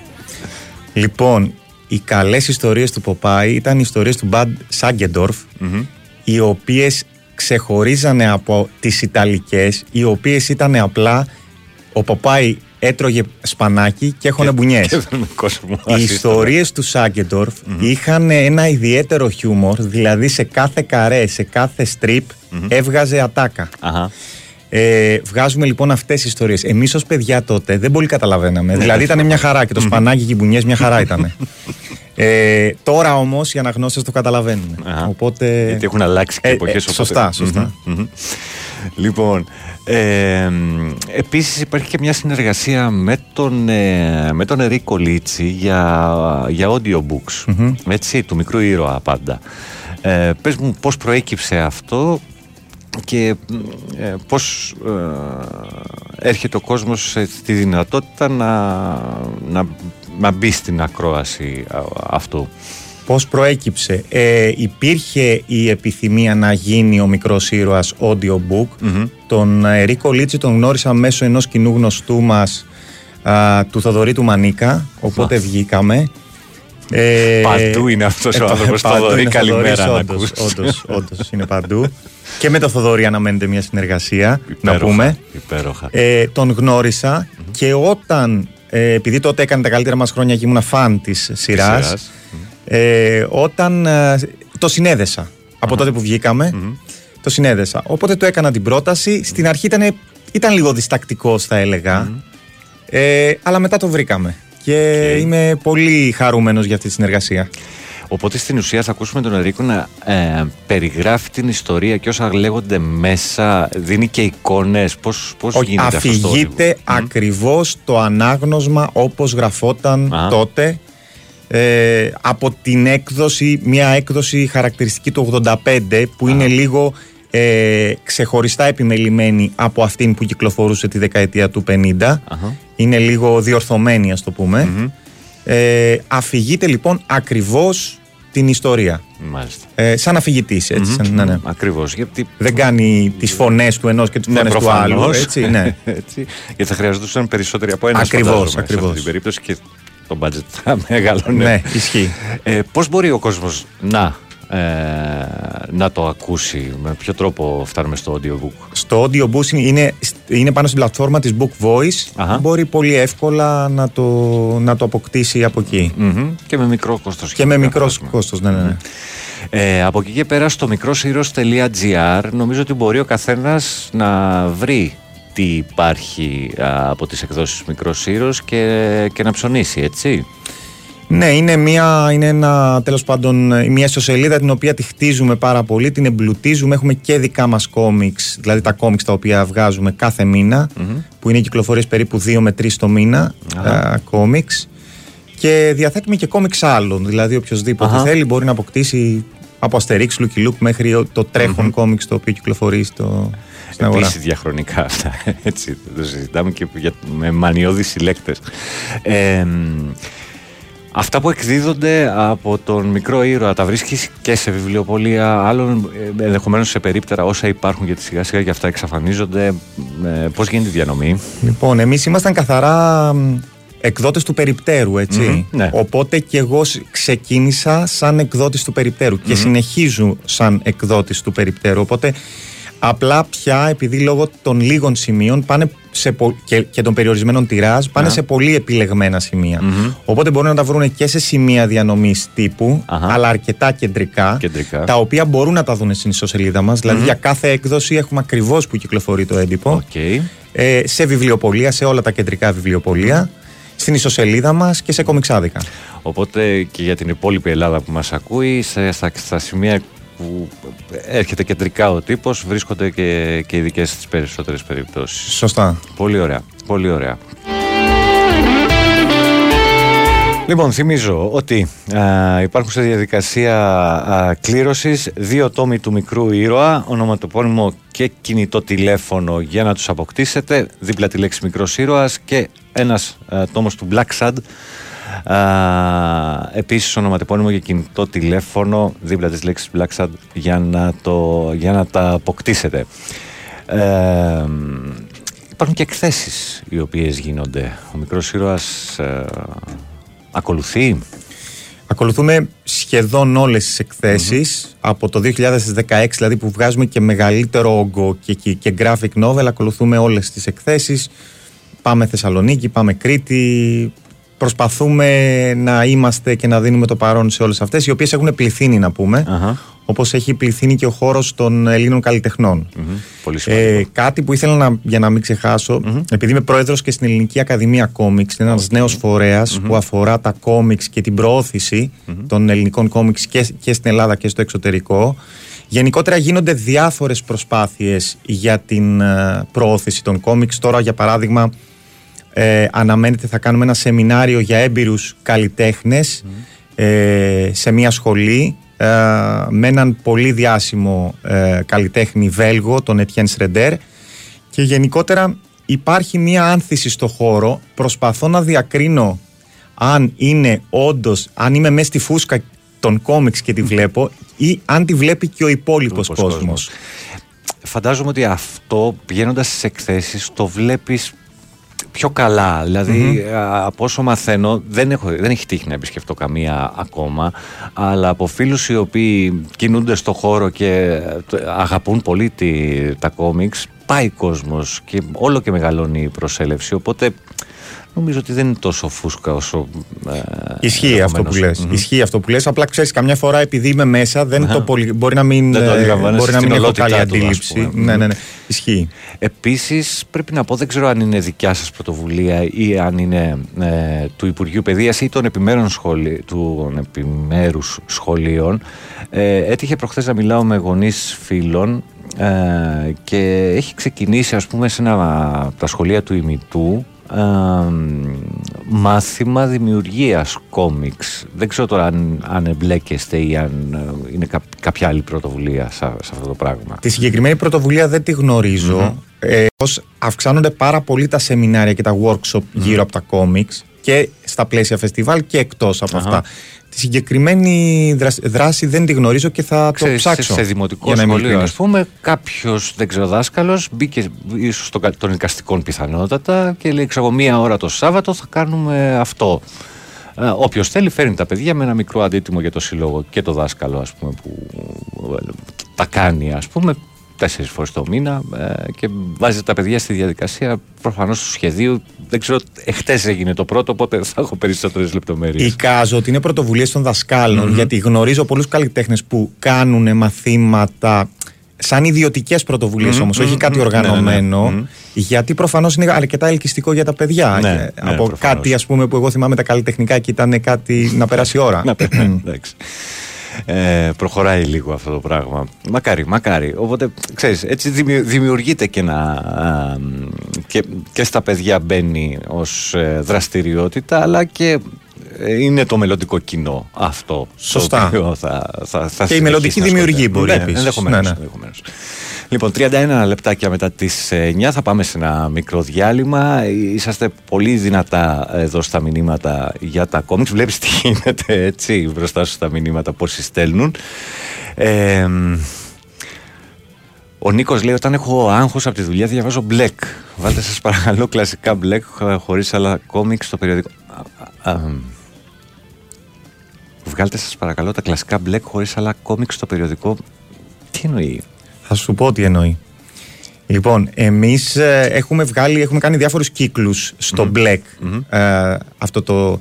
Λοιπόν, οι καλές ιστορίες του Ποπάη ήταν οι ιστορίες του Μπαντ Σάγκεντορφ, οι οποίες ξεχωρίζανε από τις Ιταλικές, οι οποίες ήταν απλά ο Ποπάη έτρωγε σπανάκι και έχωνε μπουνιές. Και δεν με κόσμο. Οι ιστορίες του σαγκεντορφ είχαν ένα ιδιαίτερο χιούμορ, δηλαδή σε κάθε καρέ, σε κάθε strip έβγαζε ατάκα. Ε, βγάζουμε λοιπόν αυτές τις ιστορίες. Εμείς ως παιδιά τότε δεν πολύ καταλαβαίναμε. Ναι, δηλαδή δεν ήταν μια χαρά και το σπανάκι και οι μπουνιές μια χαρά ήταν. ε, τώρα όμως οι αναγνώστες το καταλαβαίνουν. Οπότε. Γιατί έχουν αλλάξει και Ε, εποχές ε, οπότε. σωστά, σωστά. Μμμ, μμμ. Λοιπόν, ε, επίσης υπάρχει και μια συνεργασία με τον, ε, με τον Ερίκο Λίτσι για, για audiobooks, Μμμ. έτσι, του μικρού ήρωα πάντα. Ε, πες μου πώς προέκυψε αυτό και ε, πώς ε, έρχεται ο κόσμος σε- στη δυνατότητα να, να, να μπει στην ακρόαση α- αυτού. Πώς προέκυψε. Ε, υπήρχε η επιθυμία να γίνει ο μικρός ήρωας audiobook. Τον ε, Ερίκο Λίτσι τον γνώρισα μέσω ενός κοινού γνωστού μας α, του Θοδωρή του Μανίκα, οπότε Α. βγήκαμε. Ε, Παντού είναι αυτός ο πα- άνθρωπος, παντού Θοδωρή, είναι καλημέρα Θοδωρής, να όντως, ακούς. όντως, όντως, είναι παντού. και με το Θοδωρή αναμένεται μια συνεργασία, να Υπέροχα, πούμε. Υπέροχα. Ε, τον γνωρισα και όταν, ε, επειδή τότε έκανε τα καλύτερα μας χρόνια και ήμουν φαν της σειράς, σειράς. Ε, όταν ε, το συνέδεσα από τότε που βγήκαμε, το συνέδεσα. Οπότε του έκανα την πρόταση. Στην αρχή ήταν, ήταν λίγο διστακτικός θα έλεγα, ε, αλλά μετά το βρήκαμε. Και είμαι πολύ χαρούμενος για αυτή τη συνεργασία. Οπότε στην ουσία θα ακούσουμε τον Ερίκο να ε, περιγράφει την ιστορία και όσα λέγονται μέσα, δίνει και εικόνες. Πώς, πώς Όχι, γίνεται αυτό στο αφηγείται ακριβώς το ανάγνωσμα όπως γραφόταν τότε ε, από την έκδοση, μια έκδοση χαρακτηριστική του 85 που είναι λίγο ε, ξεχωριστά επιμελημένη από αυτήν που κυκλοφορούσε τη δεκαετία του 50. Είναι λίγο διορθωμένη ας το πούμε. Ε, αφηγείται λοιπόν ακριβώς την ιστορία. Μάλιστα. Ε, σαν αφηγητής έτσι. Μμμ, σαν- ναι, ναι. Ακριβώς. Γιατί... Δεν κάνει τις φωνές του ενός και τις Ναι, φωνές του άλλου. προφανώς. Έτσι, ναι. Έτσι. Γιατί θα χρειαζόταν περισσότεροι από ένα Ακριβώς, φαντάζομαι, σε ακριβώς. αυτή την περίπτωση και το budget θα μεγαλώνει. Ναι, ισχύει. Ε, πώς μπορεί ο κόσμος να, ε, να το ακούσει, με ποιο τρόπο φτάνουμε στο audiobook; Στο audiobook είναι, είναι πάνω στην πλατφόρμα της Book Voice. Μπορεί πολύ εύκολα να το, να το αποκτήσει από εκεί. Μμμ. Και με μικρό κόστος. Και με μικρός κόστος, ναι, ναι. ναι. Ε, από εκεί και πέρα στο μικρόσυros.gr νομίζω ότι μπορεί ο καθένας να βρει τι υπάρχει α, από τις εκδόσεις Μικρός Ήρος και, και να ψωνίσει, έτσι. Ναι, είναι, μια, είναι ένα, τέλος πάντων, μια ιστοσελίδα την οποία τη χτίζουμε πάρα πολύ, την εμπλουτίζουμε, έχουμε και δικά μας κόμιξ, δηλαδή τα κόμιξ τα οποία βγάζουμε κάθε μήνα, που είναι κυκλοφορίες περίπου 2 με 3 το μήνα, Αχα. α, κόμιξ. Και διαθέτουμε και κόμιξ άλλων, δηλαδή οποιοδήποτε Αχα. θέλει μπορεί να αποκτήσει από Αστερίξ, Lucky Luke μέχρι το τρέχον κόμιξ το οποίο κυκλοφορεί στο, στην αγορά. Επίσης διαχρονικά αυτά, έτσι, το συζητάμε και για, με μανιώδεις συλλέκτες. Ε, μ, αυτά που εκδίδονται από τον μικρό ήρωα τα βρίσκεις και σε βιβλιοπολία άλλων, ε, ενδεχομένως σε περίπτερα όσα υπάρχουν γιατί σιγά σιγά και αυτά εξαφανίζονται. Ε, πώς γίνεται η διανομή; Λοιπόν, εμείς ήμασταν καθαρά μ, εκδότες του περιπτέρου, έτσι. Μμμ, ναι. Οπότε και εγώ σ- ξεκίνησα σαν εκδότης του περιπτέρου και Μμμ. συνεχίζω σαν εκδότης του περιπτέρου. Οπότε Απλά πια επειδή λόγω των λίγων σημείων πάνε σε πο- και, και των περιορισμένων τυράζ πάνε Ναι. σε πολύ επιλεγμένα σημεία. Οπότε μπορούν να τα βρουν και σε σημεία διανομής τύπου, αλλά αρκετά κεντρικά, Κεντρικά. Τα οποία μπορούν να τα δουν στην ιστοσελίδα μας. Δηλαδή Μμμ. για κάθε έκδοση έχουμε ακριβώς που κυκλοφορεί το έντυπο. Okay. Ε, σε βιβλιοπολία, σε όλα τα κεντρικά βιβλιοπολία, στην ιστοσελίδα μας και σε κομιξάδικα. Οπότε και για την υπόλοιπη Ελλάδα που μας ακούει, σε- στα, στα σημεία που έρχεται κεντρικά ο τύπος, βρίσκονται και, και οι δικές στις περισσότερες περιπτώσεις. Σωστά. Πολύ ωραία. Πολύ ωραία. Λοιπόν, θυμίζω ότι α, υπάρχουν σε διαδικασία α, κλήρωσης δύο τόμοι του μικρού ήρωα, ονοματοπώνυμο και κινητό τηλέφωνο για να τους αποκτήσετε, δίπλα τη λέξη μικρός ήρωας και ένας α, τόμος του Black Sad, α, επίσης ονοματεπώνυμο και κινητό τηλέφωνο δίπλα της λέξης Black Sad για να, το, για να τα αποκτήσετε. Ε, υπάρχουν και εκθέσεις οι οποίες γίνονται. Ο μικρός ήρωας ε, ακολουθεί; Ακολουθούμε σχεδόν όλες τις εκθεσεις από το 2016 δηλαδή που βγάζουμε και μεγαλύτερο όγκο και, και, και graphic novel ακολουθούμε όλες τις εκθέσεις πάμε Θεσσαλονίκη, πάμε Κρήτη προσπαθούμε να είμαστε και να δίνουμε το παρόν σε όλες αυτές οι οποίες έχουν πληθύνει να πούμε όπως έχει πληθύνει και ο χώρος των Ελλήνων καλλιτεχνών. Πολύ ε, κάτι που ήθελα να, για να μην ξεχασω επειδή είμαι πρόεδρος και στην Ελληνική Ακαδημία Κόμιξ, είναι ένας νέος φορέας που αφορά τα κόμιξ και την προώθηση των ελληνικών κόμιξ και, και στην Ελλάδα και στο εξωτερικό. Γενικότερα γίνονται διάφορες προσπάθειες για την ε, προώθηση των κόμιξ. Τώρα, για παράδειγμα, ε, αναμένεται θα κάνουμε ένα σεμινάριο για έμπειρους καλλιτέχνες ε, σε μια σχολή ε, με έναν πολύ διάσημο ε, καλλιτέχνη Βέλγο, τον Etienne Σρεντέρ και γενικότερα υπάρχει μια άνθηση στο χώρο. Προσπαθώ να διακρίνω αν είναι όντως, αν είμαι μέσα στη φούσκα των κόμιξ και τη βλέπω ή αν τη βλέπει και ο υπόλοιπος υπόλοιπος κόσμος. Φαντάζομαι ότι αυτό πηγαίνοντας στις εκθέσεις το βλέπεις πιο καλά. Δηλαδή, Μμμ. α, από όσο μαθαίνω, δεν, έχω, δεν έχει τύχει να επισκεφτώ καμία ακόμα. Αλλά από φίλους οι οποίοι κινούνται στο χώρο και ε, το- αγαπούν πολύ τη, τα κόμιξ, πάει κόσμος και όλο και μεγαλώνει η προσέλευση. Οπότε νομίζω ότι δεν είναι τόσο φούσκα όσο. ε, Ισχύει αυτό που ενδεχομένως. λες. Μμμ. Ισχύει αυτό που λες. Απλά ξέρεις καμιά φορά επειδή είμαι μέσα δεν Αχα. το πολύ, μπορεί να μην, Δεν το ε, αντιλαμβάνεσαι μπορεί να στην μην έχω καλή ολότητά του, ας αντίληψη. πούμε. Ναι, ναι, ναι. Ισχύει. Επίσης, πρέπει να πω, δεν ξέρω αν είναι δικιά σας πρωτοβουλία ή αν είναι ε, του Υπουργείου Παιδείας ή των, επιμέρων σχολεί, των επιμέρους σχολείων. Ε, έτυχε προχθές να μιλάω με γονείς φίλων ε, και έχει ξεκινήσει, ας πούμε, σε ένα από τα σχολεία του ημιτού ε, μάθημα δημιουργίας κόμιξ. Δεν ξέρω τώρα αν, αν εμπλέκεστε ή αν ε, είναι κά- κάποια άλλη πρωτοβουλία σε, σε αυτό το πράγμα. Τη συγκεκριμένη πρωτοβουλία δεν τη γνωριζω Ε, πως αυξάνονται πάρα πολύ τα σεμινάρια και τα workshop γύρω από τα κόμιξ και στα πλαίσια φεστιβάλ και εκτός από Αχα. αυτά. Τη συγκεκριμένη δράση, δράση δεν τη γνωρίζω και θα Ξέρεις, το ψάξω. Σε, σε δημοτικό για να είμαι σχολείο, ας ειλικρινής. πούμε, κάποιος δεν ξέρω δάσκαλος μπήκε ίσως στο, κα- των εικαστικών πιθανότατα και λέει: Ξέρω εγώ, μία ώρα το Σάββατο θα κάνουμε αυτό. Ε, Όποιος θέλει, φέρνει τα παιδιά με ένα μικρό αντίτιμο για το σύλλογο και το δάσκαλο, ας πούμε, που ε, τα κάνει, ας πούμε, τέσσερις φορές το μήνα ε, και βάζει τα παιδιά στη διαδικασία προφανώς του σχεδίου. Δεν ξέρω, εχθές έγινε το πρώτο, οπότε θα έχω περισσότερες λεπτομέρειες. Εικάζω ότι είναι πρωτοβουλίες των δασκαλων γιατί γνωρίζω πολλούς καλλιτέχνες που κάνουν μαθήματα σαν ιδιωτικές πρωτοβουλίες Μμμ, όμως, όχι μμμ, κάτι μμμ, οργανωμένο. ναι, ναι, ναι. Γιατί προφανώς είναι αρκετά ελκυστικό για τα παιδιά. Ναι, Ε, ναι, από προφανώς. κάτι ας πούμε, που εγώ θυμάμαι τα καλλιτεχνικά και ήταν κάτι να περάσει η ώρα. Να περάσει, εντάξει. Ε, προχωράει λίγο αυτό το πράγμα. Μακάρι, μακάρι. Οπότε, ξέρεις, έτσι δημιου- δημιουργείται και ένα... α, μ, και, και στα παιδιά μπαίνει ως ε, δραστηριότητα, αλλά και ε, είναι το μελλοντικό κοινό αυτό. Σωστά. Το οποίο θα, θα, θα Και η μελλοντική συνεχίσει να δημιουργή ασχολείται. μπορεί ναι, επίσης. Ενδεχομένως, Ναι, ναι. ενδεχομένως. Λοιπόν, 31 λεπτάκια μετά τις 9 θα πάμε σε ένα μικρό διάλειμμα. Είσαστε πολύ δυνατά εδώ στα μηνύματα για τα κόμιξ. Βλέπεις τι γίνεται έτσι μπροστά σου στα μηνύματα πόσοι στέλνουν. Ε, ο Νίκος λέει όταν έχω άγχος από τη δουλειά διαβάζω μπλεκ. Βάλτε σας παρακαλώ κλασικά μπλεκ χωρίς άλλα κόμιξ στο περιοδικό. Α, α, Βγάλτε σας παρακαλώ τα κλασικά μπλεκ χωρίς άλλα κόμιξ στο περιοδικό. Τι εννοεί; Θα σου πω τι εννοεί. Λοιπόν, εμείς έχουμε βγάλει, έχουμε κάνει διάφορους κύκλους στο Black. Ε, αυτό το.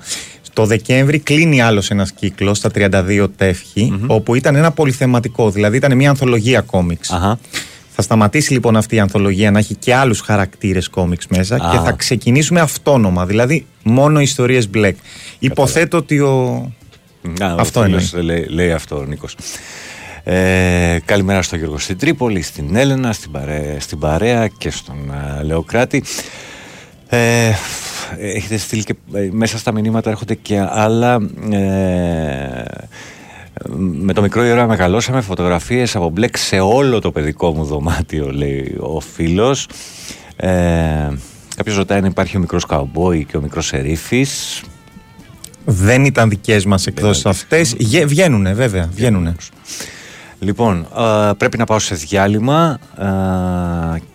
Το Δεκέμβρη κλείνει άλλος ένας κύκλος στα 32 τεύχη, όπου ήταν ένα πολυθεματικό, δηλαδή ήταν μια ανθολογία κόμιξ. Θα σταματήσει λοιπόν αυτή η ανθολογία να έχει και άλλους χαρακτήρες κόμιξ μέσα Α. και θα ξεκινήσουμε αυτόνομα, δηλαδή μόνο ιστορίες Black. Υποθέτω ότι ο. Να, Αυτό ο εννοεί. φίλος λέει, λέει αυτό ο Νίκος. Ε, καλημέρα στον Γιώργο στην Τρίπολη, στην Έλενα, στην παρέα, στην παρέα και στον α, Λεοκράτη. Ε, έχετε στείλει και ε, μέσα στα μηνύματα έρχονται και άλλα. Ε, με το μικρό ήρωα μεγαλώσαμε φωτογραφίες από μπλεκ σε όλο το παιδικό μου δωμάτιο, λέει ο φίλος. Ε, Κάποιος ρωτάει αν υπάρχει ο μικρός καουμπόι και ο μικρός σερίφης. Δεν ήταν δικές μας εκδόσεις αυτές. Βγαίνουνε, βέβαια. Βγαίνουνε. Λοιπόν, α, πρέπει να πάω σε διάλειμμα α,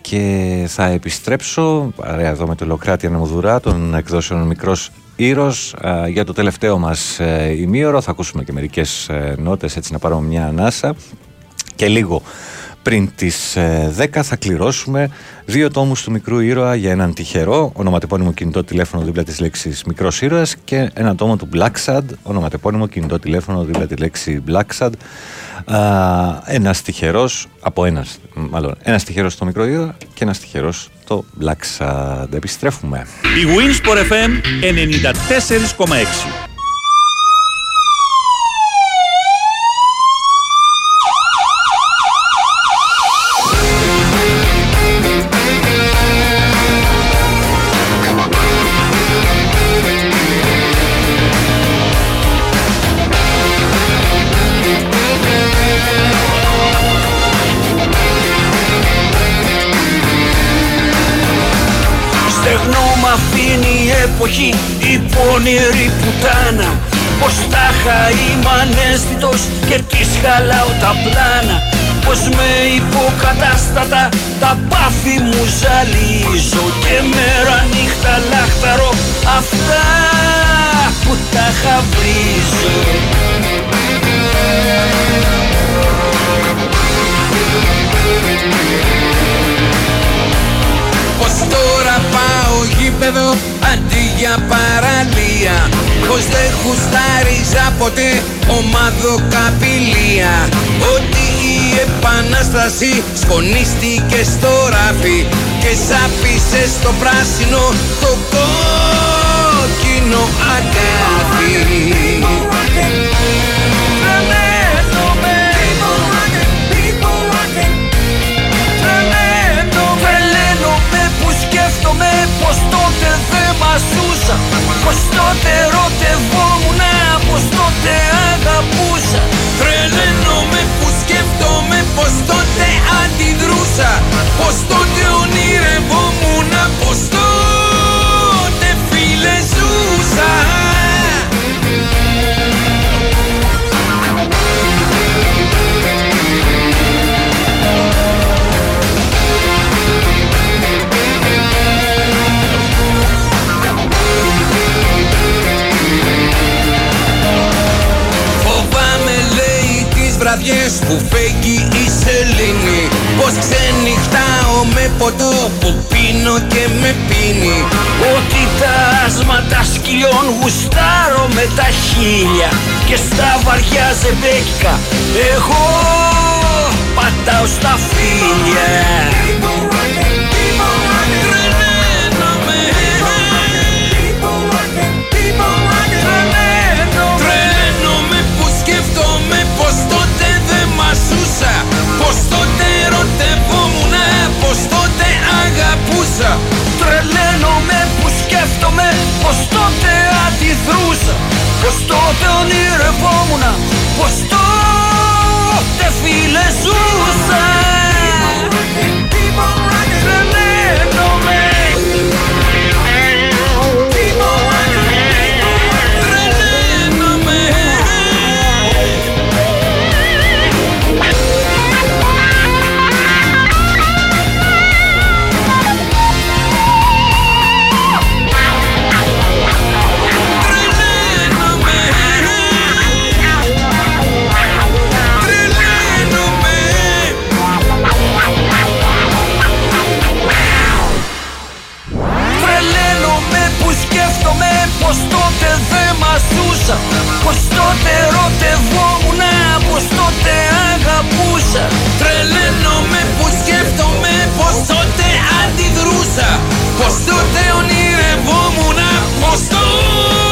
και θα επιστρέψω παρέα εδώ με το Λοκράτη Ανεμοδουρά των εκδόσεων Μικρός Ήρος α, για το τελευταίο μας ε, ημίωρο. Θα ακούσουμε και μερικές ε, νότες έτσι να πάρουμε μια ανάσα και λίγο πριν τις ε, 10 θα κληρώσουμε δύο τόμους του Μικρού Ήρωα για έναν τυχερό ονοματεπώνυμο κινητό τηλέφωνο δίπλα της λέξης Μικρός Ήρωας και ένα τόμο του Blacksad ονοματεπώνυμο κινητό τηλέφωνο δίπλα τη λέξη Blacksad Α, ένας τυχερός από ένας μάλλον ένας τυχερός στο Μικρό Ήρωα και ένας τυχερός στο Blacksad επιστρέφουμε. Η Winsport FM 94,6 πονηρή πουτάνα. Πως τάχα είμαι ανέστητος και της χαλάω τα πλάνα. Πως με υποκατάστατα τα πάθη μου ζαλίζω Και μέρα νύχτα λάχταρο αυτά που τα χαβρίζω γήπεδο αντί για παραλία. Πως δεν χουστάριζα ποτέ ομαδοκαπηλεία Ότι η επανάσταση σκονίστηκε στο ράφι Και σάπισε στο πράσινο το κόκκινο αγκάθι δεν μας ζούσα Πως τότε ερωτευόμουν, πως τότε αγαπούσα. Τρελαίνομαι που σκέφτομαι πως τότε αντιδρούσα. Πως τότε ονειρευόμουν πως τότε τις βραδιές που φέγγει η σελήνη. Πως ξενυχτάω με ποτό που πίνω και με πίνει. Ότι τα άσματα σκυλιών γουστάρω με τα χίλια Και στα βαριά ζεμπέκικα εγώ πατάω στα φίλια αγαπούσα Τρελαίνομαι που σκέφτομαι πως τότε αντιδρούσα Πως τότε ονειρευόμουν πως τότε φίλε ζούσα Πως τότε ερωτευόμουν Πως τότε αγαπούσα Τρελαίνομαι που σκέφτομαι πως τότε αντιδρούσα. Πως τότε ονειρευόμουν πως τότε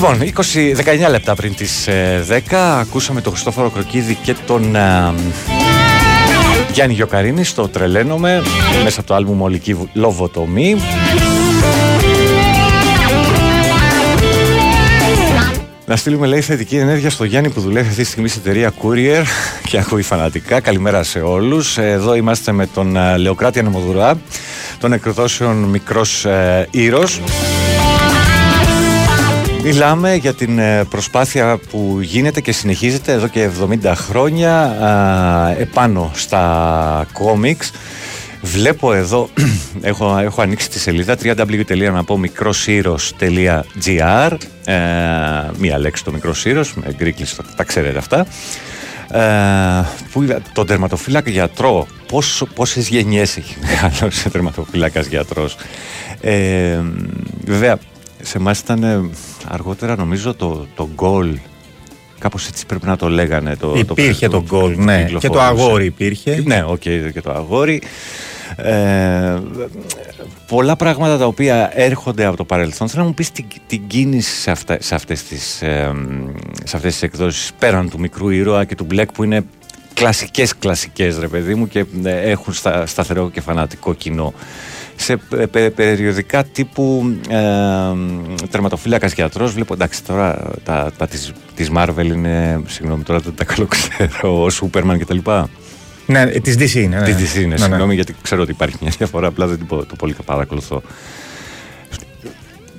Λοιπόν, 20, 19 λεπτά πριν τις ε, 10 ακούσαμε τον Χριστόφορο Κροκίδη και τον ε, Γιάννη Γιοκαρίνη στο «Τρελαίνομαι» μέσα από το άλμπουμ «Ολική Λοβοτομή». Να στείλουμε λέει θετική ενέργεια στο Γιάννη που δουλεύει αυτή τη στιγμή στην εταιρεία Courier και ακούει φανατικά. Καλημέρα σε όλους. Εδώ είμαστε με τον ε, Λεοκράτη Ανεμοδουρά, των εκδόσεων Μικρός ε, Ήρος. Μιλάμε για την ε, προσπάθεια που γίνεται και συνεχίζεται εδώ και 70 χρόνια α, επάνω στα κόμιξ. Βλέπω εδώ, έχω, έχω ανοίξει τη σελίδα www.μικρόσύρος.gr ε, Μία λέξη το μικρός ήρος, με γκρίκλεις, τα, τα ξέρετε αυτά. Ε, που είδα τον τερματοφύλακα γιατρό, πόσο, πόσες γενιές έχει μεγαλώσει ο τερματοφύλακας γιατρός. Ε, βέβαια, σε εμάς ήταν ε, αργότερα νομίζω το, το Γκολ. Κάπως έτσι πρέπει να το λέγανε. Το, Υπήρχε το γκολ, που ναι. Και το κυκλοφορούσε. αγόρι υπήρχε. Ναι, οκ, και το αγόρι. Ε, πολλά πράγματα τα οποία έρχονται από το παρελθόν. Θέλω να μου πεις την, την κίνηση σε, αυτά, σε, αυτές τις, ε, σε αυτές τις εκδόσεις πέραν του μικρού ήρωα και του Μπλεκ που είναι κλασικές κλασικές ρε παιδί μου και ε, έχουν στα, σταθερό και φανατικό κοινό σε πε- πε- περιοδικά τύπου ε, τερματοφύλακας γιατρός βλέπω εντάξει τώρα τα, τα της, της Marvel είναι συγγνώμη τώρα δεν τα καλοξέρω ο Σούπερμαν κτλ. Ναι, της DC είναι. Ναι. Τη DC είναι, Ναι, ναι. συγγνώμη γιατί ξέρω ότι υπάρχει μια διαφορά, απλά δεν την πο- το πολύ παρακολουθώ.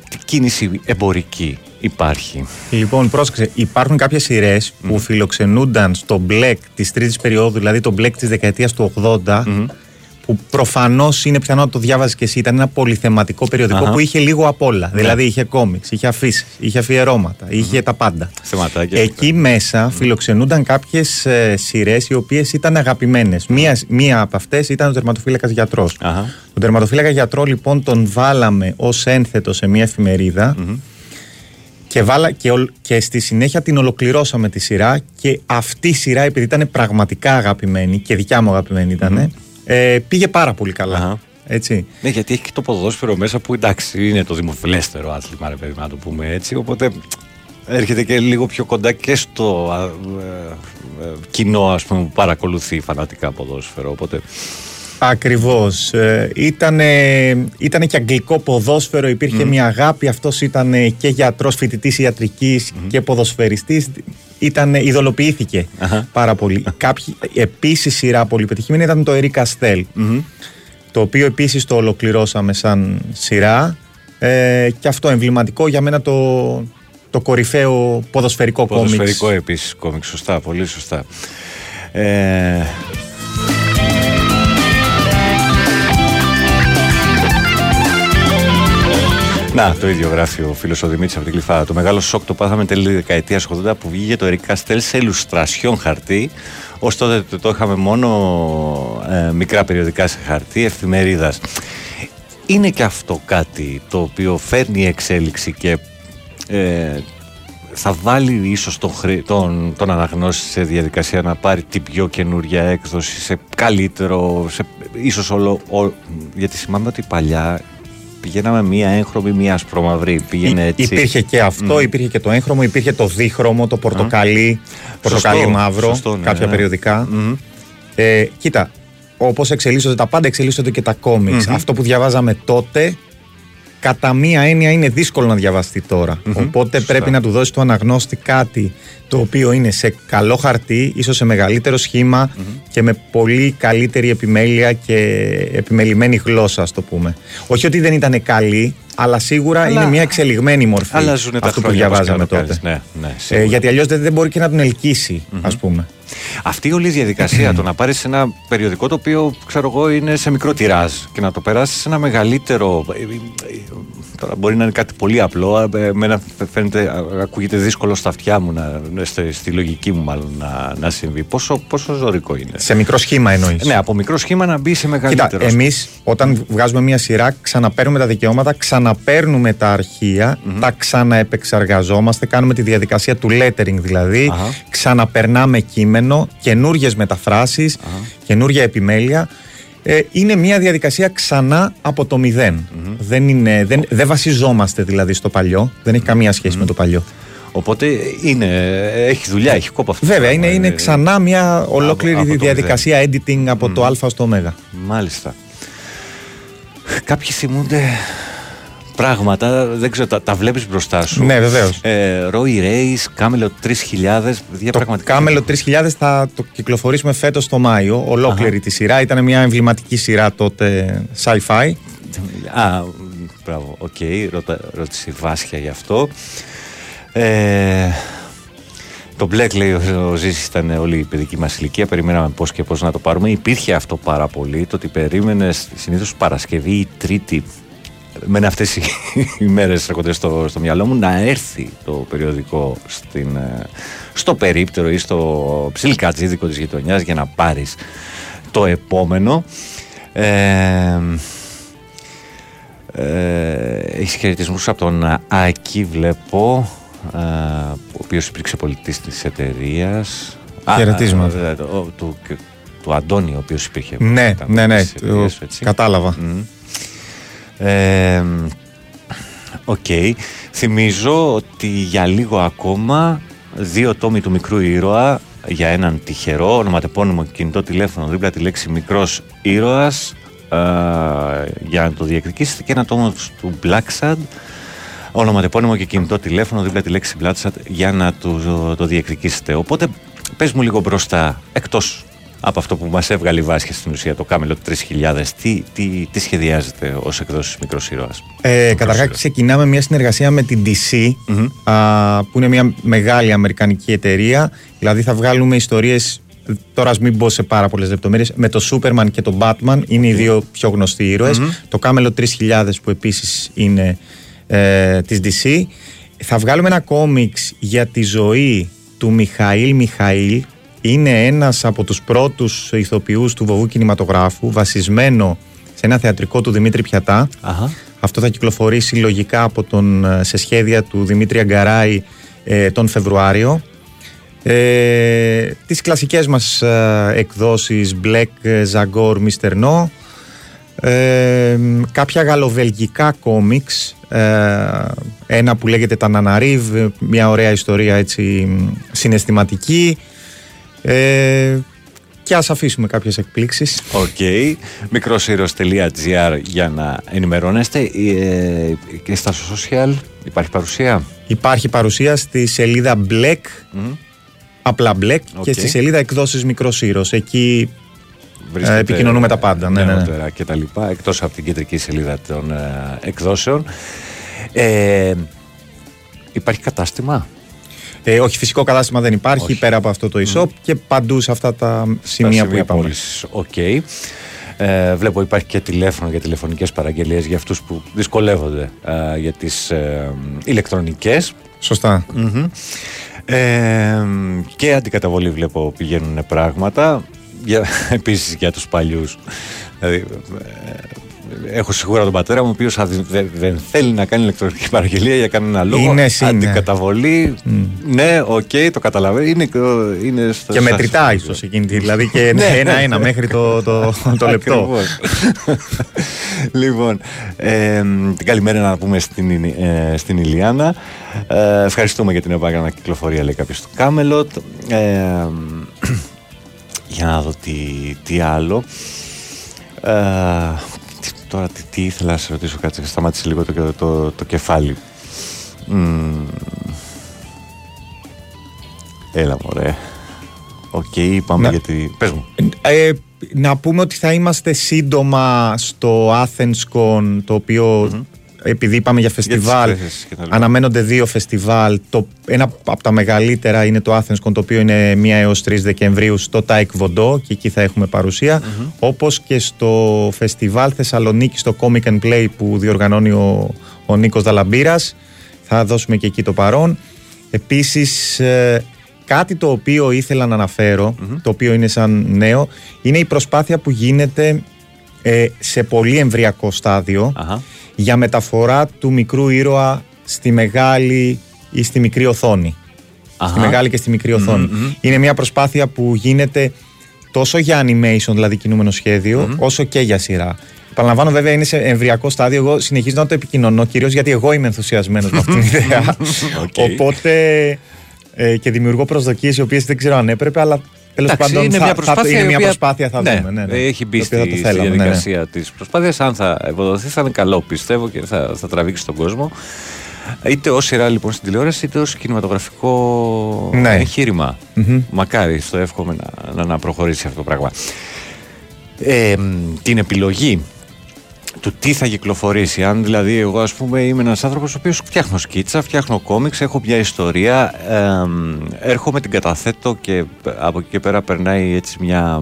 Τι κίνηση εμπορική υπάρχει; Λοιπόν, πρόσεξε, υπάρχουν κάποιες σειρές που φιλοξενούνταν στο Black της τρίτης περίοδου, δηλαδή το Black της δεκαετίας του 80, που προφανώς είναι πιθανό να το διάβαζες και εσύ. Ήταν ένα πολυθεματικό περιοδικό Αχα. που είχε λίγο απ' όλα. Ναι. Δηλαδή είχε κόμιξ, είχε αφήσεις, είχε αφιερώματα, είχε τα πάντα. Θεματάκια. Εκεί μέσα φιλοξενούνταν κάποιες σειρές οι οποίες ήταν αγαπημένες. Μία, μία από αυτές ήταν ο τερματοφύλακας γιατρός. Τον τερματοφύλακα γιατρό λοιπόν τον βάλαμε ως ένθετο σε μία εφημερίδα. Και, βάλα, και, ολ- και στη συνέχεια την ολοκληρώσαμε τη σειρά και αυτή η σειρά επειδή ήταν πραγματικά αγαπημένη και δικιά μου αγαπημένη ήταν, ε, πήγε πάρα πολύ καλά. Έτσι. Ναι, γιατί έχει και το ποδόσφαιρο μέσα που εντάξει είναι το δημοφιλέστερο άθλημα, ρε παιδί, μου, να το πούμε έτσι. Οπότε έρχεται και λίγο πιο κοντά και στο α, ε, ε, κοινό, ας πούμε, που παρακολουθεί φανατικά ποδόσφαιρο. Οπότε Ακριβώς. Ε, ήτανε, ήτανε και αγγλικό ποδόσφαιρο, υπήρχε μια αγάπη. Αυτός ήταν και γιατρός φοιτητής ιατρικής και ποδοσφαιριστής. Ήταν, ειδωλοποιήθηκε πάρα πολύ. Κάποιοι, επίσης σειρά πολύ πετυχημένη ήταν το Ερή Καστέλ. Το οποίο επίσης το ολοκληρώσαμε σαν σειρά. Ε, και αυτό εμβληματικό για μένα το, το κορυφαίο ποδοσφαιρικό, κόμιξ. ποδοσφαιρικό επίσης κόμιξ, σωστά, πολύ σωστά. Ε, Να, το ίδιο γράφει ο φίλος ο Δημήτρης από την Κλειφάδα. Το μεγάλο σοκ το πάθαμε τέλη δεκαετίας 80 που βγήκε το Eric Castell σε ηλουστρασιόν χαρτί. Ω τότε το, το είχαμε μόνο ε, μικρά περιοδικά σε χαρτί, εφημερίδας. Είναι και αυτό κάτι το οποίο φέρνει εξέλιξη και ε, θα βάλει ίσως τον, χρη- τον, τον αναγνώστη σε διαδικασία να πάρει την πιο καινούρια έκδοση σε καλύτερο, σε, ίσως όλο, ό- γιατί θυμάμαι ότι παλιά πηγαίναμε μία έγχρωμη, μίας ασπρομαυρή. Πήγαινε έτσι. Υπήρχε και αυτό, Μμ. υπήρχε και το έγχρωμο, υπήρχε το δίχρωμο, το πορτοκαλί, πορτοκαλί Σωστό, μαύρο, σωστό, ναι, κάποια ναι. περιοδικά. Ε, κοίτα, όπως εξελίσσονται τα πάντα, εξελίσσονται και τα κόμιξ. Μμμ. Αυτό που διαβάζαμε τότε κατά μία έννοια είναι δύσκολο να διαβαστεί τώρα. Οπότε Σωστά. πρέπει να του δώσει το αναγνώστη κάτι το οποίο είναι σε καλό χαρτί, ίσως σε μεγαλύτερο σχήμα και με πολύ καλύτερη επιμέλεια και επιμελημένη γλώσσα, ας το πούμε. Όχι ότι δεν ήταν καλή, αλλά σίγουρα Αλλά- είναι μια εξελιγμένη μορφή Αλλάζουν τα αυτό που χρόνια, όπως διαβάζαμε και να το τότε. κάνεις. Ναι, ναι, ε, σίγουρα. γιατί αλλιώς δεν, δεν μπορεί και να τον ελκύσει, ας πούμε. Αυτή όλη η διαδικασία το να πάρεις ένα περιοδικό το οποίο ξέρω εγώ είναι σε μικρό τυράζ και να το περάσεις σε ένα μεγαλύτερο. Ε, ε, ε, Τώρα μπορεί να είναι κάτι πολύ απλό. ε, Εμένα φαίνεται, α, ακούγεται δύσκολο στα αυτιά μου, να, ναι, στη, στη λογική μου μάλλον να, να συμβεί. Πόσο, πόσο ζωρικό είναι. Σε μικρό σχήμα εννοείς. Ναι, από μικρό σχήμα να μπει σε μεγαλύτερο. Κοίτα, εμείς όταν βγάζουμε μια σειρά, ξαναπαίρνουμε τα δικαιώματα, ξαναπαίρνουμε τα αρχεία, τα ξαναεπεξεργαζόμαστε, κάνουμε τη διαδικασία του lettering δηλαδή, ξαναπερνάμε κείμενο, καινούριε μεταφράσεις, καινούρια επιμέλεια. Ε, είναι μια διαδικασία ξανά από το μηδεν Δεν, είναι, δεν, δεν βασιζόμαστε δηλαδή στο παλιό, δεν έχει καμία σχέση με το παλιό. Οπότε είναι, έχει δουλειά, έχει κόπο αυτό. το Βέβαια, είναι, πράγμα, είναι ξανά μια ολόκληρη από το διαδικασία editing από το Α στο Ω. Μάλιστα. Κάποιοι θυμούνται πράγματα, δεν ξέρω, τα, τα βλέπεις μπροστά σου. Ναι, βεβαίως. Ε, Roy Race, Camelot 3000, διαπραγματικά. Camelot 3000 θα το κυκλοφορήσουμε φέτος το Μάιο. Ολόκληρη τη σειρά. Ήταν μια εμβληματική σειρά τότε sci-fi. Α, μπράβο, οκ, ρώτα, ρώτησε η Βάσια γι' αυτό. Ε, το Μπλεκ λέει ο, ο Ζήσης ήταν όλη η παιδική μας ηλικία, περιμέναμε πώς και πώς να το πάρουμε. Υπήρχε αυτό πάρα πολύ, το ότι περίμενες συνήθως Παρασκευή ή Τρίτη, μένει αυτές οι, οι μέρες έρχονται στο, στο μυαλό μου, να έρθει το περιοδικό στην, ε, στο περίπτερο ή στο ψιλικατζίδικο της γειτονιάς για να πάρεις το επόμενο. Ε, ε, έχεις χαιρετισμούς από τον Άκη, βλέπω. ε, ο οποίος υπήρξε πολιτής της εταιρείας. Χαιρετίσματα. του, του, του Αντώνη, ο οποίος υπήρχε. Ναι, ήταν ναι, ναι, πολιτής της εταιρείας, το έτσι. κατάλαβα. Μμμ. Ε, Οκ. Θυμίζω ότι για λίγο ακόμα δύο τόμοι του μικρού ήρωα για έναν τυχερό ονοματεπώνυμο κινητό τηλέφωνο δίπλα τη λέξη μικρός ήρωας ε, για να το διεκδικήσετε και ένα τόμο του Black Sad ονοματεπώνυμο και κινητό τηλέφωνο δίπλα τη λέξη Black Sad για να το, το διεκδικήσετε. Οπότε πες μου λίγο μπροστά εκτός από αυτό που μας έβγαλε η Βάσια στην ουσία το Camelot 3000 τι, τι, τι σχεδιάζεται ως εκδόσεις μικρός ήρωας; Ε, Καταρχάς, ξεκινάμε μια συνεργασία με την DC, α, που είναι μια μεγάλη αμερικανική εταιρεία. Δηλαδή, θα βγάλουμε ιστορίες. Τώρα, ας μην μπω σε πάρα πολλές λεπτομέρειες. Με το Superman και το Batman είναι οι δύο πιο γνωστοί ήρωες. Το Camelot 3000 που επίσης είναι ε, της DC. Θα βγάλουμε ένα κόμιξ για τη ζωή του Μιχαήλ Μιχαήλ. Είναι ένας από τους πρώτους ηθοποιούς του βοβού κινηματογράφου, βασισμένο σε ένα θεατρικό του Δημήτρη Πιατά. Αχα. Αυτό θα κυκλοφορήσει λογικά από τον, ε, σε σχέδια του Δημήτρη Αγκαράη ε, τον Φεβρουάριο. Ε, τις κλασικές μας ε, εκδόσεις Black, ε, Zagor, Mr. No ε, κάποια γαλλοβελγικά κόμιξ ε, ένα που λέγεται τα Ναναρίβ μια ωραία ιστορία έτσι μ, συναισθηματική ε, και ας αφήσουμε κάποιες εκπλήξεις Οκ. mikrosiros.gr για να ενημερώνεστε. Ε, και στα social υπάρχει παρουσία; Υπάρχει παρουσία στη σελίδα Μπλεκ, απλά Μπλεκ και Οκ. στη σελίδα εκδόσεις Μικρός Ήρως. Εκεί Βρίσκεται ε, επικοινωνούμε τα πάντα. Ναι, ναι, ναι. νεότερα και τα λοιπά, εκτός από την κεντρική σελίδα των ε, εκδόσεων. Ε, υπάρχει κατάστημα; Ε, όχι, φυσικό κατάστημα δεν υπάρχει πέρα από αυτό το e-shop και παντού σε αυτά τα σημεία που είπαμε. πώλησης. Οκ. Ε, βλέπω υπάρχει και τηλέφωνο για τηλεφωνικές παραγγελίες για αυτούς που δυσκολεύονται ε, για τις ε, ηλεκτρονικές. Σωστά. Μμμ. Ε, και αντικαταβολή βλέπω πηγαίνουν πράγματα. Για, επίσης για τους παλιούς. Δηλαδή, ε, έχω σίγουρα τον πατέρα μου ο οποίος αδυ- δεν, δεν θέλει να κάνει ηλεκτρονική παραγγελία για κανένα λόγο. Είναι εσύ, ναι. Αντικαταβολή. Ναι, οκ, το καταλαβαίνω. Είναι, είναι στο, Και στα- μετρητά ίσως εκείνη τη, δηλαδή και Ναι. ένα-ένα μέχρι το, το, το λεπτό. Ακριβώς. λοιπόν, ε, την καλημέρα να πούμε στην, Ι- ε, στην Ηλιάνα. Ε, ευχαριστούμε για την επανακυκλοφορία, λέει κάποιος του Κάμελοτ. Ε, για να δω τι, τι άλλο. Ε, τι- τώρα τι, τι ήθελα να σε ρωτήσω, κάτσε, σταμάτησε λίγο το, το, το, κεφάλι. Μμμ. Έλα μωρέ. Οκ, πάμε Να- γιατί... Πες μου. Ε, να πούμε ότι θα είμαστε σύντομα στο AthensCon το οποιο επειδή είπαμε για φεστιβάλ εκθέσεις και τα λοιπά. αναμένονται δύο φεστιβάλ. Το, ένα από τα μεγαλύτερα είναι το AthensCon το οποίο είναι 1 έως 3 Δεκεμβρίου στο Τάε Κβον Ντο και εκεί θα έχουμε παρουσία. Όπως και στο φεστιβάλ Θεσσαλονίκη στο Comic and Play που διοργανώνει ο, ο Νίκος Δαλαμπύρας θα δώσουμε και εκεί το παρόν. Επίσης ε, κάτι το οποίο ήθελα να αναφερω το οποίο είναι σαν νέο είναι η προσπάθεια που γίνεται ε, σε πολύ εμβριακό στάδιο για μεταφορά του μικρού ήρωα στη μεγάλη ή στη μικρή οθόνη. Αχα. Στη μεγάλη και στη μικρή οθόνη. Μμμ. Είναι μια προσπάθεια που γίνεται τόσο για animation, δηλαδή κινούμενο σχέδιο, όσο και για σειρά. Επαναλαμβάνω, βέβαια, είναι σε εμβριακό στάδιο. Εγώ συνεχίζω να το επικοινωνώ, κυρίως γιατί εγώ είμαι ενθουσιασμένος με αυτήν την ιδέα. Οπότε ε, και δημιουργώ προσδοκίες οι οποίες δεν ξέρω αν έπρεπε, αλλά τέλος Εντάξει, πάντων είναι θα, μια θα- προσπάθεια, είναι η μια οποία- προσπάθεια, θα ναι, δούμε. Ναι, ναι. Έχει μπει Το οποίο θα στη, το στη θέλαμε, ναι, ναι. διαδικασία της προσπάθειας. Αν θα ευοδοθεί θα είναι καλό πιστεύω και θα, θα τραβήξει τον κόσμο. Είτε ως σειρά λοιπόν στην τηλεόραση, είτε ως κινηματογραφικό Ναι. εγχείρημα. Μμμ. Μακάρι, στο εύχομαι να, να, να προχωρήσει αυτό το πράγμα. Ε, μ, την επιλογή του τι θα κυκλοφορήσει. Αν δηλαδή εγώ ας πούμε είμαι ένας άνθρωπος ο οποίος φτιάχνω σκίτσα, φτιάχνω κόμιξ, έχω μια ιστορία, εμ, έρχομαι την καταθέτω και από εκεί και πέρα περνάει έτσι μια,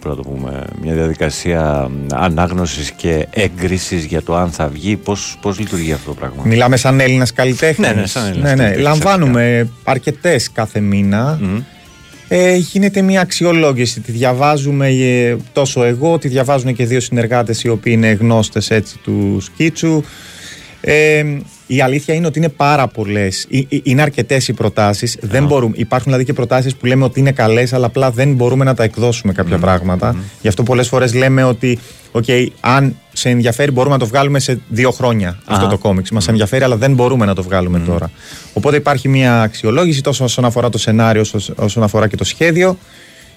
πώς να το πούμε, μια διαδικασία ανάγνωσης και έγκρισης για το αν θα βγει. Πώς, πώς λειτουργεί αυτό το πράγμα; Μιλάμε σαν Έλληνας καλλιτέχνης. Ναι, ναι, σαν Έλληνας ναι, ναι. καλλιτέχνης, Λαμβάνουμε αρκετές κάθε μήνα. Ε, γίνεται μια αξιολόγηση. Τη διαβάζουμε ε, τόσο εγώ, τη διαβάζουν και δύο συνεργάτες οι οποίοι είναι γνώστες έτσι του σκίτσου. Ε, η αλήθεια είναι ότι είναι πάρα πολλές. Είναι αρκετές οι προτάσεις. Δεν μπορούμε. Υπάρχουν δηλαδή και προτάσεις που λέμε ότι είναι καλές, αλλά απλά δεν μπορούμε να τα εκδώσουμε κάποια πράγματα. Γι' αυτό πολλές φορές λέμε ότι, OK, αν σε ενδιαφέρει, μπορούμε να το βγάλουμε σε δύο χρόνια αυτό Αχα. το κόμιξ. Μας ενδιαφέρει, αλλά δεν μπορούμε να το βγάλουμε τώρα. Οπότε υπάρχει μια αξιολόγηση τόσο όσον αφορά το σενάριο, όσο- όσον αφορά και το σχέδιο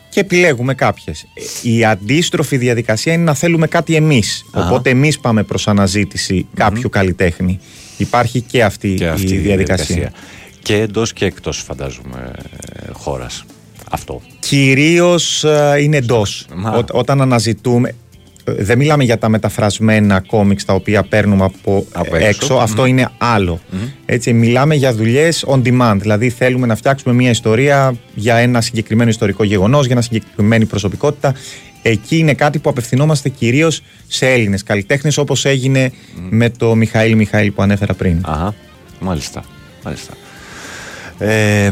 και επιλέγουμε κάποιες. Η αντίστροφη διαδικασία είναι να θέλουμε κάτι εμείς. Αχα. Οπότε εμείς πάμε προς αναζήτηση κάποιου καλλιτέχνη. Υπάρχει και αυτή, Και αυτή η διαδικασία. Και εντός και εκτός φαντάζομαι ε, χώρας. Αυτό. Κυρίως είναι εντός. Όταν αναζητούμε. Ε, Δεν μιλάμε για τα μεταφρασμένα κόμιξ τα οποία παίρνουμε από, Από έξω. έξω. Αυτό Μμμ. είναι άλλο. Έτσι, μιλάμε για δουλειές on demand. Δηλαδή, θέλουμε να φτιάξουμε μια ιστορία για ένα συγκεκριμένο ιστορικό γεγονός, για ένα συγκεκριμένη προσωπικότητα. Εκεί είναι κάτι που απευθυνόμαστε κυρίως σε Έλληνες καλλιτέχνες, όπως έγινε με το Μιχαήλ Μιχαήλ που ανέφερα πριν. Αχα, μάλιστα. μάλιστα. Ε,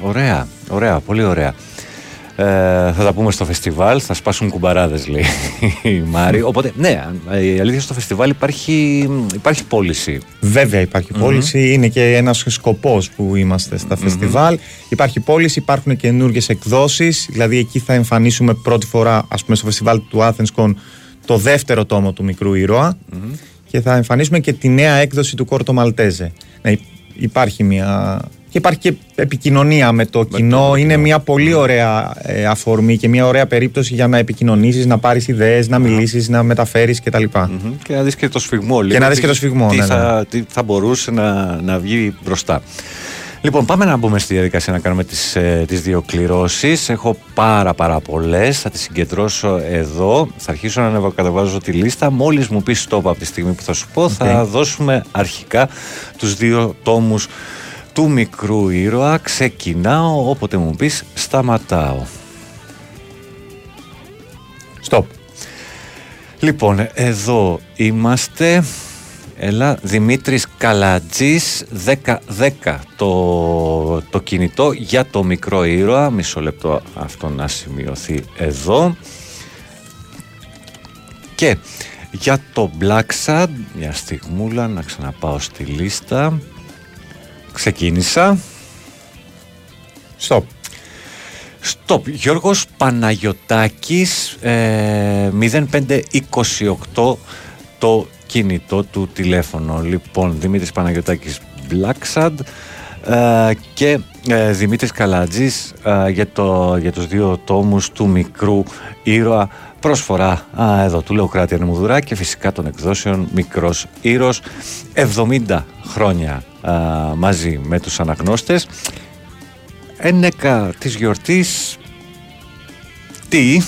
ωραία, ωραία, πολύ ωραία. Ε, θα τα πούμε στο φεστιβάλ, θα σπάσουν κουμπαράδες λέει η Μάρη. Οπότε, ναι, η αλήθεια στο φεστιβάλ υπάρχει, υπάρχει πώληση. Βέβαια υπάρχει Μμμ. πώληση, είναι και ένας σκοπός που είμαστε στα φεστιβάλ. Υπάρχει πώληση, υπάρχουν καινούργιες εκδόσεις, δηλαδή εκεί θα εμφανίσουμε πρώτη φορά, ας πούμε στο φεστιβάλ του AthensCon, το δεύτερο τόμο του Μικρού Ήρωα και θα εμφανίσουμε και τη νέα έκδοση του Κόρτο Μαλτέζε. Ναι, υ- υπάρχει μια... Και υπάρχει και επικοινωνία με το κοινό. Είναι μια πολύ ωραία ε, αφορμή και μια ωραία περίπτωση για να επικοινωνήσεις, να πάρεις ιδέες, να μιλήσεις, να μεταφέρεις κτλ. Και να δεις και το σφιγμό λίγο. Και να δεις τι- και το σφιγμό, Τι, ναι, ναι. θα, τι θα μπορούσε να, να βγει μπροστά. Λοιπόν, πάμε να μπούμε στη διαδικασία να κάνουμε τις, ε, τις δύο κληρώσεις. Έχω πάρα πάρα πολλές, θα τις συγκεντρώσω εδώ. Θα αρχίσω να ανεβοκατεβάζω τη λίστα. Μόλις μου πεις stop από τη στιγμή που θα σου πω, θα δώσουμε αρχικά τους δύο τόμους του μικρού ήρωα. Ξεκινάω, όποτε μου πεις, σταματάω. Stop. Λοιπόν, εδώ είμαστε. Έλα, Δημήτρης Καλατζής 10-10 το, το κινητό για το μικρό ήρωα. Μισό λεπτό αυτό να σημειωθεί εδώ. Και για το Black Sad, μια στιγμούλα να ξαναπάω στη λίστα. Ξεκίνησα. Stop. Stop. Γιώργος Παναγιωτάκης ε, 0528 το κινητό του τηλέφωνο. Λοιπόν, Δημήτρης Παναγιωτάκης Blacksad ε, και ε, Δημήτρης Καλατζής ε, για, το, για τους δύο τόμους του μικρού ήρωα προσφορά α, εδώ του Λεοκράτη Ανεμουδουρά και φυσικά των εκδόσεων Μικρός Ήρος 70 χρόνια α, μαζί με τους αναγνώστες ένεκα της γιορτής τι;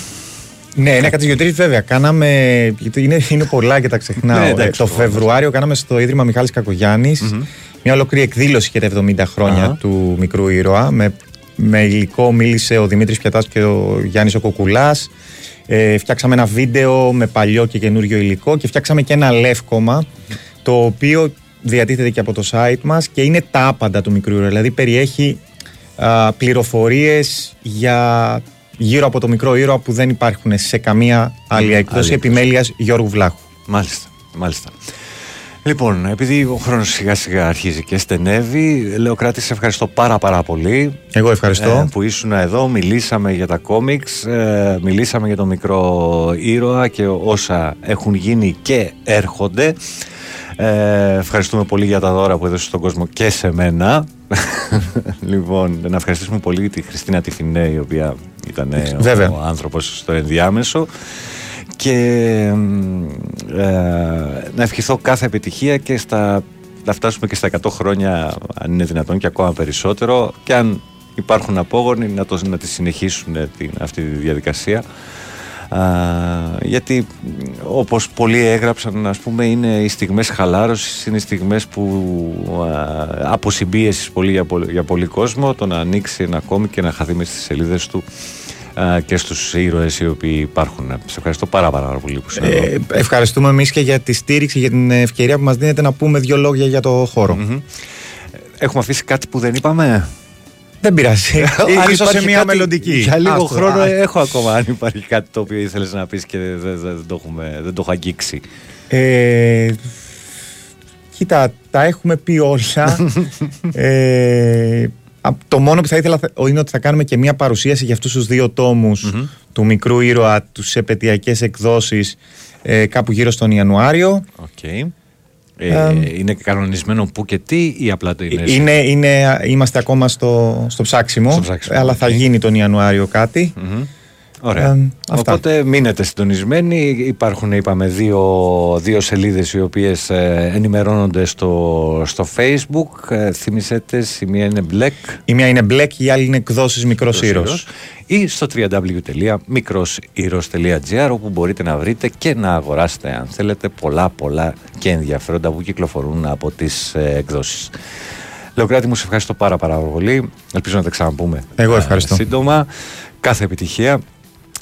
Ναι, είναι κάτι γιορτής, βέβαια. Κάναμε. Γιατί είναι, είναι πολλά και τα ξεχνάω. Ναι, Ε, εντάξει, το το Φεβρουάριο κάναμε στο Ίδρυμα Μιχάλης Κακογιάννης μια ολόκληρη εκδήλωση για τα 70 χρόνια Αχα. του μικρού ήρωα. Με, με υλικό μίλησε ο Δημήτρης Πιατάς και ο Γιάννης ο Κοκουλάς. Ε, φτιάξαμε ένα βίντεο με παλιό και καινούριο υλικό και φτιάξαμε και ένα λεύκομα το οποίο διατίθεται και από το site μας και είναι τα άπαντα του μικρού ήρωα. Δηλαδή περιέχει α, πληροφορίες για γύρω από το μικρό ήρωα που δεν υπάρχουν σε καμία άλλη έκδοση άλλη επιμέλειας Γιώργου Βλάχου. Μάλιστα, μάλιστα. Λοιπόν, επειδή ο χρόνος σιγά σιγά αρχίζει και στενεύει, Λεοκράτη, σε ευχαριστώ πάρα πάρα πολύ. Εγώ ευχαριστώ. ε, που ήσουν εδώ, μιλήσαμε για τα κόμιξ, ε, μιλήσαμε για τον μικρό ήρωα και όσα έχουν γίνει και έρχονται. Ε, ευχαριστούμε πολύ για τα δώρα που έδωσε στον κόσμο και σε μένα. λοιπόν, να ευχαριστήσουμε πολύ τη Χριστίνα Τιφινέ, η οποία ήταν ε, Βέβαια. ο άνθρωπος στο ενδιάμεσο και μ, ε, να ευχηθώ κάθε επιτυχία και στα, να φτάσουμε και στα 100 χρόνια αν είναι δυνατόν και ακόμα περισσότερο. Και αν υπάρχουν απόγονοι να, το, να τη συνεχίσουν την, αυτή τη διαδικασία. Α, γιατί μ, όπως πολλοί έγραψαν ας πούμε είναι οι στιγμές χαλάρωσης είναι οι στιγμές που α, αποσυμπίεσης πολύ για, πολ- για πολύ κόσμο το να ανοίξει ένα κόμικ και να χαθεί μες στις σελίδες του. α, και στους ήρωες οι οποίοι υπάρχουν. Σε ευχαριστώ πάρα πάρα πολύ που είσαι εδώ. Ε, ευχαριστούμε εμείς και για τη στήριξη, για την ευκαιρία που μας δίνετε να πούμε δύο λόγια για το χώρο. Έχουμε αφήσει κάτι που δεν είπαμε; Δεν πειράζει. Αν Ίσως σε υπάρχει μια κάτι- μελλοντική. Για λίγο Άστο, χρόνο άστο. έχω ακόμα αν υπάρχει κάτι το οποίο ήθελες να πεις και δεν, δεν- δεν το, έχουμε, δεν το έχω αγγίξει. Ε, κοίτα, τα έχουμε πει όλα. ε, α, το μόνο που θα ήθελα θα- είναι ότι θα κάνουμε και μια παρουσίαση για αυτούς τους δύο τόμους του μικρού ήρωα, τους επετειακές εκδόσεις ε, κάπου γύρω στον Ιανουάριο. Οκ. Ε, Ε, είναι κανονισμένο που και τι ή απλά το είναι. Είναι, είναι, είμαστε ακόμα στο, στο, ψάξιμο, Στο ψάξιμο, αλλά οκ. θα γίνει τον Ιανουάριο κάτι. Ωραία. Ε, αυτά. Οπότε μείνετε συντονισμένοι. Υπάρχουν, είπαμε, δύο, δύο σελίδες οι οποίες ε, ενημερώνονται στο, στο facebook. Ε, θυμήσετε, η μία είναι Μπλεκ. Η μία είναι Μπλεκ, η άλλη είναι εκδόσεις μικρός ήρως. ή στο www.mikrosiros.gr όπου μπορείτε να βρείτε και να αγοράσετε αν θέλετε πολλά πολλά και ενδιαφέροντα που κυκλοφορούν από τις ε, εκδόσεις. Λεοκράτη μου σε ευχαριστώ πάρα πάρα πολύ. Ελπίζω να τα ξαναπούμε Εγώ ε, ευχαριστώ. σύντομα. Κάθε επιτυχία.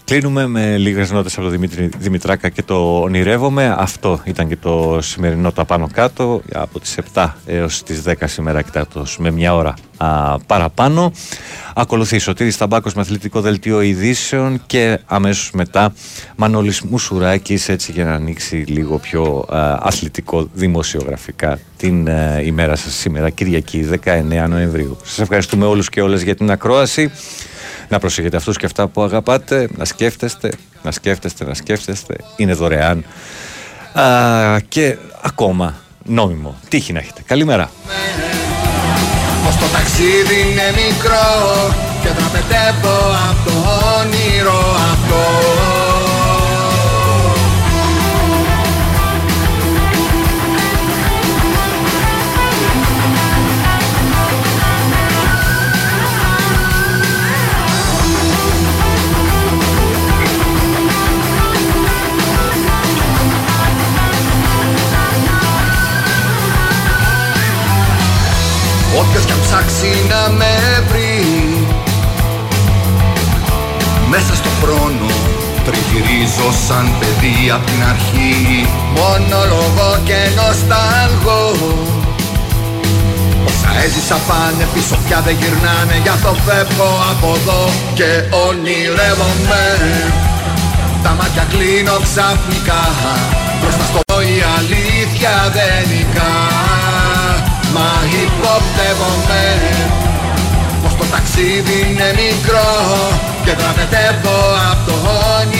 Κλείνουμε με λίγες νότες από τον Δημήτρη Δημητράκα και το ονειρεύομαι. Αυτό ήταν και το σημερινό τα πάνω κάτω από τις 7 έως τις 10 σήμερα εκτάτως με μια ώρα α, παραπάνω. Ακολουθεί Σωτήρης Σταμπάκος με αθλητικό δελτίο ειδήσεων και αμέσως μετά Μανώλης Μουσουράκης έτσι για να ανοίξει λίγο πιο α, αθλητικό δημοσιογραφικά την ε, ημέρα σας σήμερα Κυριακή 19 Νοεμβρίου. Σας ευχαριστούμε όλους και όλες για την ακρόαση. Να προσέχετε αυτούς και αυτά που αγαπάτε, να σκέφτεστε, να σκέφτεστε, να σκέφτεστε. Είναι δωρεάν. Α, και ακόμα νόμιμο. Τύχη να έχετε. Καλημέρα. Πως το ταξίδι είναι μικρό Και τραπετεύω από το όνειρο αυτό. Όποιος κι αν ψάξει να με βρεις. Μέσα στο χρόνο τριγυρίζω σαν παιδί απ' την αρχή. Μονολογώ και νοσταλγώ Όσα έζησα πάνε πίσω πια δεν γυρνάνε. Γι' αυτό φεύγω από εδώ και ονειρεύομαι. Τα μάτια κλείνω ξαφνικά. Μπροστά στο η αλήθεια δεν νικά Μα υποπτεύομαι Πως το ταξίδι είναι μικρό Και τραπετεύω από το όνειρο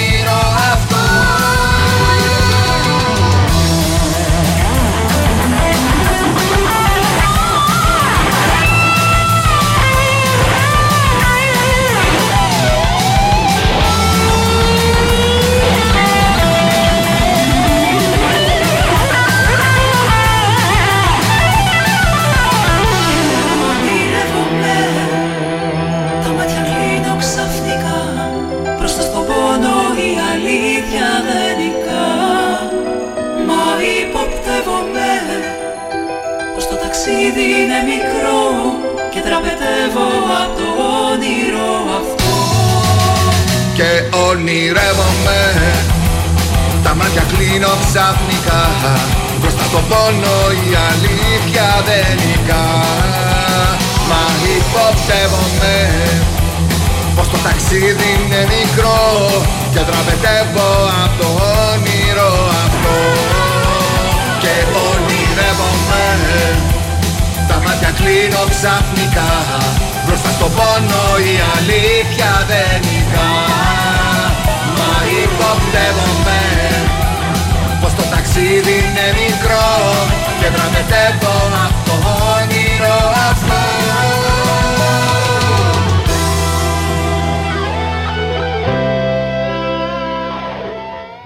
ονειρεύομαι. Τα μάτια κλείνω ξαφνικά. Μπροστά στον πόνο η αλήθεια δεν νικά. Μα υποπτεύομαι Πως το ταξίδι είναι μικρό Και τραπετεύω απ' το όνειρο αυτό. Και ονειρεύομαι. Τα μάτια κλείνω ξαφνικά. Μπροστά στον πόνο η αλήθεια δεν νικά Μα υποπτεύομαι Πως το ταξίδι είναι μικρό Και τραπετεύω